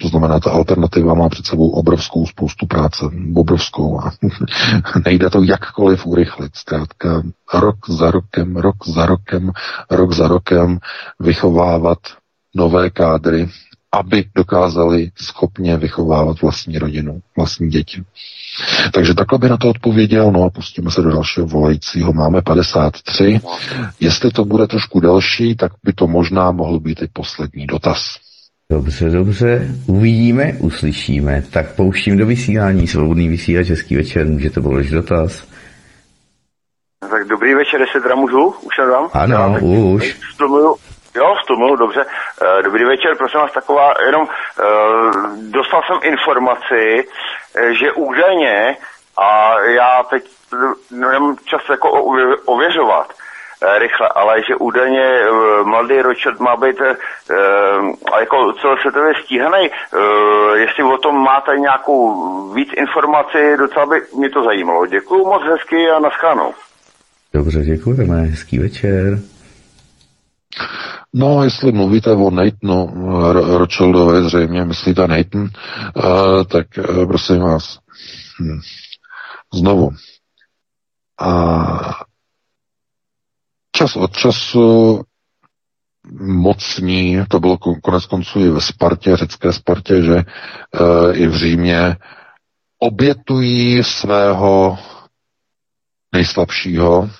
To znamená, ta alternativa má před sebou obrovskou spoustu práce, obrovskou a nejde to jakkoliv urychlit. Zkrátka rok za rokem, rok za rokem, rok za rokem vychovávat nové kádry, aby dokázali schopně vychovávat vlastní rodinu, vlastní děti. Takže takhle by na to odpověděl, no a pustíme se do dalšího volajícího. Máme 53. Jestli to bude trošku delší, tak by to možná mohl být i poslední dotaz. Dobře, dobře, uvidíme, uslyšíme. Tak pouštím do vysílání, svobodný vysílač, český večer, můžete položit dotaz. Tak dobrý večer, jestli teda můžu, už vám? Ano, Já, už. Stumuju, Jo, tomu, dobře. Eh, dobrý večer, prosím vás, taková, jenom uh, dostal jsem informaci, eh, že údajně A já teď nemám čas jako ověřovat eh, rychle, ale že údajně eh, mladý Ročet má být uh, jako celosvětově stíhaný. Uh, jestli o tom máte nějakou víc informací, docela by mě to zajímalo. Děkuju moc hezky a naschánou. Dobře, děkujeme. Hezký večer. No, jestli mluvíte o Nathanu Rothschildovi, zřejmě myslíte Nathan, uh, tak uh, prosím vás, hm, znovu. A čas od času mocní, to bylo konec konců i ve Spartě, řecké Spartě, že uh, i v Římě obětují svého nejslabšího,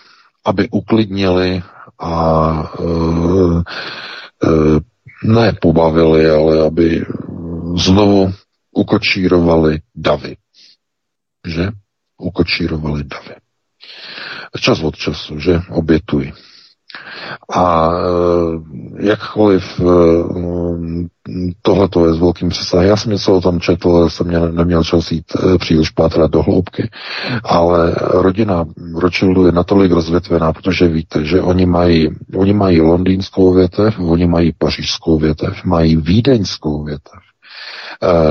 aby uklidnili a uh, uh, ne pobavili, ale aby znovu ukočírovali davy. Že? Ukočírovali davy. Čas od času, že? Obětují. A eh, jakkoliv eh, tohle to je s velkým přesahem. Já jsem něco o tom četl, ale jsem mě neměl čas jít eh, příliš pátrat do hloubky. Ale rodina Rothschildu je natolik rozvětvená, protože víte, že oni mají, oni mají londýnskou větev, oni mají pařížskou větev, mají vídeňskou větev.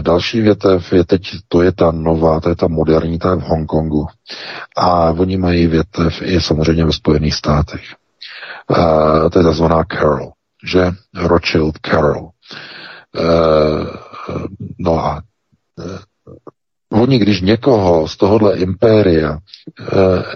Další větev je teď, to je ta nová, to je ta moderní, ta je v Hongkongu. A oni mají větev i samozřejmě ve Spojených státech. Uh, to je takzvaná Carol, že? Rothschild Carol. Uh, no a oni, když někoho z tohohle impéria uh,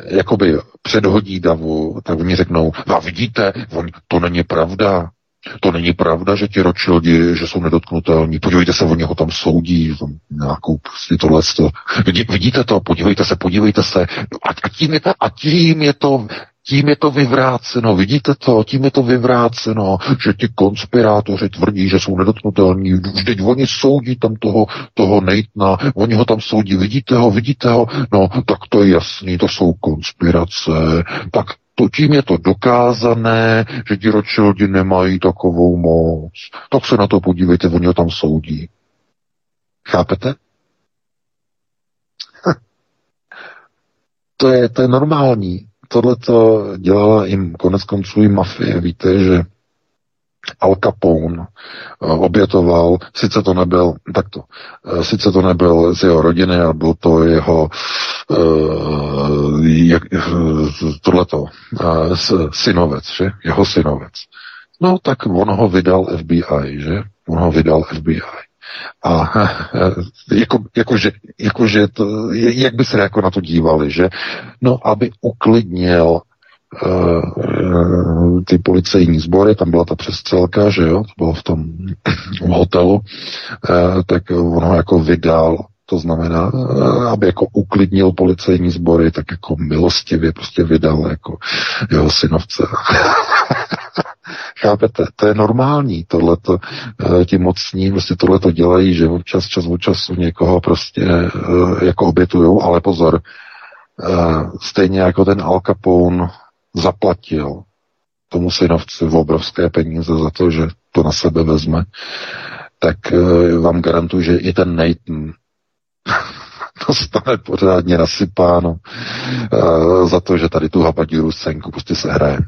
jakoby předhodí davu, tak oni řeknou, a vidíte, on, to není pravda, to není pravda, že ti Rothschildi, že jsou nedotknutelní. Podívejte se, oni ho tam soudí, tam nějakou prostě tohle. Vidíte to, podívejte se, podívejte se. A, a, tím je, a tím je to tím je to vyvráceno, vidíte to, tím je to vyvráceno, že ti konspirátoři tvrdí, že jsou nedotknutelní, vždyť oni soudí tam toho, toho Nejtna, oni ho tam soudí, vidíte ho, vidíte ho, no tak to je jasný, to jsou konspirace, tak to tím je to dokázané, že ti Rothschildi nemají takovou moc. Tak se na to podívejte, oni ho tam soudí. Chápete? to je, to je normální tohle to dělala jim konec konců i mafie. Víte, že Al Capone eh, obětoval, sice to nebyl, takto, eh, sice to nebyl z jeho rodiny, ale byl to jeho uh, jak, tohleto, synovec, že? Jeho synovec. No tak on ho vydal FBI, že? On ho vydal FBI. A jako, jakože, jakože to, jak by se jako na to dívali, že? No, aby uklidnil ty policejní sbory, tam byla ta přestřelka, že jo, to bylo v tom hotelu, uh, tak on ho jako vydal, to znamená, aby jako uklidnil policejní sbory, tak jako milostivě prostě vydal jako jeho synovce. Chápete? To je normální, tohleto, eh, ti mocní prostě tohleto dělají, že občas, čas od času někoho prostě eh, jako obětujou, ale pozor, eh, stejně jako ten Al Capone zaplatil tomu synovci v obrovské peníze za to, že to na sebe vezme, tak vám garantuju, že i ten Nathan dostane pořádně nasypáno za to, že tady tu habadíru scénku prostě se hraje.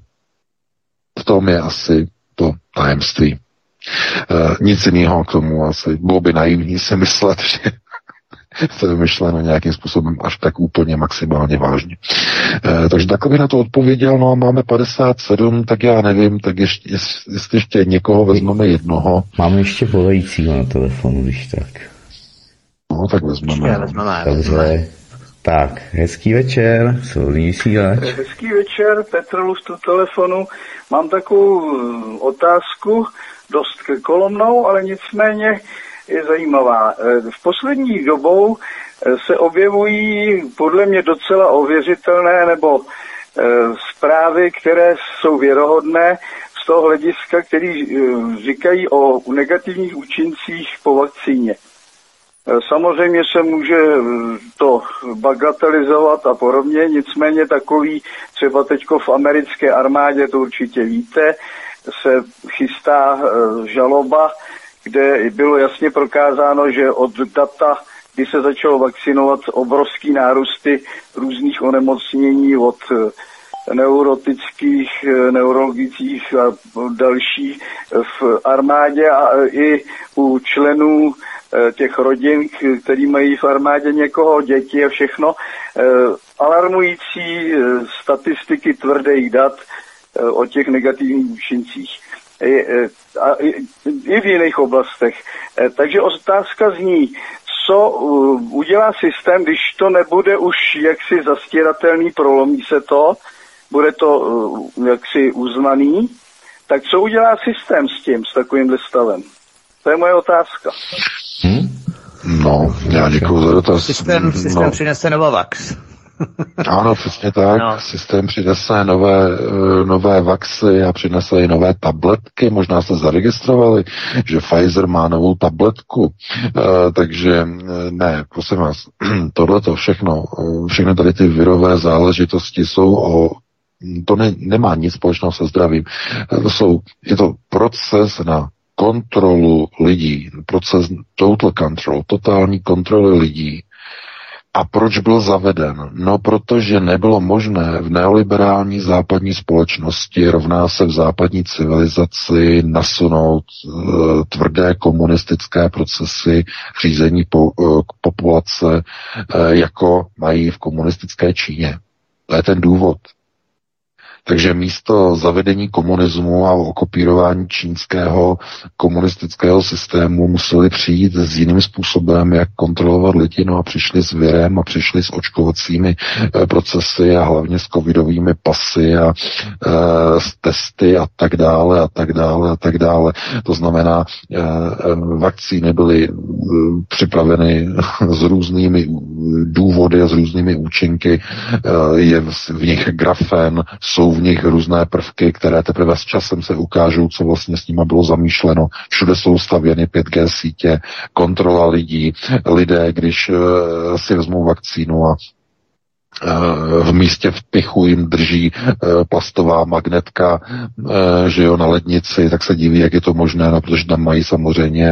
V tom je asi to tajemství. E, nic jiného k tomu asi. Bylo by naivní si myslet, že to je myšleno nějakým způsobem až tak úplně maximálně vážně. E, takže takhle bych na to odpověděl, no a máme 57, tak já nevím, tak ještě, jestli ještě někoho vezmeme jednoho. Máme ještě volajícího na telefonu, když tak. No, tak vezmeme. vezmeme, Dobře. Tak, hezký večer, svobodný vysílač. Hezký večer, Petr Lustu telefonu. Mám takovou eh, otázku, dost kolomnou, ale nicméně je zajímavá. Eh, v poslední dobou eh, se objevují podle mě docela ověřitelné nebo zprávy, které jsou věrohodné z toho hlediska, který říkají o negativních účincích po vakcíně. Samozřejmě se může to bagatelizovat a podobně, nicméně takový, třeba teďko v americké armádě, to určitě víte, se chystá žaloba, kde bylo jasně prokázáno, že od data, kdy se začalo vakcinovat obrovský nárůsty různých onemocnění od neurotických, neurologických a další v armádě a i u členů těch rodin, který mají v armádě někoho, děti a všechno. Alarmující statistiky tvrdých dat o těch negativních účincích a i v jiných oblastech. Takže otázka zní, co udělá systém, když to nebude už jaksi zastíratelný, prolomí se to, bude to jaksi uznaný, tak co udělá systém s tím, s takovýmhle stavem? To je moje otázka. Hmm? No, já děkuji za dotaz. Systém, systém no. přinese Novavax. Ano, přesně tak. No. Systém přinese nové, eh, nové vaxy a přinese i nové tabletky. Možná jste zaregistrovali, že Pfizer má novou tabletku. Uh, takže eh, ne, prosím vás, tohle to všechno, všechny tady ty virové záležitosti jsou o to ne, nemá nic společného se zdravím. To jsou, je to proces na kontrolu lidí, proces total control, totální kontroly lidí. A proč byl zaveden? No, protože nebylo možné v neoliberální západní společnosti rovná se v západní civilizaci nasunout e, tvrdé komunistické procesy řízení po, e, populace, e, jako mají v komunistické Číně. To je ten důvod. Takže místo zavedení komunismu a okopírování čínského komunistického systému museli přijít s jiným způsobem, jak kontrolovat lidi, no a přišli s virem a přišli s očkovacími e, procesy a hlavně s covidovými pasy a e, s testy a tak dále a tak dále a tak dále. To znamená, e, vakcíny byly připraveny s různými důvody a s různými účinky. E, je v nich grafen, jsou v nich různé prvky, které teprve s časem se ukážou, co vlastně s nimi bylo zamýšleno. Všude jsou stavěny 5G sítě, kontrola lidí, lidé, když uh, si vezmou vakcínu a Eh, v místě v pichu jim drží eh, plastová magnetka, eh, že jo, na lednici, tak se diví, jak je to možné, no, protože tam mají samozřejmě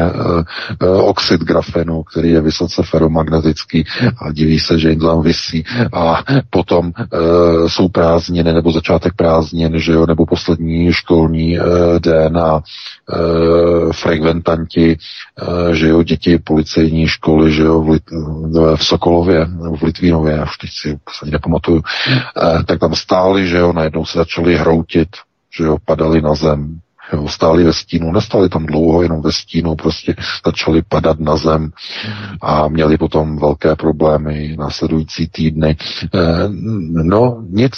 oxid grafenu, který je vysoce feromagnetický a diví se, že jim tam vysí. A potom jsou prázdniny nebo začátek prázdnin, že jo, nebo poslední školní den a frekventanti, že jo, děti policejní školy, že jo, v, Lit- v Sokolově, v Litvínově, já už teď si ani nepamatuju, eh, tak tam stáli, že jo, najednou se začali hroutit, že jo, padali na zem, jo, stáli ve stínu, nestali tam dlouho, jenom ve stínu, prostě začali padat na zem a měli potom velké problémy následující týdny. E, no, nic,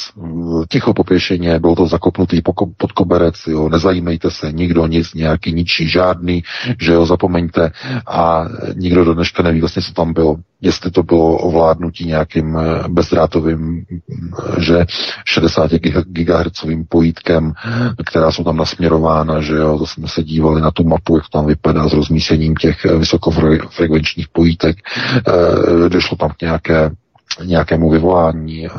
ticho popěšeně, bylo to zakopnutý pod koberec, jo, nezajímejte se, nikdo nic, nějaký ničí, žádný, že jo, zapomeňte a nikdo do dneška neví vlastně, co tam bylo jestli to bylo ovládnutí nějakým eh, bezdrátovým, eh, že 60 GHz pojítkem, která jsou tam nasměrována, že jo, to jsme se dívali na tu mapu, jak to tam vypadá s rozmístěním těch eh, vysokofrekvenčních pojítek, došlo tam k nějaké nějakému vyvolání, e,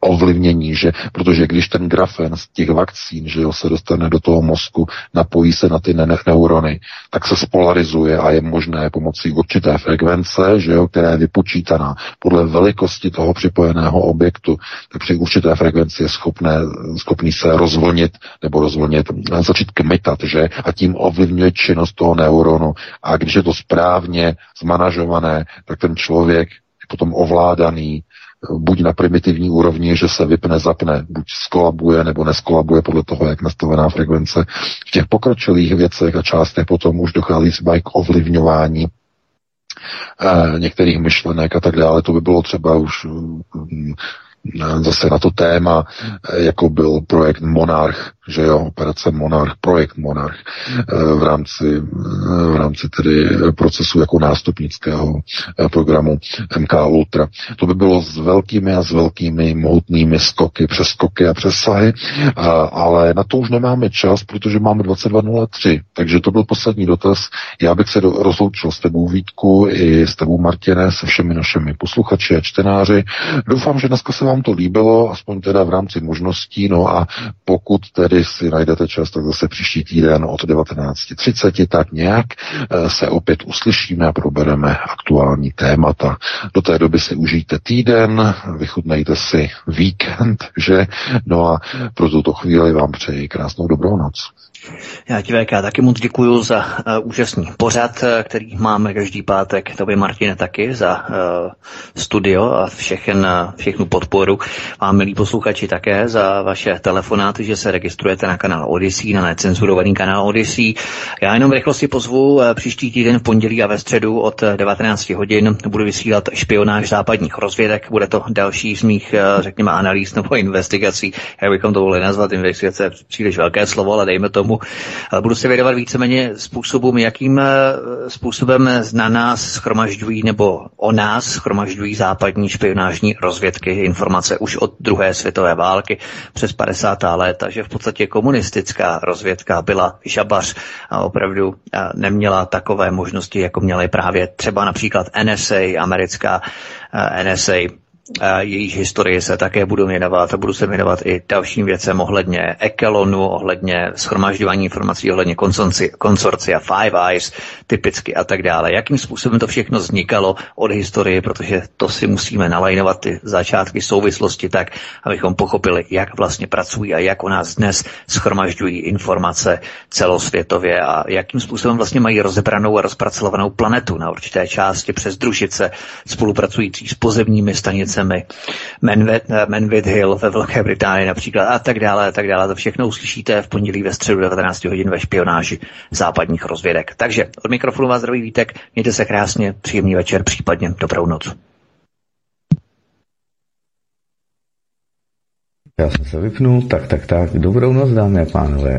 ovlivnění, že protože když ten grafen z těch vakcín, že jo, se dostane do toho mozku, napojí se na ty ne- neurony, tak se spolarizuje a je možné pomocí určité frekvence, že jo, která je vypočítaná podle velikosti toho připojeného objektu, tak při určité frekvenci je schopné, schopný se rozvolnit nebo rozvolnit, začít kmitat, že a tím ovlivňuje činnost toho neuronu. A když je to správně zmanažované, tak ten člověk potom ovládaný buď na primitivní úrovni, že se vypne, zapne, buď skolabuje nebo neskolabuje podle toho, jak nastavená frekvence. V těch pokročilých věcech a částech potom už dochází třeba k ovlivňování eh, některých myšlenek a tak dále. To by bylo třeba už mm, zase na to téma, eh, jako byl projekt Monarch, že jo, operace Monarch, projekt Monarch eh, v rámci, eh, v rámci tedy procesu jako nástupnického programu MK Ultra. To by bylo s velkými a s velkými mohutnými skoky, přeskoky a přesahy, ale na to už nemáme čas, protože máme 22.03, takže to byl poslední dotaz. Já bych se rozloučil s tebou Vítku i s tebou Martine, se všemi našimi posluchači a čtenáři. Doufám, že dneska se vám to líbilo, aspoň teda v rámci možností, no a pokud tedy tedy si najdete čas, tak zase příští týden od 19.30, tak nějak eh, se opět uslyšíme a probereme aktuální témata. Do té doby si užijte týden, vychutnejte si víkend, že? No a pro tuto chvíli vám přeji krásnou dobrou noc. Já ti VK taky moc děkuji za uh, úžasný pořad, uh, který máme každý pátek. Tobě Martine taky za uh, studio a všechen, všechnu podporu. Vám milí posluchači také za vaše telefonáty, že se registrujete na kanál Odyssey, na necenzurovaný kanál Odyssey. Já jenom rychlosti pozvu příští týden v pondělí a ve středu od 19 hodin budu vysílat špionáž západních rozvědek. Bude to další z mých, řekněme, analýz nebo investigací. Jak bychom to mohli nazvat, investigace příliš velké slovo, ale dejme tomu tomu. Budu se věnovat víceméně způsobům, jakým eh, způsobem na nás schromažďují nebo o nás schromažďují západní špionážní rozvědky informace už od druhé světové války přes 50. let, takže v podstatě komunistická rozvědka byla žabař a opravdu eh, neměla takové možnosti, jako měly právě třeba například NSA, americká eh, NSA, jejíž historii se také budu věnovat a budu se věnovat i dalším věcem ohledně Ekelonu, ohledně schromažďování informací, ohledně konsorcia Five Eyes, typicky a tak dále. Jakým způsobem to všechno vznikalo od historie, protože to si musíme nalajnovat ty začátky souvislosti tak, abychom pochopili, jak vlastně pracují a jak u nás dnes schromažďují informace celosvětově a jakým způsobem vlastně mají rozebranou a rozpracovanou planetu na určité části přes družice spolupracující s pozemními stanicemi vesnicemi, Manvit, Manvit Hill ve Velké Británii například a tak dále a tak dále. To všechno uslyšíte v pondělí ve středu 19 hodin ve špionáži západních rozvědek. Takže od mikrofonu vás zdraví Vítek, mějte se krásně, příjemný večer, případně dobrou noc. Já jsem se vypnul, tak, tak, tak. Dobrou noc, dámy a pánové.